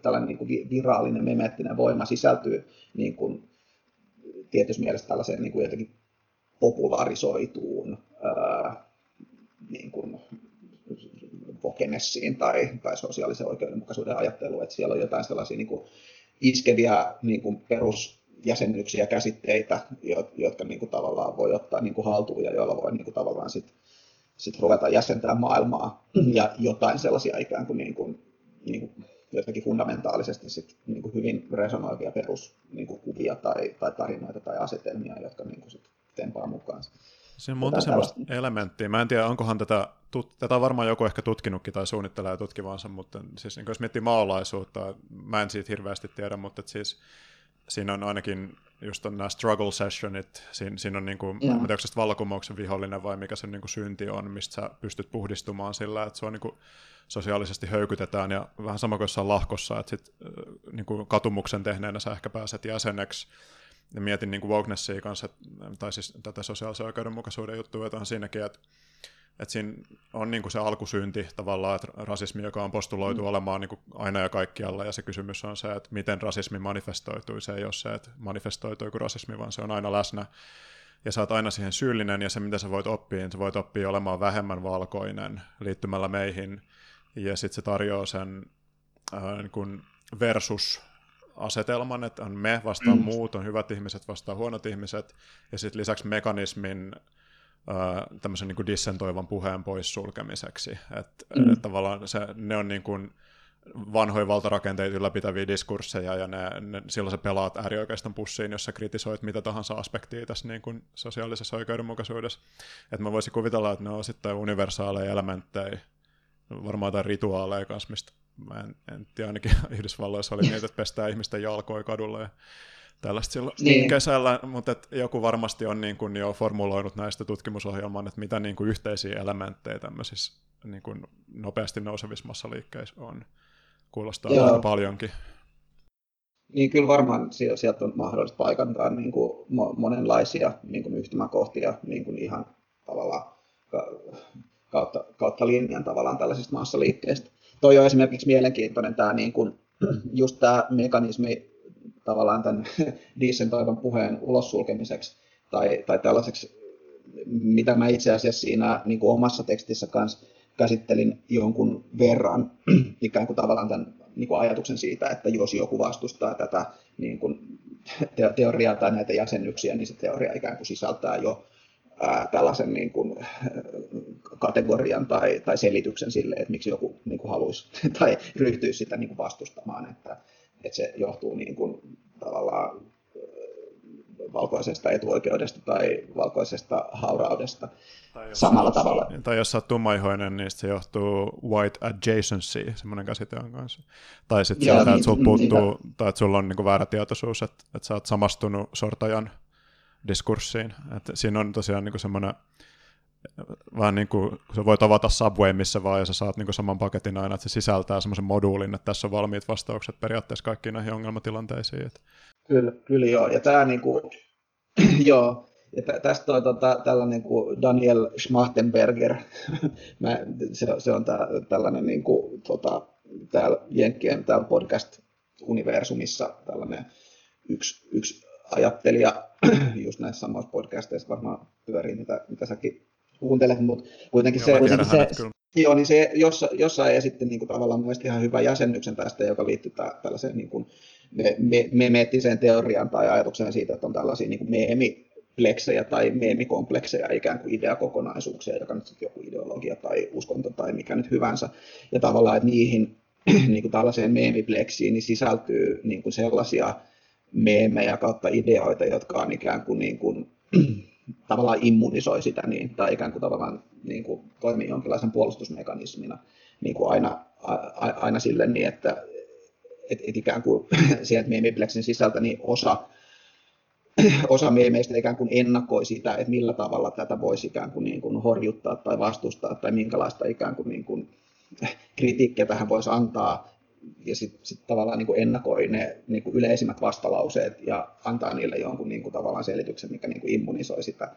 tällainen niin kuin virallinen memeettinen voima sisältyy niin kuin tietyssä mielessä tällaiseen niin kuin jotenkin popularisoituun ää, niin kuin Vokenessiin tai, tai sosiaalisen oikeudenmukaisuuden ajatteluun, että siellä on jotain sellaisia niin kuin iskeviä niin kuin perus jäsennyksiä, käsitteitä, jotka niin kuin tavallaan voi ottaa niin kuin haltuun ja joilla voi niin kuin tavallaan sit, sit ruveta jäsentää maailmaa ja jotain sellaisia ikään kuin, niin kuin, niin kuin jotenkin fundamentaalisesti sit, niin kuin hyvin resonoivia peruskuvia niin tai, tai tarinoita tai asetelmia, jotka niin kuin sit tempaa mukaan. Siinä on monta sellaista tällaista. elementtiä. Mä en tiedä, onkohan tätä, tut, tätä on varmaan joku ehkä tutkinutkin tai suunnittelee tutkivansa, mutta siis niin jos miettii maalaisuutta, mä en siitä hirveästi tiedä, mutta siis siinä on ainakin just on nämä struggle sessionit, siinä, siinä on niin kuin, mm. en tiedä, vallankumouksen vihollinen vai mikä se niin kuin synti on, mistä sä pystyt puhdistumaan sillä, että se on niin kuin, sosiaalisesti höykytetään ja vähän sama kuin jossain lahkossa, että sit, niin kuin katumuksen tehneenä sä ehkä pääset jäseneksi. Ja mietin niin kuin wokenessia kanssa, tai siis tätä sosiaalisen oikeudenmukaisuuden juttua, että on siinäkin, että että siinä on niin kuin se alkusynti tavallaan, että rasismi, joka on postuloitu mm. olemaan niin kuin aina ja kaikkialla, ja se kysymys on se, että miten rasismi manifestoituu. Se ei ole se, että manifestoituuko rasismi, vaan se on aina läsnä. Ja sä oot aina siihen syyllinen, ja se mitä sä voit oppia, niin sä voit oppia olemaan vähemmän valkoinen liittymällä meihin, ja sitten se tarjoaa sen äh, niin kuin versus asetelman, että on me vastaan mm. muut, on hyvät ihmiset vastaan huonot ihmiset, ja sitten lisäksi mekanismin tämmöisen niin kuin dissentoivan puheen poissulkemiseksi. Että mm. et tavallaan se, ne on niin kuin vanhoja valtarakenteita ylläpitäviä diskursseja, ja ne, ne, silloin sä pelaat äärioikeiston pussiin, jos sä kritisoit mitä tahansa aspektia tässä niin kuin sosiaalisessa oikeudenmukaisuudessa. Että mä voisin kuvitella, että ne on osittain universaaleja elementtejä, varmaan jotain rituaaleja kanssa, mistä mä en, en tiedä, ainakin Yhdysvalloissa oli niitä, että pestään ihmisten jalkoja kadulla ja tällaista silloin niin. kesällä, mutta et joku varmasti on niin kuin jo formuloinut näistä tutkimusohjelman, että mitä niin kuin yhteisiä elementtejä tämmöisissä niin kuin nopeasti nousevissa massaliikkeissä on. Kuulostaa Joo. aika paljonkin. Niin kyllä varmaan sieltä on mahdollista paikantaa niin kuin monenlaisia niin kuin yhtymäkohtia niin kuin ihan tavallaan kautta, kautta linjan tavallaan tällaisista massaliikkeistä. Toi on esimerkiksi mielenkiintoinen tämä niin kuin, just tämä mekanismi tavallaan tämän dissentoivan puheen ulos sulkemiseksi tai, tai tällaiseksi, mitä mä itse asiassa siinä niin kuin omassa tekstissä kanssa käsittelin jonkun verran, ikään kuin tavallaan tämän niin kuin ajatuksen siitä, että jos joku vastustaa tätä niin kuin teoriaa tai näitä jäsennyksiä, niin se teoria ikään kuin sisältää jo ää, tällaisen niin kuin, kategorian tai, tai selityksen sille, että miksi joku niin kuin haluaisi tai ryhtyisi sitä niin kuin vastustamaan. Että, että se johtuu niin kuin, tavallaan valkoisesta etuoikeudesta tai valkoisesta hauraudesta tai samalla saat, tavalla. Tai jos sä oot tummaihoinen, niin se johtuu white adjacency, semmoinen käsite on kanssa. Tai sitten sieltä, niin, että sulla puuttuu, niitä. tai että sulla on niinku väärä tietoisuus, että, että sä oot samastunut sortajan diskurssiin. Että siinä on tosiaan niinku semmoinen vaan niin kuin, sä voit avata Subway missä vaan ja sä saat niin kuin saman paketin aina, että se sisältää semmoisen moduulin, että tässä on valmiit vastaukset periaatteessa kaikkiin näihin ongelmatilanteisiin. Kyllä, kyllä joo. Ja tämä niin kuin, joo, ja tästä toi tota, tällainen kuin Daniel Schmachtenberger, Mä, se, se, on tää, tällainen niin kuin, tota, täällä Jenkkien täällä podcast-universumissa tällainen yksi, yksi ajattelija just näissä samoissa podcasteissa varmaan pyörii, mitä, mitä säkin kuuntelet, mutta kuitenkin joo, se, kuitenkin se, joo, niin se jossa, jossain esitti niin kuin, tavallaan mielestäni ihan hyvän jäsennyksen tästä, joka liittyy tällaiseen niin kuin, me, me, memeettiseen teoriaan tai ajatukseen siitä, että on tällaisia niin kuin meemipleksejä tai meemikomplekseja, ikään kuin ideakokonaisuuksia, joka nyt sitten joku ideologia tai uskonto tai mikä nyt hyvänsä, ja tavallaan, että niihin niin kuin tällaiseen meemipleksiin niin sisältyy niin kuin sellaisia meemejä kautta ideoita, jotka on ikään kuin, niin kuin tavallaan immunisoi sitä, niin, tai ikään kuin tavallaan niin kuin toimii jonkinlaisen puolustusmekanismina niin kuin aina, a, aina sille niin, että et, et ikään kuin sieltä meemipleksin sisältä niin osa, osa meemeistä ikään kuin ennakoi sitä, että millä tavalla tätä voisi ikään kuin, niin kuin horjuttaa tai vastustaa, tai minkälaista ikään kuin, niin kuin kritiikkiä tähän voisi antaa, ja sitten sit tavallaan niin kuin ennakoi ne niin kuin yleisimmät vastalauseet ja antaa niille jonkun niin kuin tavallaan selityksen, mikä niin kuin immunisoi sitä,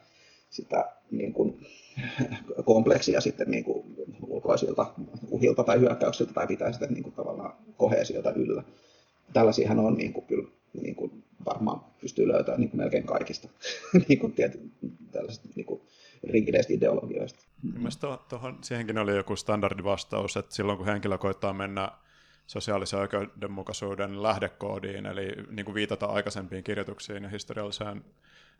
sitä niin kuin kompleksia sitten niin kuin ulkoisilta uhilta tai hyökkäyksiltä tai pitää sitä niin kuin tavallaan kohesiota yllä. Tällaisiahan on niin kuin, kyllä niin kuin varmaan pystyy löytämään niin kuin melkein kaikista niin kuin tiety, niin kuin rigideistä ideologioista. Mielestäni siihenkin oli joku standardivastaus, että silloin kun henkilö koittaa mennä sosiaalisen oikeudenmukaisuuden lähdekoodiin, eli niin kuin viitata aikaisempiin kirjoituksiin ja historialliseen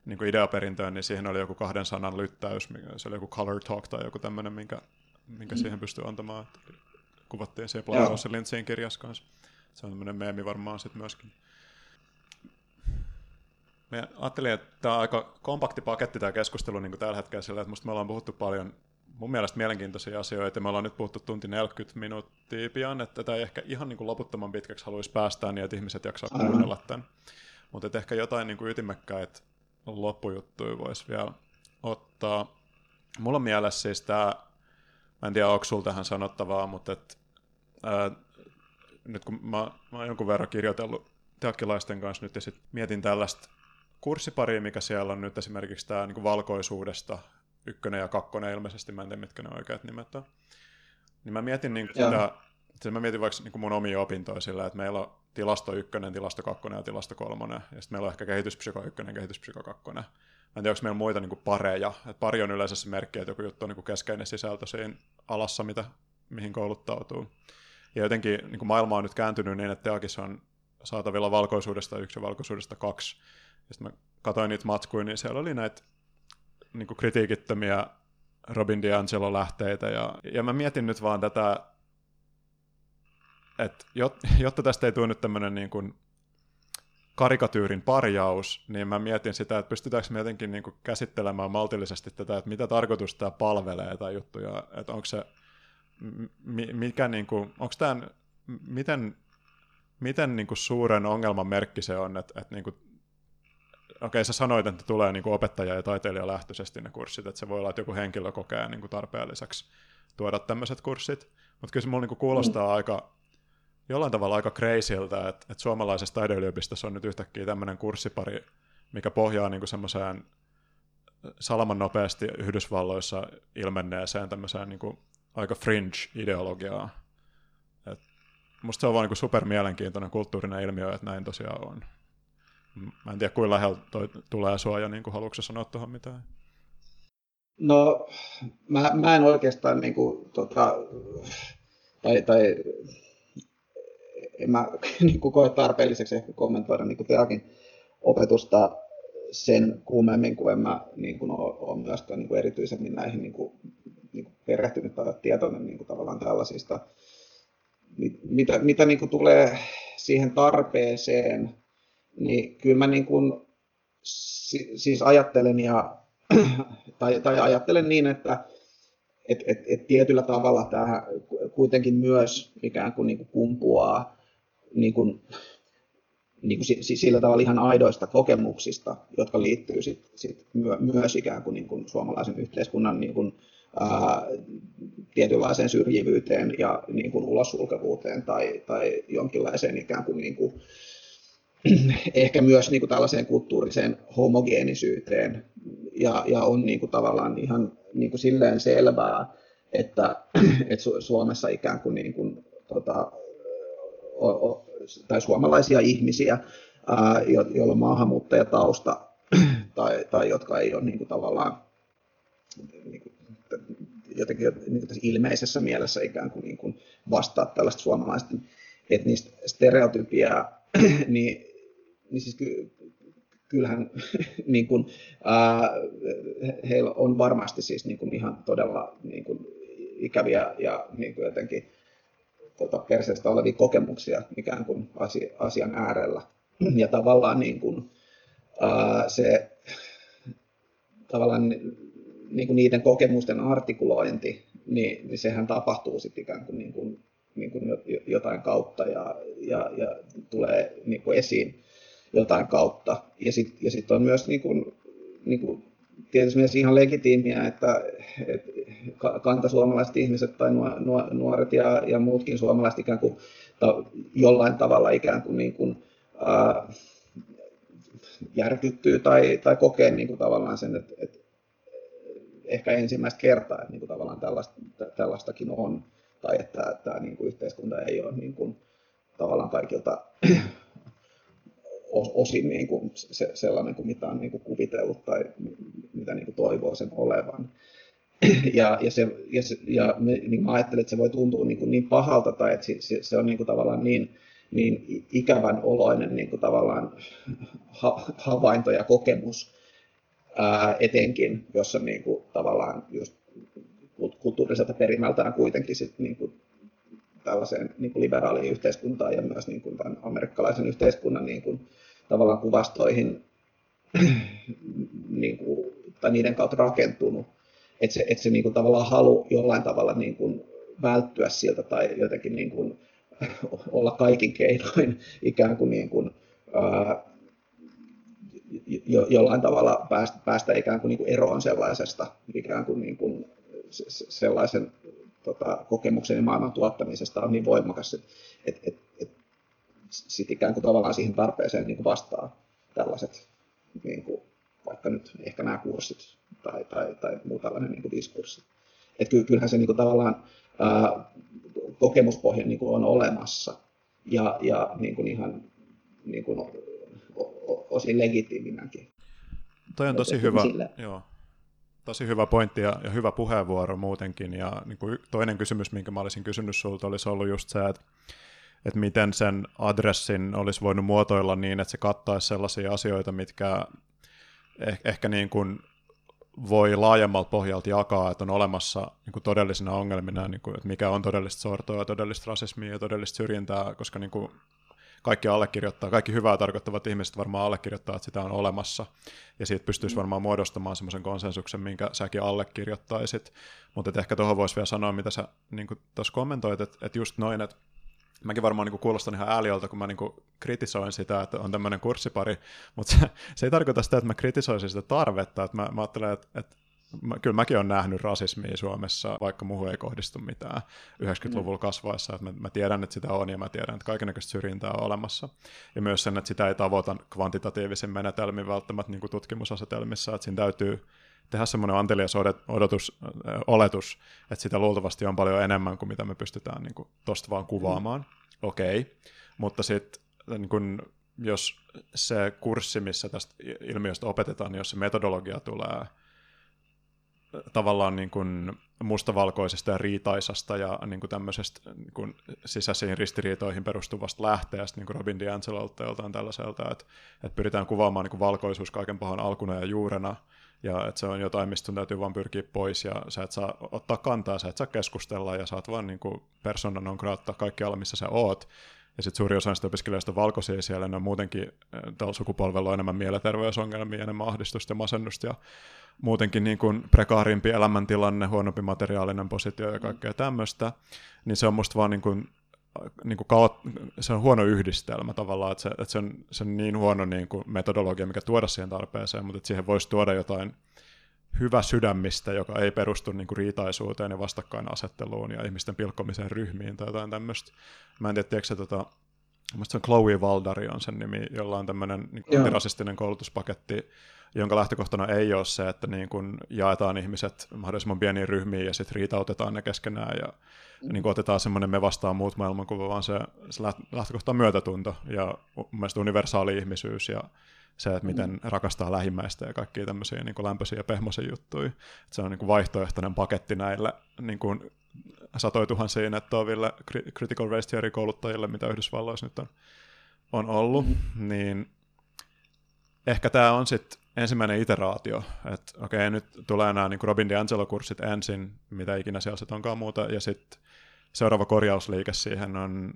niin kuin ideaperintöön, niin siihen oli joku kahden sanan lyttäys, se oli joku color talk tai joku tämmöinen, minkä, minkä mm. siihen pystyy antamaan. Kuvattiin siellä Platossa Lintsin kirjassa kanssa. Se on tämmöinen meemi varmaan sitten myöskin. Me ajattelin, että tämä on aika kompakti paketti tämä keskustelu niin kuin tällä hetkellä sillä, että musta me ollaan puhuttu paljon mun mielestä mielenkiintoisia asioita. Me ollaan nyt puhuttu tunti 40 minuuttia pian, että tätä ei ehkä ihan niin kuin loputtoman pitkäksi haluaisi päästää niin, että ihmiset jaksaa kuunnella tämän. Mutta ehkä jotain niin kuin ytimekkäitä loppujuttuja voisi vielä ottaa. Mulla on mielessä siis tämä, mä en tiedä onko sulla tähän sanottavaa, mutta et, ää, nyt kun mä, mä oon jonkun verran kirjoitellut teakkilaisten kanssa nyt ja sit mietin tällaista kurssiparia, mikä siellä on nyt esimerkiksi tämä niin valkoisuudesta ykkönen ja kakkonen ilmeisesti, mä en tiedä mitkä ne oikeat nimet on. Niin mä mietin niin sitä, siis mä mietin vaikka niin mun omia opintoja sillä, että meillä on tilasto ykkönen, tilasto kakkonen ja tilasto kolmonen, ja sitten meillä on ehkä kehityspsyko ykkönen, kehityspsyko kakkonen. Mä en tiedä, onko meillä muita niin kuin pareja. Et pari on yleensä se merkki, että joku juttu on niin kuin keskeinen sisältö siinä alassa, mitä, mihin kouluttautuu. Ja jotenkin niin kuin maailma on nyt kääntynyt niin, että Teakissa on saatavilla valkoisuudesta yksi ja valkoisuudesta kaksi. Ja sitten mä katsoin niitä matskuja, niin siellä oli näitä niin kuin kritiikittömiä Robin DiAngelo lähteitä. Ja, ja mä mietin nyt vaan tätä, että jotta tästä ei tule nyt tämmöinen niin kuin karikatyyrin parjaus, niin mä mietin sitä, että pystytäänkö me jotenkin niin kuin käsittelemään maltillisesti tätä, että mitä tarkoitusta tämä palvelee tai juttuja, että onko se, mikä niin kuin, onko tämä, miten, miten niin kuin suuren ongelman merkki se on, että, että niin kuin, okei sä sanoit, että tulee niin kuin opettaja- ja taiteilijalähtöisesti ne kurssit, että se voi olla, että joku henkilö kokee niin kuin tarpeelliseksi tuoda tämmöiset kurssit, mutta kyllä se mulla niin kuin kuulostaa mm. aika jollain tavalla aika crazyltä, että, että suomalaisessa taideyliopistossa on nyt yhtäkkiä tämmöinen kurssipari, mikä pohjaa niin semmoiseen salaman nopeasti Yhdysvalloissa ilmenneeseen tämmöiseen niin kuin aika fringe-ideologiaan. Et musta se on vaan niin super mielenkiintoinen kulttuurinen ilmiö, että näin tosiaan on. Mä en tiedä, kuinka lähellä toi tulee sua ja niin haluatko sanoa tuohon mitään? No, mä, mä en oikeastaan niin kuin, tota, tai, tai en mä niin kuin koe tarpeelliseksi ehkä kommentoida niin teakin opetusta sen kuumemmin kuin en mä niin kuin ole, ole myöskään niin kuin erityisemmin näihin niin kuin, niin kuin perehtynyt tai tietoinen niin kuin tavallaan tällaisista. Mitä, mitä niin kuin tulee siihen tarpeeseen, niin kyllä mä niin kuin, siis ajattelen ja tai, tai ajattelen niin, että et, et, et tietyllä tavalla tämä kuitenkin myös ikään kuin, niin kuin kumpuaa niin kuin, niin kuin sillä tavalla ihan aidoista kokemuksista, jotka liittyy sit, sit myö, myös ikään kuin, niin kuin suomalaisen yhteiskunnan niin kuin, ää, tietynlaiseen syrjivyyteen ja niin kuin ulosulkevuuteen tai, tai jonkinlaiseen ikään kuin, niin kuin ehkä myös niin kuin tällaiseen kulttuuriseen homogeenisyyteen. Ja, ja on niin kuin tavallaan ihan niin kuin silleen selvää, että, että Suomessa ikään kuin, niin kuin tota, tai suomalaisia ihmisiä, joilla on maahanmuuttajatausta tai, tai jotka ei ole niin kuin tavallaan niin kuin, jotenkin niin kuin ilmeisessä mielessä ikään kuin, niin kuin vastaa tällaista suomalaisten etnistä stereotypiaa, niin, niin siis ky, kyllähän niin kuin, ää, heillä on varmasti siis niin kuin ihan todella niin kuin ikäviä ja niin kuin jotenkin tota, perseestä olevia kokemuksia ikään kuin asian äärellä. Ja tavallaan niin kuin, ää, se tavallaan niin kuin niiden kokemusten artikulointi, niin, niin sehän tapahtuu sitten ikään kuin, niin kuin, niin kuin jotain kautta ja, ja, ja tulee niin kuin esiin jotain kautta. Ja sitten ja sit on myös niin kuin, niin kuin tietysti myös ihan legitiimiä, että, että kantasuomalaiset ihmiset tai nuoret ja, ja muutkin suomalaiset ikään kuin ta, jollain tavalla ikään kuin, niin kuin ää, järkyttyy tai, tai kokee niin kuin tavallaan sen, että, että ehkä ensimmäistä kertaa, että niin kuin tavallaan tällaista, tällaistakin on, tai että tämä niin kuin yhteiskunta ei ole niin kuin, tavallaan kaikilta osin niin kuin se, sellainen kuin mitä on niin kuin kuvitellut tai mitä niin kuin toivoo sen olevan. Ja, ja, se, ja, se, ja niin mä ajattelen, että se voi tuntua niin, kuin niin pahalta tai että se, se on niin kuin tavallaan niin, niin ikävän oloinen niin kuin tavallaan ha, havainto ja kokemus ää, etenkin, jossa niin kuin tavallaan just kulttuuriselta perimältään kuitenkin sit niin kuin tällaiseen niin kuin liberaaliin yhteiskuntaan ja myös niin kuin tämän amerikkalaisen yhteiskunnan niin kuin, tavallaan kuvastoihin niin kuin, tai niiden kautta rakentunut. Että se, että se niin kuin, tavallaan halu jollain tavalla niin kuin, välttyä siltä tai jotenkin niin kuin, olla kaikin keinoin ikään kuin, niin kuin ää, jo, jollain tavalla päästä, päästä ikään kuin, niin kuin eroon sellaisesta ikään kuin, niin kuin sellaisen tota, kokemuksen ja maailman tuottamisesta on niin voimakas, että et, et, et sitten ikään kuin tavallaan siihen tarpeeseen niin kuin vastaa tällaiset, niin kuin, vaikka nyt ehkä nämä kurssit tai, tai, tai muu tällainen niin kuin diskurssi. Että kyllähän se niin kuin tavallaan ää, kokemuspohja niin kuin on olemassa ja, ja niin kuin ihan niin kuin osin legitiiminäkin. Toi on tosi hyvä, joo, tosi hyvä pointti ja, ja hyvä puheenvuoro muutenkin. Ja niin kuin toinen kysymys, minkä mä olisin kysynyt sulta, olisi ollut just se, että, että miten sen adressin olisi voinut muotoilla niin, että se kattaisi sellaisia asioita, mitkä eh, ehkä niin kuin voi laajemmalta pohjalta jakaa, että on olemassa niin kuin todellisina ongelmina, niin kuin, että mikä on todellista sortoa, todellista rasismia ja todellista syrjintää, koska niin kuin kaikki allekirjoittaa, kaikki hyvää tarkoittavat ihmiset varmaan allekirjoittaa, että sitä on olemassa, ja siitä pystyisi varmaan muodostamaan semmoisen konsensuksen, minkä säkin allekirjoittaisit, mutta ehkä tuohon voisi vielä sanoa, mitä sä niin tuossa kommentoit, että, että just noin, että mäkin varmaan niin kuulostan ihan ääliöltä, kun mä niin kritisoin sitä, että on tämmöinen kurssipari, mutta se, se ei tarkoita sitä, että mä kritisoisin sitä tarvetta, että mä, mä ajattelen, että, että mä, kyllä mäkin olen nähnyt rasismia Suomessa, vaikka muuhun ei kohdistu mitään 90-luvulla mm. kasvaessa. Että mä, mä tiedän, että sitä on ja mä tiedän, että kaikenlaista syrjintää on olemassa. Ja myös sen, että sitä ei tavoita kvantitatiivisin menetelmin välttämättä niin tutkimusasetelmissa, että siinä täytyy tehdä semmoinen antelias odotus, oletus, että sitä luultavasti on paljon enemmän kuin mitä me pystytään niin tuosta vaan kuvaamaan. Mm. Okei, okay. mutta sitten niin jos se kurssi, missä tästä ilmiöstä opetetaan, niin jos se metodologia tulee tavallaan niin kuin mustavalkoisesta ja riitaisasta ja niin kuin tämmöisestä niin kuin sisäisiin ristiriitoihin perustuvasta lähteestä, niin kuin Robin DiAngelolta joltain tällaiselta, että, että pyritään kuvaamaan niin kuin valkoisuus kaiken pahan alkuna ja juurena, ja että se on jotain, mistä sun täytyy vaan pyrkiä pois, ja sä et saa ottaa kantaa, sä et saa keskustella, ja sä oot vaan niin kuin persona non grata kaikkialla, missä sä oot, ja sitten suuri osa näistä opiskelijoista on valkoisia siellä, ne on muutenkin tällä sukupolvella enemmän mielenterveysongelmia, enemmän ahdistusta ja masennusta, ja muutenkin niin kuin prekaarimpi elämäntilanne, huonompi materiaalinen positio ja kaikkea tämmöistä, niin se on musta vaan niin kuin, niin kuin kaot, se on huono yhdistelmä tavallaan, että se, että se, on, se on niin huono niin kuin metodologia, mikä tuoda siihen tarpeeseen, mutta että siihen voisi tuoda jotain hyvä sydämistä, joka ei perustu niin kuin riitaisuuteen ja vastakkainasetteluun ja ihmisten pilkkomiseen ryhmiin tai jotain tämmöistä. Mä en tiedä, tiedätkö se tota, se on Chloe Valdari on sen nimi, jolla on tämmöinen niin rasistinen koulutuspaketti, jonka lähtökohtana ei ole se, että niin kuin jaetaan ihmiset mahdollisimman pieniin ryhmiin ja sitten riitautetaan ne keskenään ja. Niin otetaan semmoinen me vastaan muut maailmankuva, vaan se, se lähtökohta on myötätunto ja mun mielestä universaali ihmisyys ja se, että miten mm. rakastaa lähimmäistä ja kaikkia tämmöisiä niin kuin lämpöisiä ja pehmoisia juttuja. Että se on niin kuin vaihtoehtoinen paketti näille niin kuin satoi tuhansia nettoaville critical race theory kouluttajille, mitä Yhdysvalloissa nyt on, on ollut, mm. niin ehkä tämä on sitten ensimmäinen iteraatio, että okei, nyt tulee nämä niin Robin DiAngelo-kurssit ensin, mitä ikinä siellä sitten onkaan muuta, ja sitten seuraava korjausliike siihen on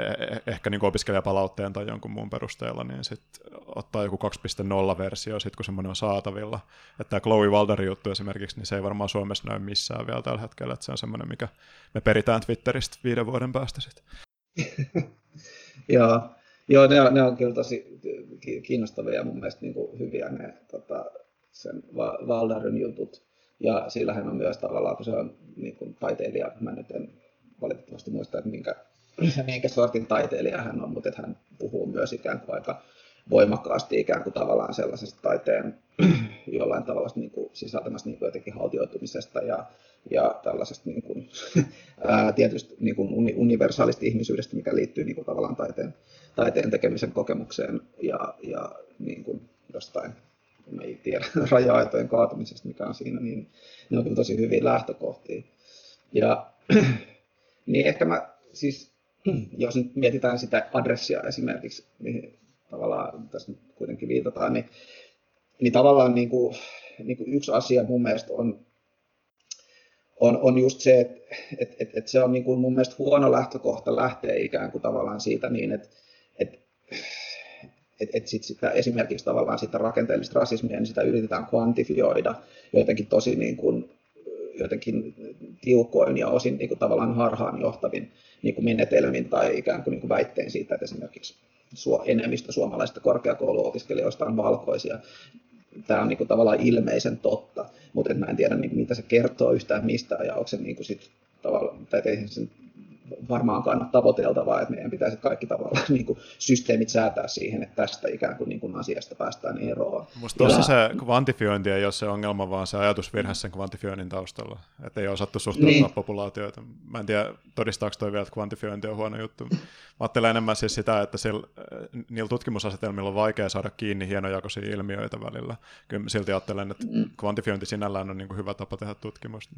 eh- ehkä niin opiskelijapalautteen tai jonkun muun perusteella, niin sitten ottaa joku 2.0-versio, sit kun semmoinen on saatavilla. Että tämä Chloe Walderin juttu esimerkiksi, niin se ei varmaan Suomessa näy missään vielä tällä hetkellä, että se on semmoinen, mikä me peritään Twitteristä viiden vuoden päästä sitten. Joo, Joo ne, on, ne on kyllä tosi kiinnostavia ja mun mielestä niin kuin hyviä ne tota, sen Valdarin jutut. Ja sillähän on myös tavallaan, kun se on niin kuin taiteilija, mä nyt en valitettavasti muista, että minkä, minkä sortin taiteilija hän on, mutta että hän puhuu myös ikään kuin aika voimakkaasti ikään kuin tavallaan sellaisesta taiteen jollain tavalla niin kuin sisältämässä niin kuin jotenkin haltioitumisesta ja, ja tällaisesta niin kuin, ää, tietysti niin kuin universaalista ihmisyydestä, mikä liittyy niin kuin tavallaan taiteen, taiteen tekemisen kokemukseen ja, ja niin kuin jostain ei tiedä raja-aitojen kaatumisesta, mikä on siinä, niin ne on tosi hyviä lähtökohtia. Ja niin ehkä mä siis, jos nyt mietitään sitä adressia esimerkiksi, niin tavallaan tässä nyt kuitenkin viitataan, niin, niin tavallaan niin kuin, niin kuin yksi asia mun mielestä on, on, on just se, että et, et, et se on niin kuin mun mielestä huono lähtökohta lähteä ikään kuin tavallaan siitä niin, että et, et, et sit sitä, esimerkiksi tavallaan sitä rakenteellista rasismia, niin sitä yritetään kvantifioida jotenkin tosi niin kuin, jotenkin tiukoin ja osin niin kuin tavallaan harhaan johtavin niin kuin menetelmin tai ikään kuin, niin kuin väittein siitä, että esimerkiksi enemmistö suomalaisista korkeakouluopiskelijoista on valkoisia. Tämä on niin kuin tavallaan ilmeisen totta, mutta en tiedä, niin mitä se kertoo yhtään mistään, ja onko se niin kuin sit, tavallaan, tai varmaankaan tavoiteltavaa, että meidän pitäisi kaikki tavallaan niin kuin systeemit säätää siihen, että tästä ikään kuin, niin kuin asiasta päästään eroon. Minusta tuossa se kvantifiointi ei ole se ongelma, vaan se ajatusvirhe sen kvantifioinnin taustalla, että ei osattu suhtautua niin. populaatioita. Mä en tiedä, todistaako toi vielä, että kvantifiointi on huono juttu. Mä ajattelen enemmän siis sitä, että sillä, niillä tutkimusasetelmilla on vaikea saada kiinni hienojakoisia ilmiöitä välillä. Kyllä silti ajattelen, että mm. kvantifiointi sinällään on niin kuin hyvä tapa tehdä tutkimusta.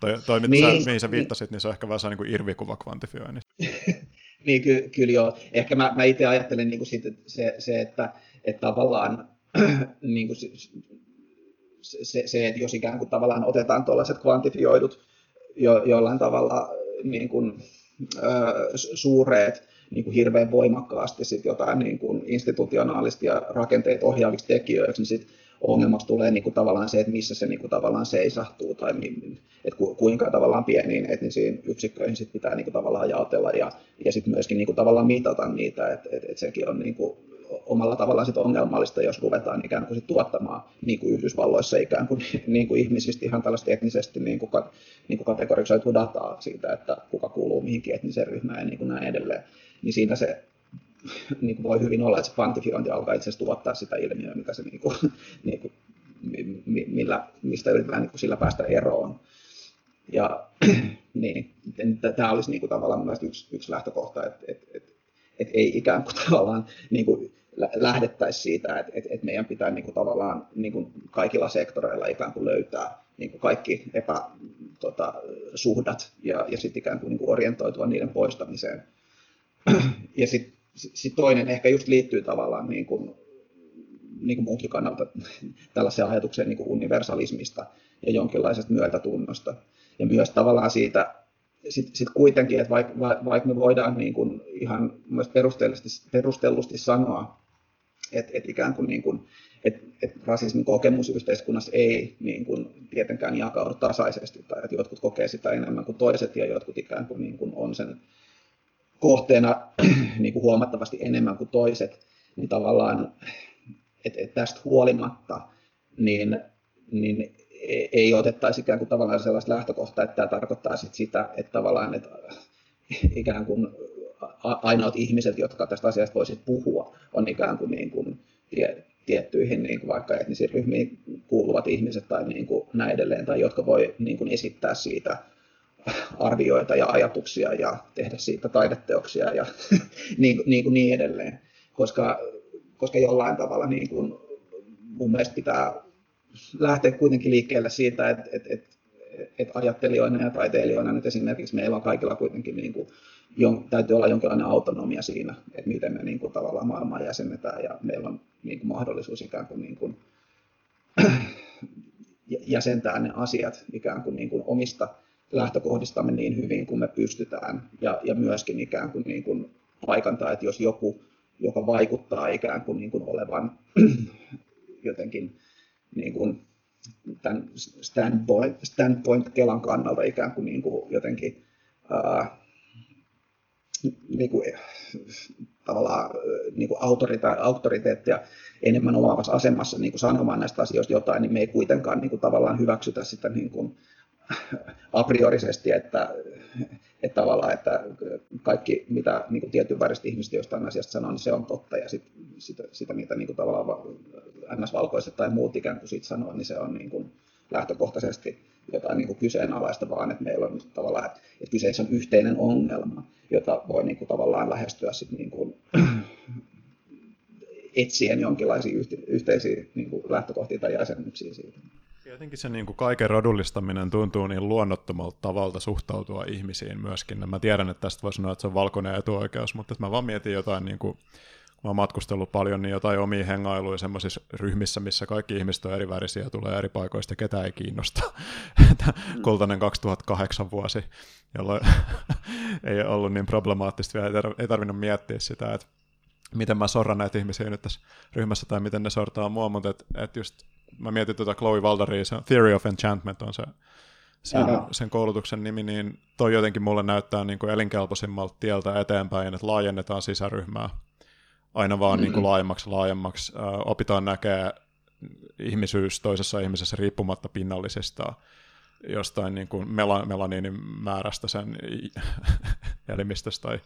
Toi, toi mitä niin. sä, mihin sä viittasit, niin se on ehkä vähän niin kuin irvikuva kvantifioinnista. niin, ky- kyllä joo. Ehkä mä, mä itse ajattelen niin kuin sit, se, se, että, että tavallaan niin kuin se, se, se, että jos ikään kuin tavallaan otetaan tuollaiset kvantifioidut jo, jollain tavalla niin kuin, ö, suureet niin kuin hirveän voimakkaasti sit jotain niin kuin institutionaalista ja rakenteet ohjaaviksi tekijöiksi, niin sit ongelmaksi tulee niin kuin tavallaan se, että missä se niin kuin tavallaan seisahtuu tai että kuinka tavallaan pieniin etnisiin yksikköihin sit pitää niin kuin tavallaan jaotella ja, ja sitten myöskin niin kuin tavallaan mitata niitä, että et, et sekin on niin kuin omalla tavallaan sit ongelmallista, jos ruvetaan ikään kuin sit tuottamaan niin kuin Yhdysvalloissa ikään kuin, niin kuin ihmisistä ihan tällaista etnisesti niin kuin, niin kuin kategorisoitua dataa siitä, että kuka kuuluu mihinkin etniseen ryhmään ja niin kuin näin edelleen. Niin siinä se niin kuin voi hyvin olla, että se kvantifiointi alkaa itse tuottaa sitä ilmiöä, mitä se, niin kuin, niin kuin, millä, mistä yritetään niin kuin sillä päästä eroon. Ja niin, tämä olisi niin kuin tavallaan mielestäni yksi, yksi lähtökohta, että, että, että, että ei ikään kuin tavallaan niin kuin lähdettäisi siitä, että, että, meidän pitää niin kuin tavallaan niin kuin kaikilla sektoreilla ikään kuin löytää niin kuin kaikki epäsuhdat tota, ja, ja sitten ikään kuin, niin kuin orientoitua niiden poistamiseen. Ja sitten sitten toinen ehkä just liittyy tavallaan niin kuin, niin kuin munkin kannalta tällaiseen ajatukseen niin kuin universalismista ja jonkinlaisesta myötätunnosta. Ja myös tavallaan siitä sitten sit kuitenkin, että vaikka vaik me voidaan niin kuin ihan perustellusti, perustellusti sanoa, että et ikään kuin, niin kuin että et rasismin kokemus yhteiskunnassa ei niin kuin tietenkään jakaudu tasaisesti, tai että jotkut kokee sitä enemmän kuin toiset, ja jotkut ikään kuin, niin kuin on sen kohteena niin kuin huomattavasti enemmän kuin toiset, niin tavallaan että et tästä huolimatta niin, niin ei otettaisi ikään kuin tavallaan sellaista lähtökohtaa, että tämä tarkoittaa sit sitä, että tavallaan että ikään kuin ainoat ihmiset, jotka tästä asiasta voisivat puhua, on ikään kuin, niin kuin tie, tiettyihin niin kuin vaikka etnisiin ryhmiin kuuluvat ihmiset tai niin kuin näin edelleen, tai jotka voi niin kuin esittää siitä arvioita ja ajatuksia ja tehdä siitä taideteoksia ja niin, niin, kuin niin edelleen. Koska, koska jollain tavalla niin kuin mun mielestä pitää lähteä kuitenkin liikkeelle siitä, että, että, että, että ajattelijoina ja taiteilijoina nyt esimerkiksi meillä on kaikilla kuitenkin niin kuin, jon, täytyy olla jonkinlainen autonomia siinä, että miten me niin kuin, tavallaan maailmaa jäsennetään ja meillä on niin kuin, mahdollisuus ikään kuin, niin kuin jäsentää ne asiat ikään kuin, niin kuin omista lähtökohdistamme niin hyvin kuin me pystytään. Ja, ja myöskin ikään kuin, niin kuin paikantaa, että jos joku, joka vaikuttaa ikään kuin, niin kuin olevan jotenkin niin kuin tämän standpoint, standpoint Kelan kannalta ikään kuin, niin kuin jotenkin ää, niin kuin, tavallaan niin kuin autorita- autoriteettia enemmän omaavassa asemassa niin kuin sanomaan näistä asioista jotain, niin me ei kuitenkaan niin kuin, tavallaan hyväksytä sitä niin kuin, a priorisesti, että, että tavallaan, että kaikki, mitä niin kuin tietyn väriset ihmiset jostain asiasta sanoo, niin se on totta, ja sit, sitä, sitä, mitä niin kuin tavallaan ns-valkoiset tai muut ikään kuin siitä sanoo, niin se on niin kuin lähtökohtaisesti jotain niin kuin kyseenalaista, vaan että meillä on tavallaan, että, että kyseessä on yhteinen ongelma, jota voi niin kuin tavallaan lähestyä sit niin kuin, etsien jonkinlaisia yhteisiä niin kuin lähtökohtia tai jäsennyksiä siitä. Jotenkin se niin kuin kaiken rodullistaminen tuntuu niin luonnottomalta tavalta suhtautua ihmisiin myöskin. Mä tiedän, että tästä voi sanoa, että se on valkoinen etuoikeus, mutta mä vaan mietin jotain, niin kuin, kun mä oon matkustellut paljon, niin jotain omia hengailuja semmoisissa ryhmissä, missä kaikki ihmiset on eri värisiä, tulee eri paikoista, ketä ei kiinnosta. Kultainen 2008 vuosi, jolloin ei ollut niin problemaattista vielä, ei tarvinnut miettiä sitä, että miten mä sorran näitä ihmisiä nyt tässä ryhmässä tai miten ne sortaa mua, mutta et, et just mä mietin tuota Chloe Valdaria, se Theory of Enchantment on se sen, sen koulutuksen nimi, niin toi jotenkin mulle näyttää niin kuin elinkelpoisimmalta tieltä eteenpäin, että laajennetaan sisäryhmää aina vaan mm-hmm. niin kuin laajemmaksi laajemmaksi, opitaan näkee ihmisyys toisessa ihmisessä riippumatta pinnallisesta jostain niin kuin melaniinin määrästä sen elimistöstä tai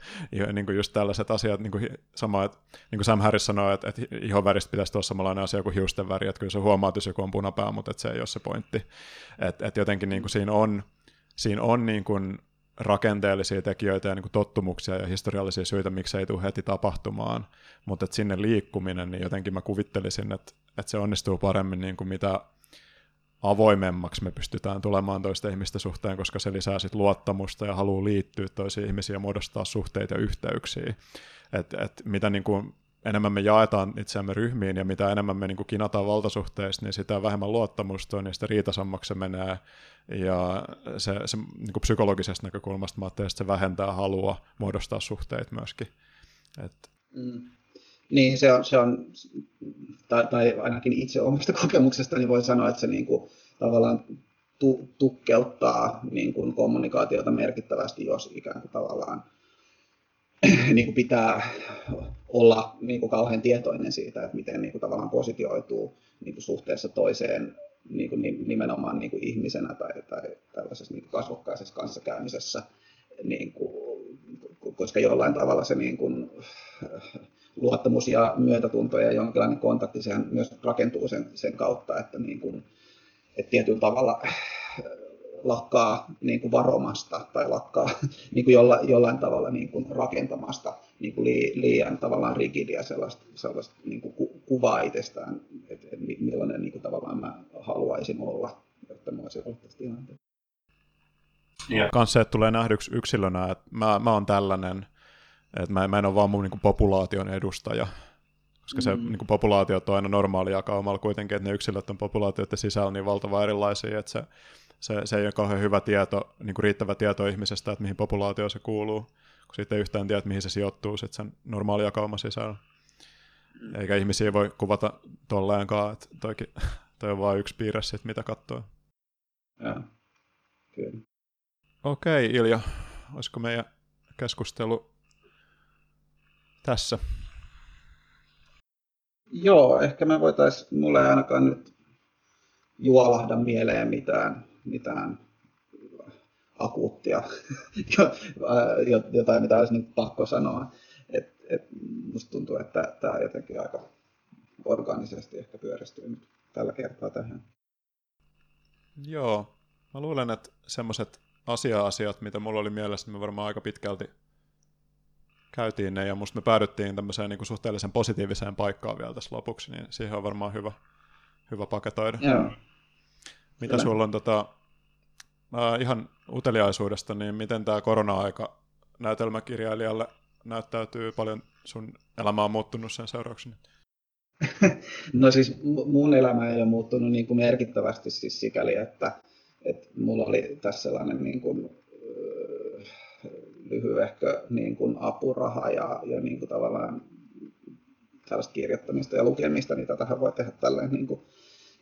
niin kuin just tällaiset asiat, niin kuin sama, että niin kuin Sam Harris sanoi, että, että ihonväristä pitäisi olla samanlainen asia kuin hiusten väri, että kyllä se huomaa, että joku on punapää, mutta että se ei ole se pointti. Että, että jotenkin niin kuin siinä on, siinä on niin kuin rakenteellisia tekijöitä ja niin kuin tottumuksia ja historiallisia syitä, miksi ei tule heti tapahtumaan, mutta että sinne liikkuminen, niin jotenkin mä kuvittelisin, että, että se onnistuu paremmin niin kuin mitä avoimemmaksi me pystytään tulemaan toisten ihmisten suhteen, koska se lisää sit luottamusta ja haluaa liittyä toisiin ihmisiin ja muodostaa suhteita ja yhteyksiä. Et, et mitä niin kuin enemmän me jaetaan itseämme ryhmiin ja mitä enemmän me niin kuin kinataan valtasuhteista, niin sitä vähemmän luottamusta on ja sitä riitasammaksi se menee. Ja se, se niin kuin psykologisesta näkökulmasta mä että se vähentää halua muodostaa suhteita myöskin. Et... Mm. Niin, se on, se on tai, tai ainakin itse omasta kokemuksesta, niin voi sanoa, että se niin kuin, tavallaan tu, tukkeuttaa niin kuin kommunikaatiota merkittävästi, jos ikään kuin tavallaan niin kuin pitää olla niin kuin kauhean tietoinen siitä, että miten niin kuin tavallaan positioituu niin kuin suhteessa toiseen niin kuin nimenomaan niin kuin ihmisenä tai, tai tällaisessa niin kuin kasvokkaisessa kanssakäymisessä, niin kuin, koska jollain tavalla se niin kuin, luottamus ja myötätunto ja jonkinlainen kontakti, sehän myös rakentuu sen, sen kautta, että, niin kuin, että tietyllä tavalla äh, lakkaa niin kuin varomasta tai lakkaa niin kuin jolla, jollain tavalla niin kuin rakentamasta niin kuin liian tavallaan rigidia sellaista, sellaista niin kuin kuvaa itsestään, että, että millainen niin kuin tavallaan mä haluaisin olla, jotta mä olisin ollut tästä tilanteesta. Ja. Kans se, että tulee nähdyksi yksilönä, että mä, mä oon tällainen, että mä, mä en ole vaan mun niin kuin populaation edustaja, koska se mm. niin kuin populaatiot on aina normaali jakaumalla kuitenkin, että ne yksilöt on populaatioiden sisällä niin valtavan erilaisia, että se, se, se ei ole kauhean hyvä tieto, niin kuin riittävä tieto ihmisestä, että mihin populaatioon se kuuluu, kun siitä ei yhtään tiedä, että mihin se sijoittuu sit sen normaali jakauma sisällä. Mm. Eikä ihmisiä voi kuvata tolleenkaan, että toikin, toi on vain yksi piirre sit, mitä katsoo. Joo, kyllä. Okei, Ilja, olisiko meidän keskustelu tässä? Joo, ehkä me voitaisiin, mulle ei ainakaan nyt juolahda mieleen mitään, mitään akuuttia, jotain mitä olisi nyt pakko sanoa. Et, et musta tuntuu, että tämä jotenkin aika organisesti ehkä pyöristyy nyt tällä kertaa tähän. Joo, mä luulen, että semmoiset asia-asiat, mitä mulla oli mielessä, me varmaan aika pitkälti käytiin ne, ja musta me päädyttiin tämmöiseen niin kuin suhteellisen positiiviseen paikkaan vielä tässä lopuksi, niin siihen on varmaan hyvä, hyvä paketoida. Joo. Mitä Kyllä. sulla on tota, äh, ihan uteliaisuudesta, niin miten tämä korona-aika näytelmäkirjailijalle näyttäytyy paljon, sun elämä on muuttunut sen seurauksena? No siis mun elämä ei ole muuttunut niin kuin merkittävästi siis sikäli, että, että mulla oli tässä sellainen niin kuin, lyhyehkö niin kuin apuraha ja, ja niin kuin tavallaan tällaista kirjoittamista ja lukemista, niin tätähän voi tehdä tälleen niin kuin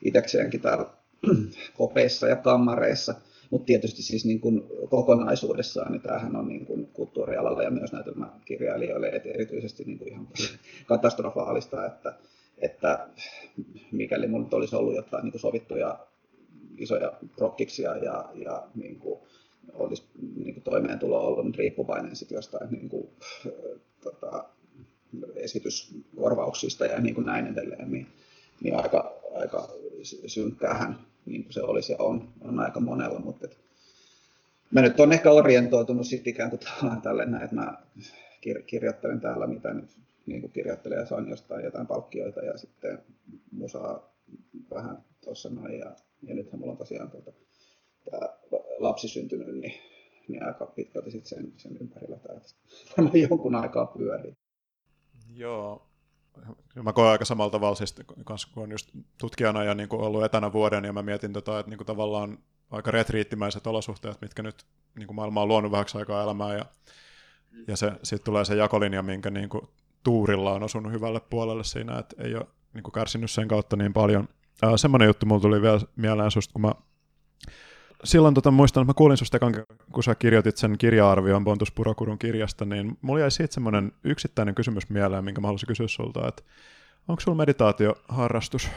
itsekseenkin täällä kopeissa ja kammareissa. Mutta tietysti siis niin kuin kokonaisuudessaan, niin tämähän on niin kuin kulttuurialalla ja myös näytelmäkirjailijoille että erityisesti niin kuin ihan katastrofaalista, että, että mikäli minulla olisi ollut jotain niin kuin sovittuja isoja prokkiksia ja, ja niin kuin olisi niin kuin toimeentulo ollut riippuvainen sit jostain niin kuin, tota, esityskorvauksista ja niin kuin näin edelleen, niin, niin aika, aika synkkäähän niin kuin se olisi ja on, on aika monella, mutta et, mä nyt on ehkä orientoitunut sitten ikään kuin tälle näin, että mä kir- kirjoittelen täällä, mitä nyt niin kuin kirjoittelen ja saan jostain jotain palkkioita ja sitten musaa vähän tuossa noin ja, ja nythän mulla on tosiaan tuota, tämä lapsi syntynyt, niin, niin aika pitkälti sit sen, sen ympärillä tämä jonkun aikaa pyörii. Joo, mä koen aika samalla tavalla, siis, kun on just tutkijana ja niin ollut etänä vuoden, ja mä mietin tota, että niin kuin tavallaan aika retriittimäiset olosuhteet, mitkä nyt niin kuin maailma on luonut vähäksi aikaa elämää, ja, ja se, sitten tulee se jakolinja, minkä niin kuin tuurilla on osunut hyvälle puolelle siinä, että ei ole niin kuin kärsinyt sen kautta niin paljon. Ää, semmoinen juttu mulla tuli vielä mieleen susta, kun mä silloin tota, muistan, että mä kuulin susta kun sä kirjoitit sen kirja-arvion Pontus Purokurun kirjasta, niin mulla jäi siitä semmoinen yksittäinen kysymys mieleen, minkä mä haluaisin kysyä sulta, että onko sulla meditaatioharrastus?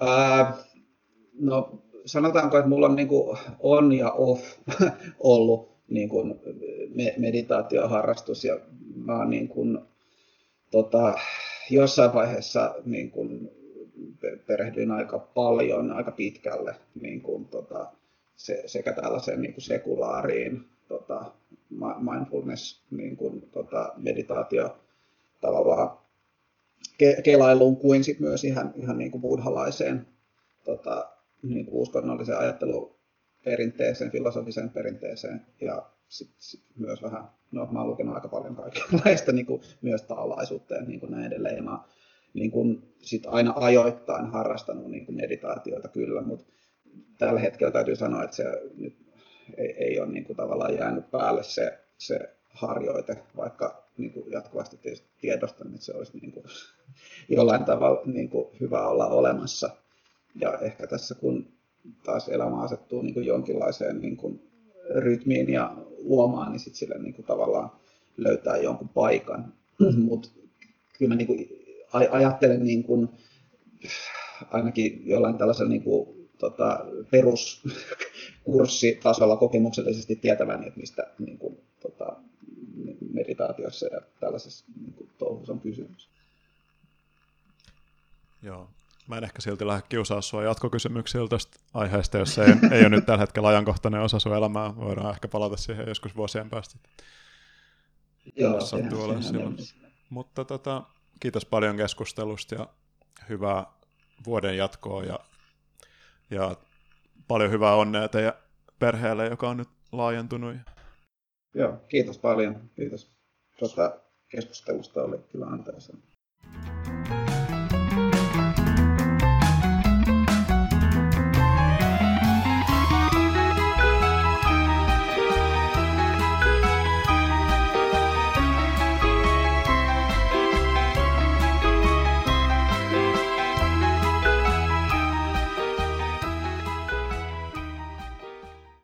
Ää, no sanotaanko, että mulla on niin kuin on ja off ollut niin kuin meditaatioharrastus ja mä oon niin kuin, tota, jossain vaiheessa niin kuin, perehdyin aika paljon, aika pitkälle niin kuin, tota, se, sekä tällaiseen niin kuin sekulaariin tota, mindfulness, niin kuin, tota, meditaatio tavallaan ke, kelailuun kuin sit myös ihan, ihan niin kuin buddhalaiseen tota, niin kuin uskonnolliseen ajatteluperinteeseen, filosofiseen perinteeseen ja sitten sit myös vähän, no mä oon lukenut aika paljon kaikenlaista niin kuin, myös taalaisuutta ja niin kuin näin edelleen. Ja mä niin kuin, sit aina ajoittain harrastanut niin kuin meditaatioita kyllä, mutta tällä hetkellä täytyy sanoa, että se nyt ei, ei ole niin kuin, tavallaan jäänyt päälle se, se harjoite, vaikka niin kuin jatkuvasti tiedostan, että se olisi niin kuin, jollain tavalla niin kuin, hyvä olla olemassa. Ja ehkä tässä kun taas elämä asettuu niin kuin jonkinlaiseen niin kuin, rytmiin ja uomaan, niin sitten sille niin kuin, tavallaan löytää jonkun paikan. Mutta kyllä mä niin kuin, ajattelen niin kuin, ainakin jollain tällaisella niin kuin, tota, peruskurssitasolla kokemuksellisesti tietäväni, että mistä niin kuin, tota, meditaatiossa ja tällaisessa niin kuin, touhussa on kysymys. Joo. Mä en ehkä silti lähde kiusaa sua jatkokysymyksillä tästä aiheesta, jos ei, ei ole nyt tällä hetkellä ajankohtainen osa sun elämää. Voidaan ehkä palata siihen joskus vuosien päästä. Joo, silloin. Mutta tota, kiitos paljon keskustelusta ja hyvää vuoden jatkoa ja, ja paljon hyvää onnea teidän perheelle, joka on nyt laajentunut. Joo, kiitos paljon. Kiitos. Tuota keskustelusta oli kyllä antaisa.